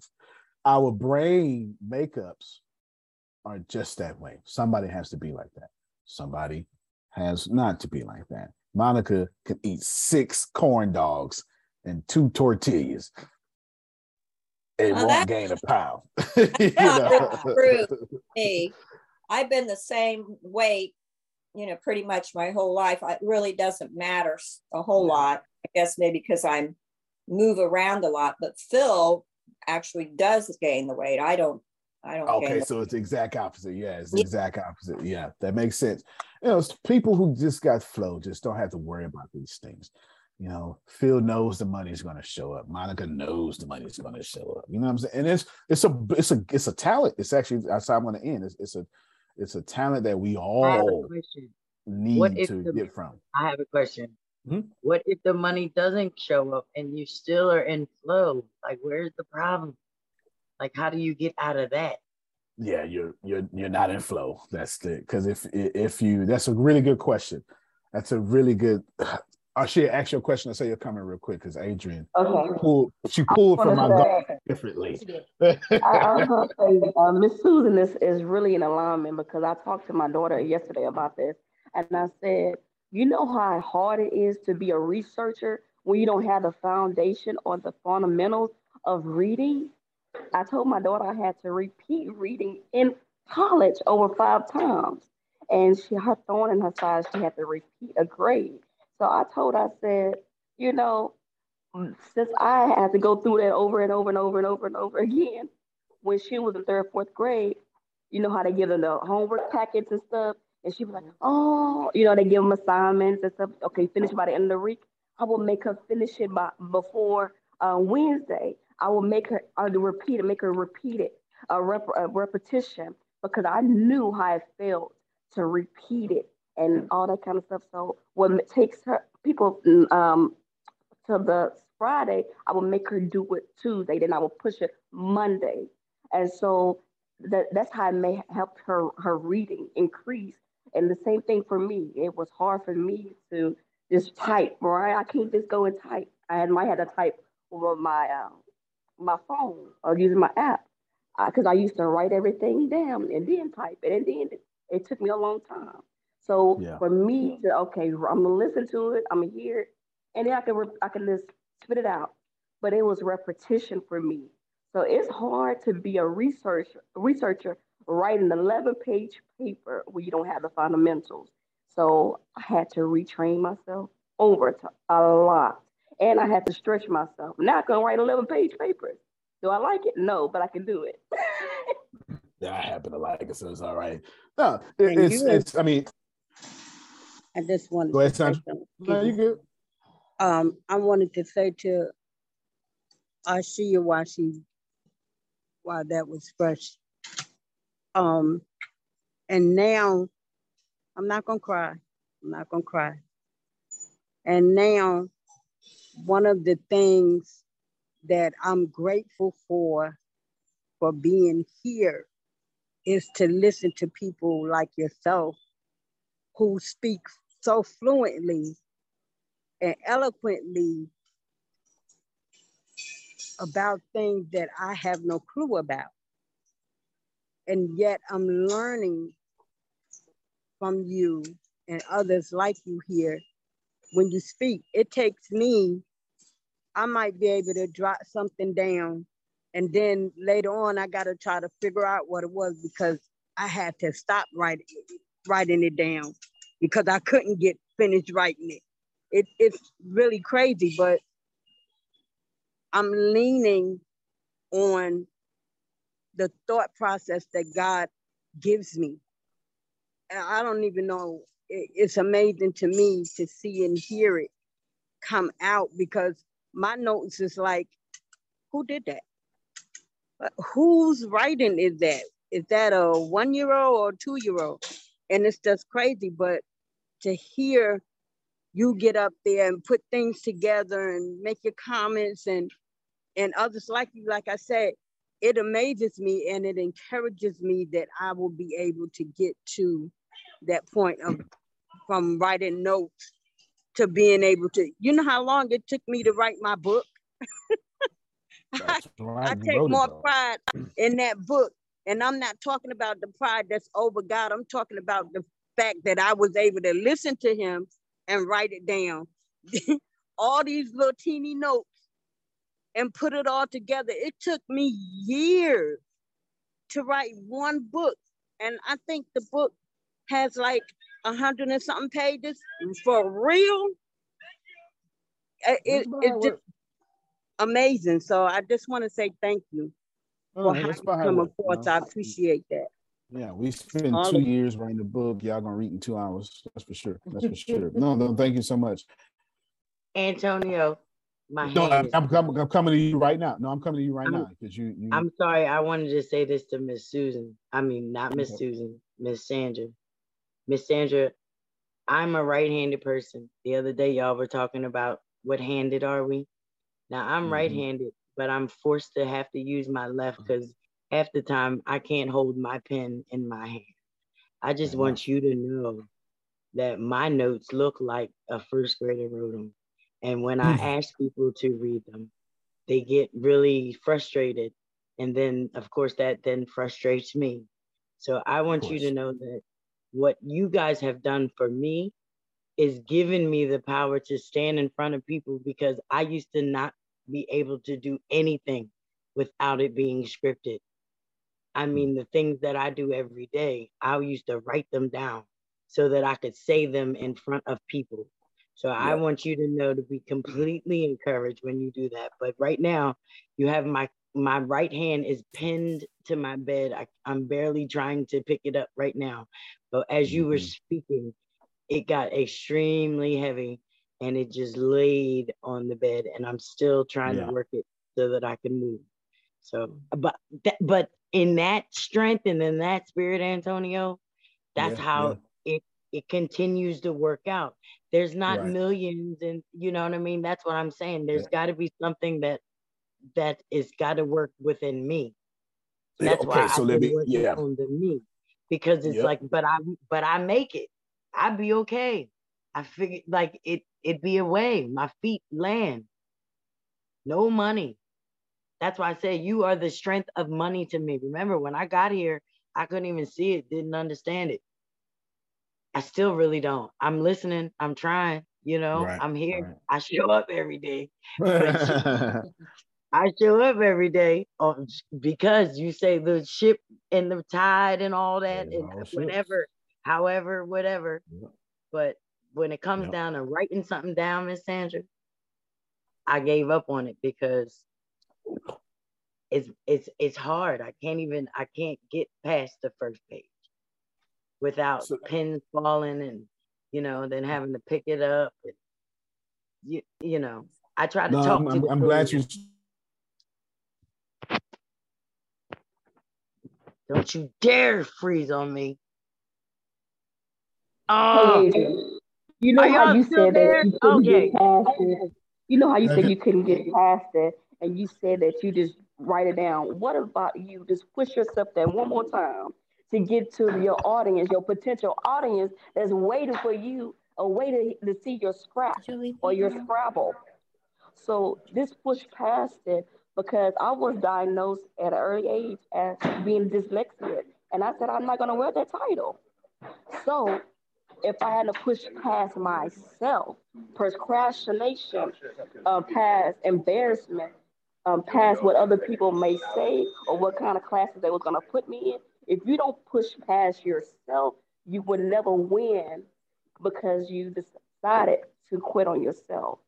our brain makeups are just that way. Somebody has to be like that. Somebody has not to be like that. Monica can eat six corn dogs and two tortillas. It well, won't gain a pound. true. Me, I've been the same weight, you know, pretty much my whole life. It really doesn't matter a whole lot. I guess maybe because I'm move around a lot, but Phil actually does gain the weight. I don't. I don't. Okay, so it's the exact opposite. Yeah, it's the yeah. exact opposite. Yeah, that makes sense. You know, people who just got flow just don't have to worry about these things. You know, Phil knows the money's going to show up. Monica knows the money's going to show up. You know what I'm saying? And it's it's a it's a it's a talent. It's actually that's how I'm going to end. It's, it's a it's a talent that we all need to the, get from. I have a question. Mm-hmm. What if the money doesn't show up and you still are in flow? Like, where's the problem? Like, how do you get out of that? Yeah, you're you're you're not in flow. That's the because if if you that's a really good question. That's a really good. I'll share ask your question. I'll say you're coming real quick because Adrian okay. pulled she pulled from my gut differently. I, I was say uh, Miss Susan is is really an alignment because I talked to my daughter yesterday about this, and I said you know how hard it is to be a researcher when you don't have the foundation or the fundamentals of reading? I told my daughter I had to repeat reading in college over five times. And she her thorn in her side, she had to repeat a grade. So I told her, I said, you know, since I had to go through that over and over and over and over and over again, when she was in third, fourth grade, you know how they give them the homework packets and stuff. And she was like, oh, you know, they give them assignments and stuff. Okay, finish by the end of the week. I will make her finish it by before uh, Wednesday. I will make her I'll repeat it, make her repeat it, a, rep, a repetition, because I knew how it felt to repeat it and all that kind of stuff. So when it takes her people um, to the Friday, I will make her do it Tuesday. Then I will push it Monday, and so that that's how it may help her her reading increase and the same thing for me. It was hard for me to just type, right? I can't just go and type. I had might have to type over my uh, my phone or using my app because uh, I used to write everything down and then type it, and then it, it took me a long time. So yeah. for me to okay, I'm gonna listen to it, I'm gonna hear it, and then I can re- I can just spit it out. But it was repetition for me. So it's hard to be a researcher researcher write an 11 page paper where you don't have the fundamentals. So I had to retrain myself over to a lot. And I had to stretch myself. Now I can write 11 page papers. Do I like it? No, but I can do it. yeah, I happen to like it, so it's all right. No, it, it's, it's, I mean, I just wanted go ahead, Sandra. No, you good. Um, I wanted to say to Ashia while she, while that was fresh, um, and now I'm not gonna cry. I'm not gonna cry. And now one of the things that I'm grateful for for being here is to listen to people like yourself who speak so fluently and eloquently about things that I have no clue about. And yet I'm learning from you and others like you here when you speak. It takes me, I might be able to drop something down and then later on I gotta try to figure out what it was because I had to stop writing writing it down because I couldn't get finished writing it. it it's really crazy, but I'm leaning on the thought process that God gives me. And I don't even know, it's amazing to me to see and hear it come out because my notes is like, who did that? Whose writing is that? Is that a one year old or two year old? And it's just crazy, but to hear you get up there and put things together and make your comments and and others like you. Like i said it amazes me and it encourages me that i will be able to get to that point of from writing notes to being able to you know how long it took me to write my book? I, I take more pride in that book. And i'm not talking about the pride that's over god. I'm talking about the fact that I was able to listen to him and write it down. all these little teeny notes and put it all together. It took me years to write one book. And I think the book has like a hundred and something pages for real. Uh, it, it, it's just amazing. So I just want to say thank you for how you come across. I appreciate that. Yeah, we spent two years writing the book. Y'all gonna read in two hours. That's for sure. That's for sure. No, no, thank you so much. Antonio, my no, I'm, I'm, I'm, coming to you right now. No, I'm coming to you right I'm, now because you, you. I'm sorry. I wanted to say this to Miss Susan. I mean, not Miss Okay. Susan, Miss Sandra. Miss Sandra, I'm a right-handed person. The other day, y'all were talking about what handed are we? Now I'm Mhm. right-handed, but I'm forced to have to use my left because half the time I can't hold my pen in my hand. I just want you to know that my notes look like a first grader wrote them. And when I hmm. ask people to read them, they get really frustrated. And then, of course, that then frustrates me. So I want you to know that what you guys have done for me is given me the power to stand in front of people because I used to not be able to do anything without it being scripted. I mm. mean, the things that I do every day, I used to write them down so that I could say them in front of people. So I want you to know to be completely encouraged when you do that. But right now, you have my my right hand is pinned to my bed. I, I'm barely trying to pick it up right now. But as you were mm-hmm. speaking, it got extremely heavy and it just laid on the bed and I'm still trying Yeah. to work it so that I can move. So, but that, but in that strength and in that spirit, Antonio, that's Yeah, how it it continues to work out. There's not Right. millions, and you know what I mean. That's what I'm saying. There's Yeah. got to be something that that is got to work within me. Yeah, That's why so I've let me- working yeah. on the me because it's Yep. like, but I but I make it. I'd be okay. I figured like it it'd be a way. My feet land. No money. That's why I say you are the strength of money to me. Remember when I got here, I couldn't even see it, didn't understand it. I still really don't. I'm listening. I'm trying. You know, Right, I'm here. right. I show up every day. I show up every day uh, because you say the ship and the tide and all that and all ships. whatever, however, whatever. But when it comes down to writing something down, Miss Sandra, I gave up on it because it's it's it's hard. I can't even I can't get past the first page without pins falling and you know then having to pick it up. And, you you know I try to No, talk I'm, to I'm, I'm glad you. Don't you dare freeze on me. Oh, Hey, you know how y'all you still said there? that you couldn't Okay. get past it. You know how you said you couldn't get past it, and you said that you just write it down. What about you just push yourself there one more time to get to your audience, your potential audience that's waiting for you, a way to, to see your scratch or your Scrabble. So this push past it because I was diagnosed at an early age as being dyslexic. And I said, I'm not going to wear that title. So if I had to push past myself, procrastination, uh, past embarrassment, um, past what other people may say or what kind of classes they were going to put me in, if you don't push past yourself, you would never win because you decided to quit on yourself.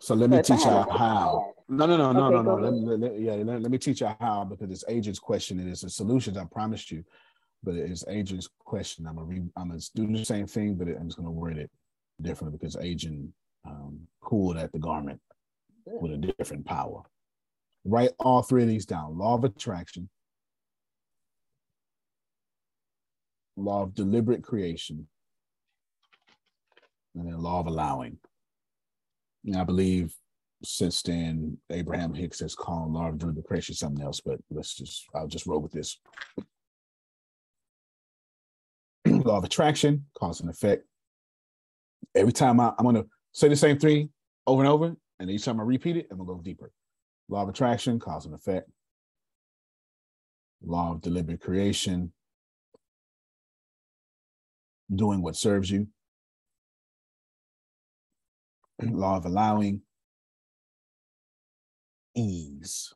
So let me So teach you a- how. No, no, no, no, Okay, no, no. Let, let- let- yeah, let, let me teach you how because it's Adrian's question and it's a solutions I promised you, but it's Adrian's question. I'm gonna re, I'm gonna do the same thing, but I'm just gonna word it differently because agent um, pulled at the garment with a different power. Write all three of these down: law of attraction, law of deliberate creation, and then law of allowing. And I believe since then, Abraham Hicks has called law of deliberate creation something else, but let's just, I'll just roll with this. law of attraction, cause and effect. Every time I, I'm going to say the same three over and over, and each time I repeat it, I'm going to go deeper. Law of attraction, cause and effect. Law of deliberate creation, doing what serves you. Law of allowing, ease.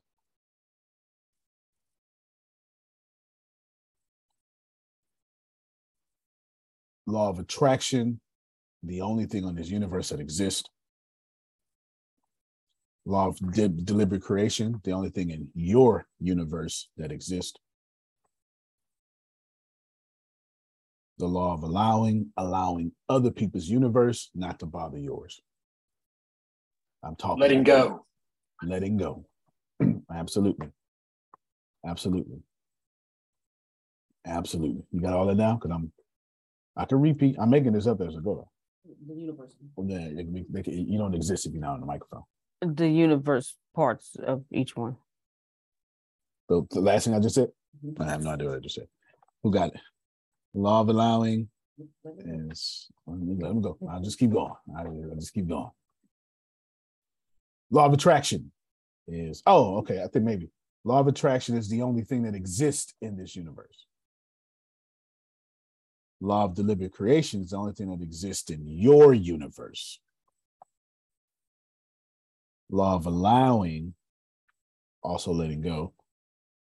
Law of attraction, the only thing on this universe that exists. Law of de- deliberate creation, the only thing in your universe that exists. The law of allowing, allowing other people's universe not to bother yours. I'm talking Letting go. letting go. Absolutely. Absolutely. Absolutely. You got all that down? Because I'm I can repeat. I'm making this up as I go. The universe. Yeah, it can be- they you don't exist if you're not on the microphone. The universe parts of each one. The, the last thing I just said, mm-hmm. I have no idea what I just said. Who got it? Law of allowing is let me, let me go. I'll just keep going. I'll just keep going. Law of attraction is oh, okay. I think maybe law of attraction is the only thing that exists in this universe. Law of deliberate creation is the only thing that exists in your universe. Law of allowing, also letting go,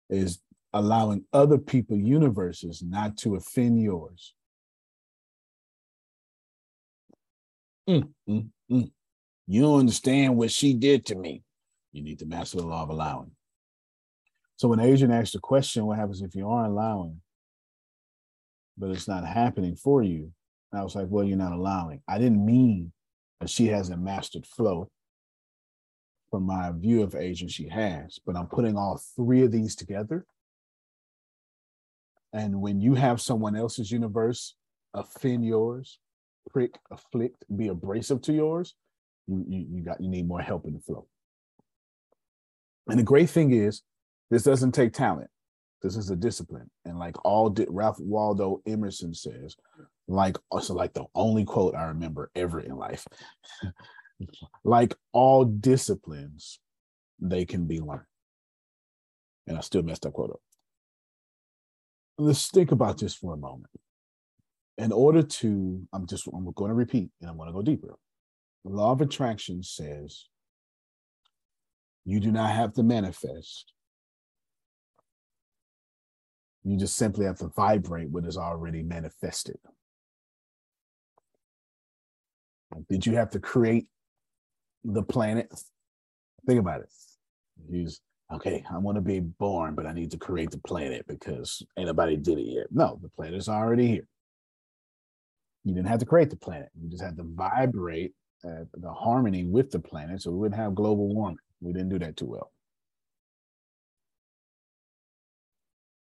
is allowing other people universes not to offend yours. Mm, mm, mm. You don't understand what she did to me. You need to master the law of allowing. So when Adrian asked the question, what happens if you are allowing, but it's not happening for you? I was like, well, you're not allowing. I didn't mean that she hasn't mastered flow. From my view of Adrian, she has, but I'm putting all three of these together. And when you have someone else's universe offend yours, prick, afflict, be abrasive to yours, you, you, you got you need more help in the flow. And the great thing is, this doesn't take talent. This is a discipline. And like all di- Ralph Waldo Emerson says, like also like the only quote I remember ever in life. like all disciplines, they can be learned. And I still messed that quote up. Let's think about this for a moment. In order to, I'm just I'm going to repeat and I'm going to go deeper. The law of attraction says you do not have to manifest. You just simply have to vibrate what is already manifested. Did you have to create the planet? Think about it. Use okay, I want to be born, but I need to create the planet because anybody did it yet. No, the planet is already here. You didn't have to create the planet. You just had to vibrate uh, the harmony with the planet so we wouldn't have global warming. We didn't do that too well.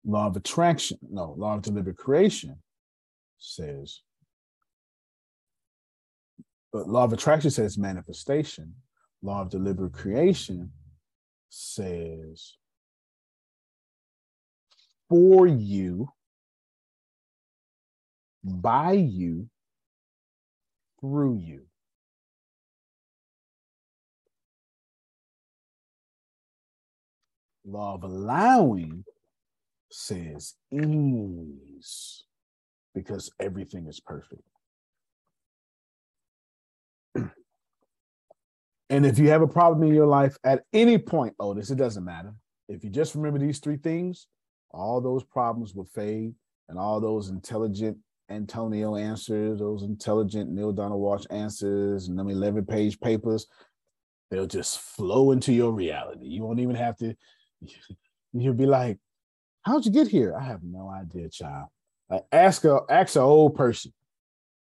Law of attraction, no, law of deliberate creation says, but law of attraction says manifestation. Law of deliberate creation says, for you, by you, through you. Law of allowing says ease because everything is perfect. And if you have a problem in your life at any point, Otis, it doesn't matter. If you just remember these three things, all those problems will fade and all those intelligent Antonio answers, those intelligent Neale Donald Walsch answers, and them 11 page papers, they'll just flow into your reality. You won't even have to, you'll be like, How'd you get here? I have no idea, child. Like ask a ask an old person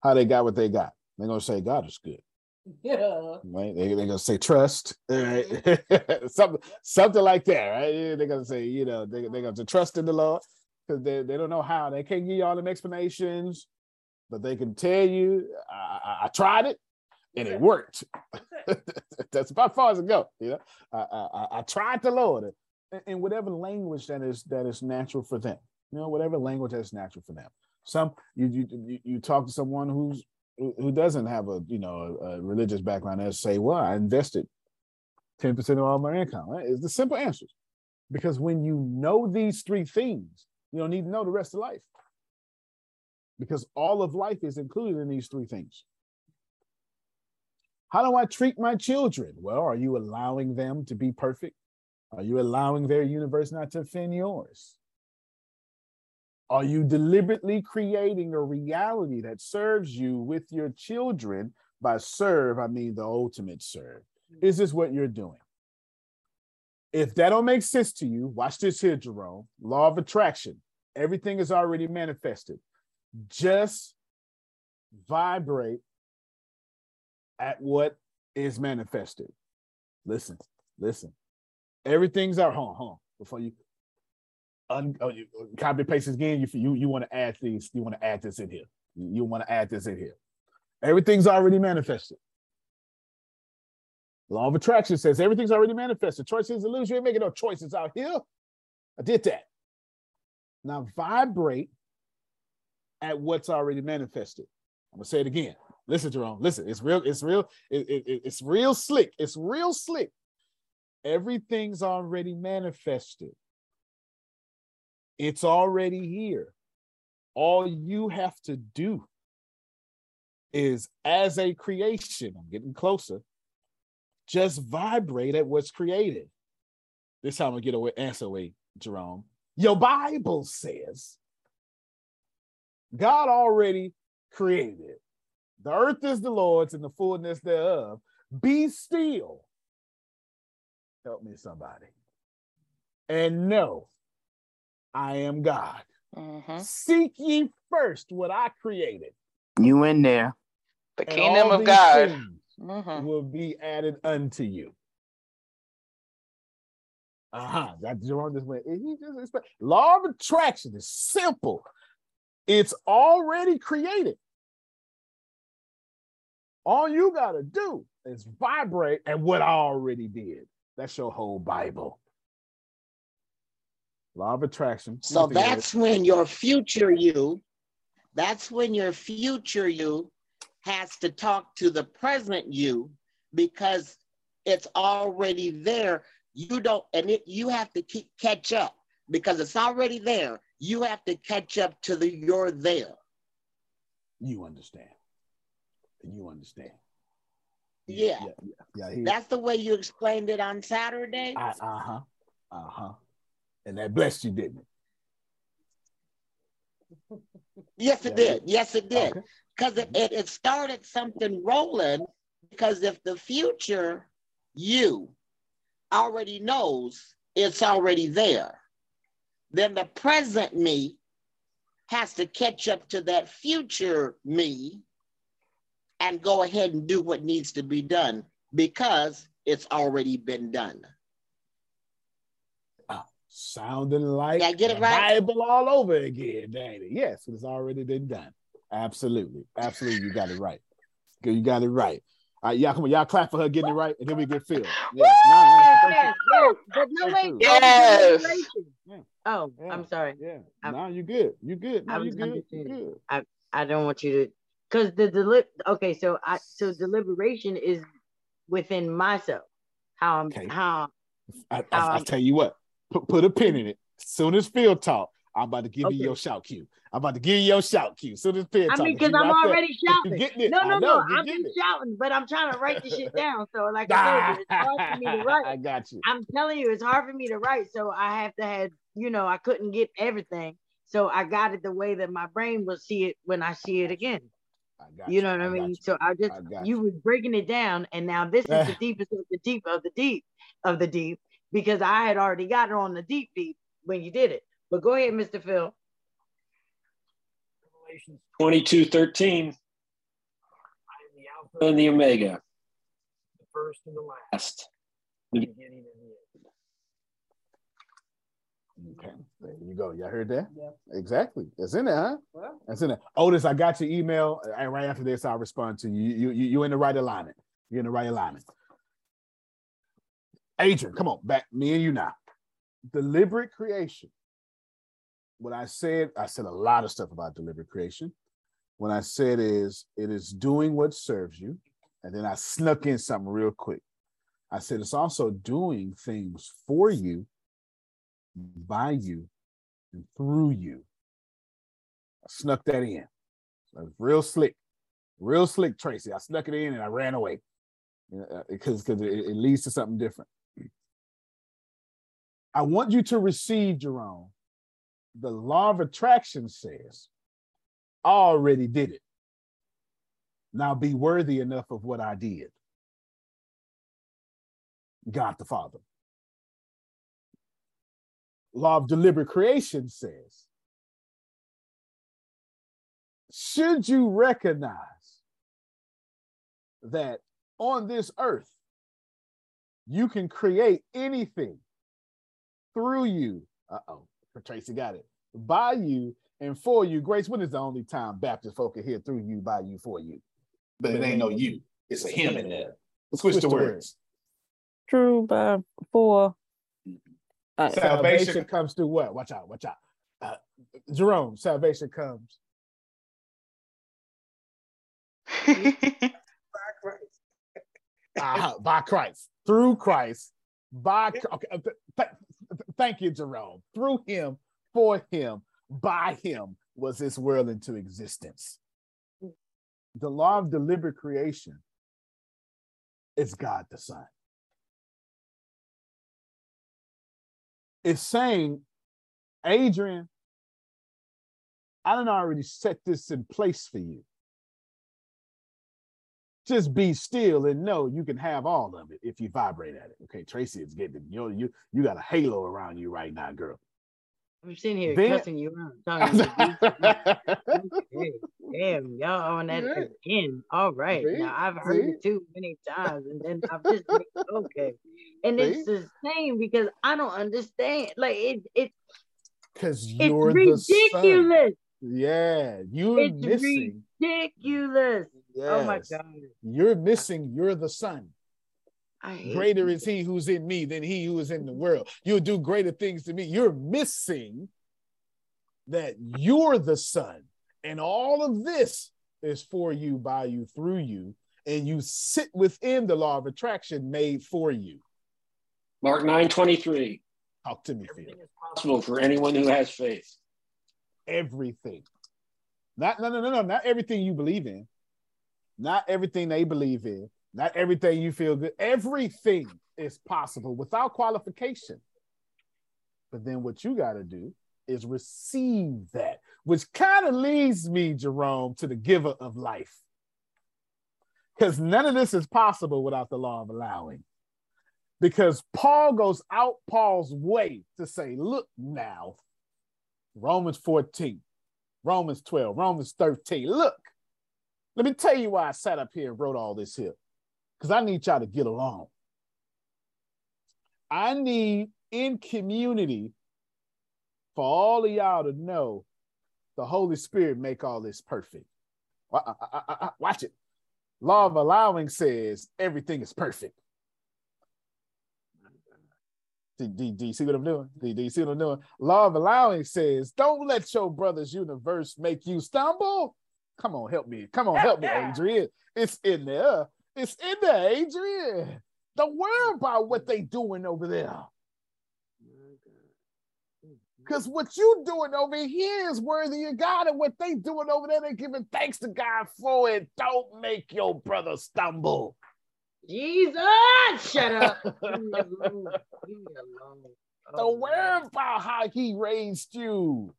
how they got what they got. They're gonna say God is good. Yeah. Right? They, they're gonna say trust, right? something something like that, right? They're gonna say, you know, they, they're gonna trust in the Lord because they, they don't know how. They can't give you all them explanations, but they can tell you, I, I, I tried it and it worked. That's about far as it go. You know, I, I, I tried the Lord in whatever language that is that is natural for them. You know, whatever language that's natural for them. Some you you you talk to someone who's who doesn't have a you know a, religious background and say, well, I invested 10% of all my income. Right? The simple answers. Because when you know these three things, you don't need to know the rest of life. Because all of life is included in these three things. How do I treat my children? Well, are you allowing them to be perfect? Are you allowing their universe not to offend yours? Are you deliberately creating a reality that serves you with your children? By serve, I mean the ultimate serve. Hmm. Is this what you're doing? If that don't make sense to you, watch this here, Jerome. Law of attraction. Everything is already manifested. Just vibrate at what is manifested. Listen, listen. Everything's out. Hold on, hold on. Before you, un, oh, you uh, copy paste again, you you, you want to add these. You want to add this in here. You, you want to add this in here. Everything's already manifested. Law of attraction says everything's already manifested. Choice is illusion. You ain't making no choices out here. I did that. Now vibrate at what's already manifested. I'm gonna say it again. Listen, Jerome. Listen, it's real. It's real. It, it, it's real slick. It's real slick. Everything's already manifested. It's already here. All you have to do is, as a creation, I'm getting closer, just vibrate at what's created. This time I'm gonna get away answer away, Jerome. Your Bible says God already created. The earth is the Lord's and the fullness thereof. Be still. Help me, somebody. And know I am God. Mm-hmm. Seek ye first what I created. You in there. The and kingdom all of these God. things Mhm. will be added unto you. Uh-huh. That Jerome just went. He just explained. Law of attraction is simple. It's already created. All you gotta do is vibrate at what I already did. That's your whole Bible. Law of attraction. So that's when your future you, that's when your future you has to talk to the present you because it's already there. You don't, and it, you have to keep catch up because it's already there. You have to catch up to the you're there. You understand. You understand. Yeah. Yeah, yeah, yeah. That's the way you explained it on Saturday. Uh huh. Uh huh. And that blessed you, didn't it? Yes, it did. Yes, it did. Because it, it, it started something rolling. Because if the future you already knows it's already there, then the present me has to catch up to that future me and go ahead and do what needs to be done because it's already been done. Sounding like Did I get it the right? Bible all over again, Danny. Yes, it's already been done. Absolutely. Absolutely. You got it right. Good, You got it right. All right, y'all come on, y'all clap for her getting it right, and then we get filled. Yes. Now, yes, yes. No wait. Yes. deliberation. Oh, I'm sorry. Yeah. I'm- No, you good. You good. No, I you was good. You understanding. good. I I don't want you to, because the deli- Okay, so I so deliberation is within myself. How I'm how I, I, how I I'm- tell you what, put, put a pin in it. Soon as Phil talk, I'm about to give Okay. you your shout cue. I'm about to give you your shout cue. Soon as Phil I talk, mean, because I'm right there. already You shouting. getting it. No, no, know, no. Been it. shouting, but I'm trying to write the shit down. So, like I told you, it's hard for me to write. I got you. I'm telling you, it's hard for me to write. So I have to have, you know, I couldn't get everything. So I got it the way that my brain will see it when I see it again. got you know you. what I I mean? you. So I just I got you was breaking it down, and now this is the deepest of the deep of the deep of the deep because I had already got it on the deep deep when you did it. But go ahead, Mr. Phil. 22 13. I am the Alpha and the Omega, the first and the last, the beginning and the end. Okay, there you go. Y'all heard that? Yeah. Exactly. It's in there, huh? Well, that's in there. Otis, I got your email. And right after this, I'll respond to you. You you you in the right alignment. You're in the right alignment. Adrian, come on, back me and you now. Deliberate creation. What I said, I said a lot of stuff about deliberate creation. What I said is it is doing what serves you. And then I snuck in something real quick. I said it's also doing things for you by you and through you. I snuck that in. So real slick, real slick, Tracy. I snuck it in and I ran away because uh, because it, it leads to something different. I want you to receive, Jerome. The law of attraction says, I already did it. Now be worthy enough of what I did. God the Father law of deliberate creation says should you recognize that on this earth you can create anything through you uh-oh tracy got it by you and for you grace when is the only time baptist folk are here through you by you for you But it ain't no you. It's a him in there. Let's Switch the words. True by for uh, salvation, Salvation. comes through what watch out watch out uh, jerome salvation comes by Christ. uh, by Christ, through Christ, by okay, uh, thank you, Jerome. Through him, for him, by him was this world into existence. The law of deliberate creation is God the Son. It's saying, Adrian, I done already set this in place for you just be still and know you can have all of it if you vibrate at it. Okay, Tracy is getting you. You you got a halo around you right now, girl. I'm sitting here Then- cussing you out. Talking to you. Damn, y'all on that Yeah. again. All right. See? Now I've heard See? it too many times, and then I'm just been, okay. And it's the same because I don't understand. Like it, it Because it's you're ridiculous. Yeah, you're It's missing. ridiculous. Oh my god. You're missing. You're the son. I hate Greater is he who's in me than he who is in the world. You'll do greater things to me. You're missing that you're the son. And all of this is for you, by you, through you. And you sit within the law of attraction made for you. Mark 9 23. Talk to me, Phil. Possible for anyone who has faith. Everything. Not no no no no, not everything you believe in. Not everything they believe in. Not everything you feel good. Everything is possible without qualification. But then what you got to do is receive that, which kind of leads me, Jerome, to the giver of life. Because none of this is possible without the law of allowing. Because Paul goes out Paul's way to say, look now, Romans 14, Romans 12, Romans 13. Look, let me tell you why I sat up here and wrote all this here. Because I need y'all to get along. I need in community for all of y'all to know the Holy Spirit make all this perfect. Wa- Watch it. Law of allowing says everything is perfect. Do, do, do you see what I'm doing? Do, do you see what I'm doing? Law of allowing says, don't let your brother's universe make you stumble. Come on, help me. Come on, help me, Adrian. It's in there. It's in there, Adrian. Don't worry about what they doing over there. Because what you doing over here is worthy of God, and what they doing over there, they giving thanks to God for it. Don't make your brother stumble. Jesus, shut up. Leave me alone. Leave me alone. Oh, Don't worry about how he raised you.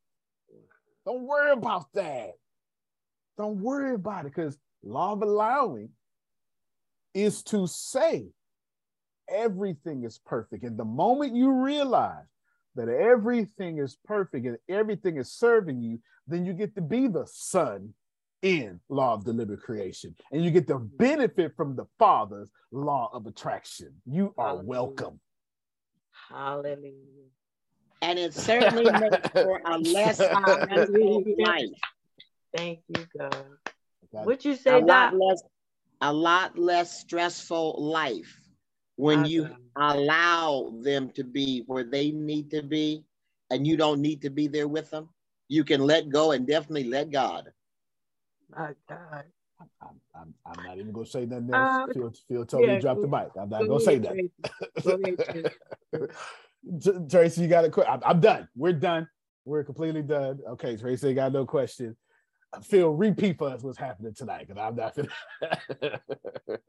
Don't worry about that. Don't worry about it because law of allowing is to say everything is perfect. And the moment you realize that everything is perfect and everything is serving you, then you get to be the son in law of deliberate creation. And you get to benefit from the father's law of attraction. You are welcome. Hallelujah. And it certainly makes for a less stressful life. Thank you, God. Okay. What you A say, lot less, a lot less stressful life when My you allow them to be where they need to be, and you don't need to be there with them. You can let go and definitely let God. My God. I'm, I'm, I'm not even gonna say nothing else. Phil, Phil told me yeah, to drop the mic. I'm not go gonna say ahead, nothing. Tracy. Go Tracy. Tracy, you got a question? I'm, I'm done. We're done. We're completely done. Okay, Tracy, got no question. Uh, Phil, repeat for us what's happening tonight, because I'm not. Gonna...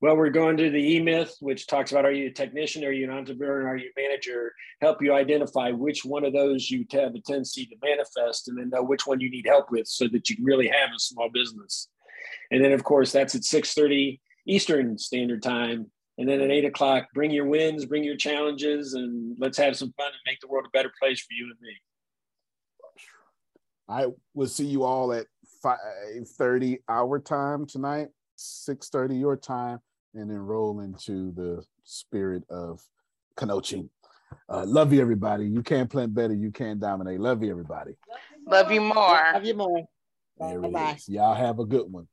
Well, we're going to the E Myth, which talks about are you a technician, are you an entrepreneur, are you a manager? Help you identify which one of those you have a tendency to manifest, and then know which one you need help with, so that you can really have a small business. And then, of course, that's at six thirty Eastern Standard Time. And then at eight o'clock, bring your wins, bring your challenges, and let's have some fun and make the world a better place for you and me. I will see you all at 5:30 our time tonight, 6:30 your time, and then roll into the spirit of Kanochi. Uh, love you, everybody. You can't plant better. You can't dominate. Love you, everybody. Love you more. Love you more. There Bye-bye. Y'all have a good one.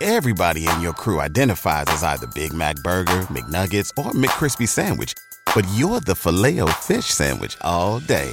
Everybody in your crew identifies as either Big Mac Burger, McNuggets, or McCrispy Sandwich. But you're the filet fish Sandwich all day.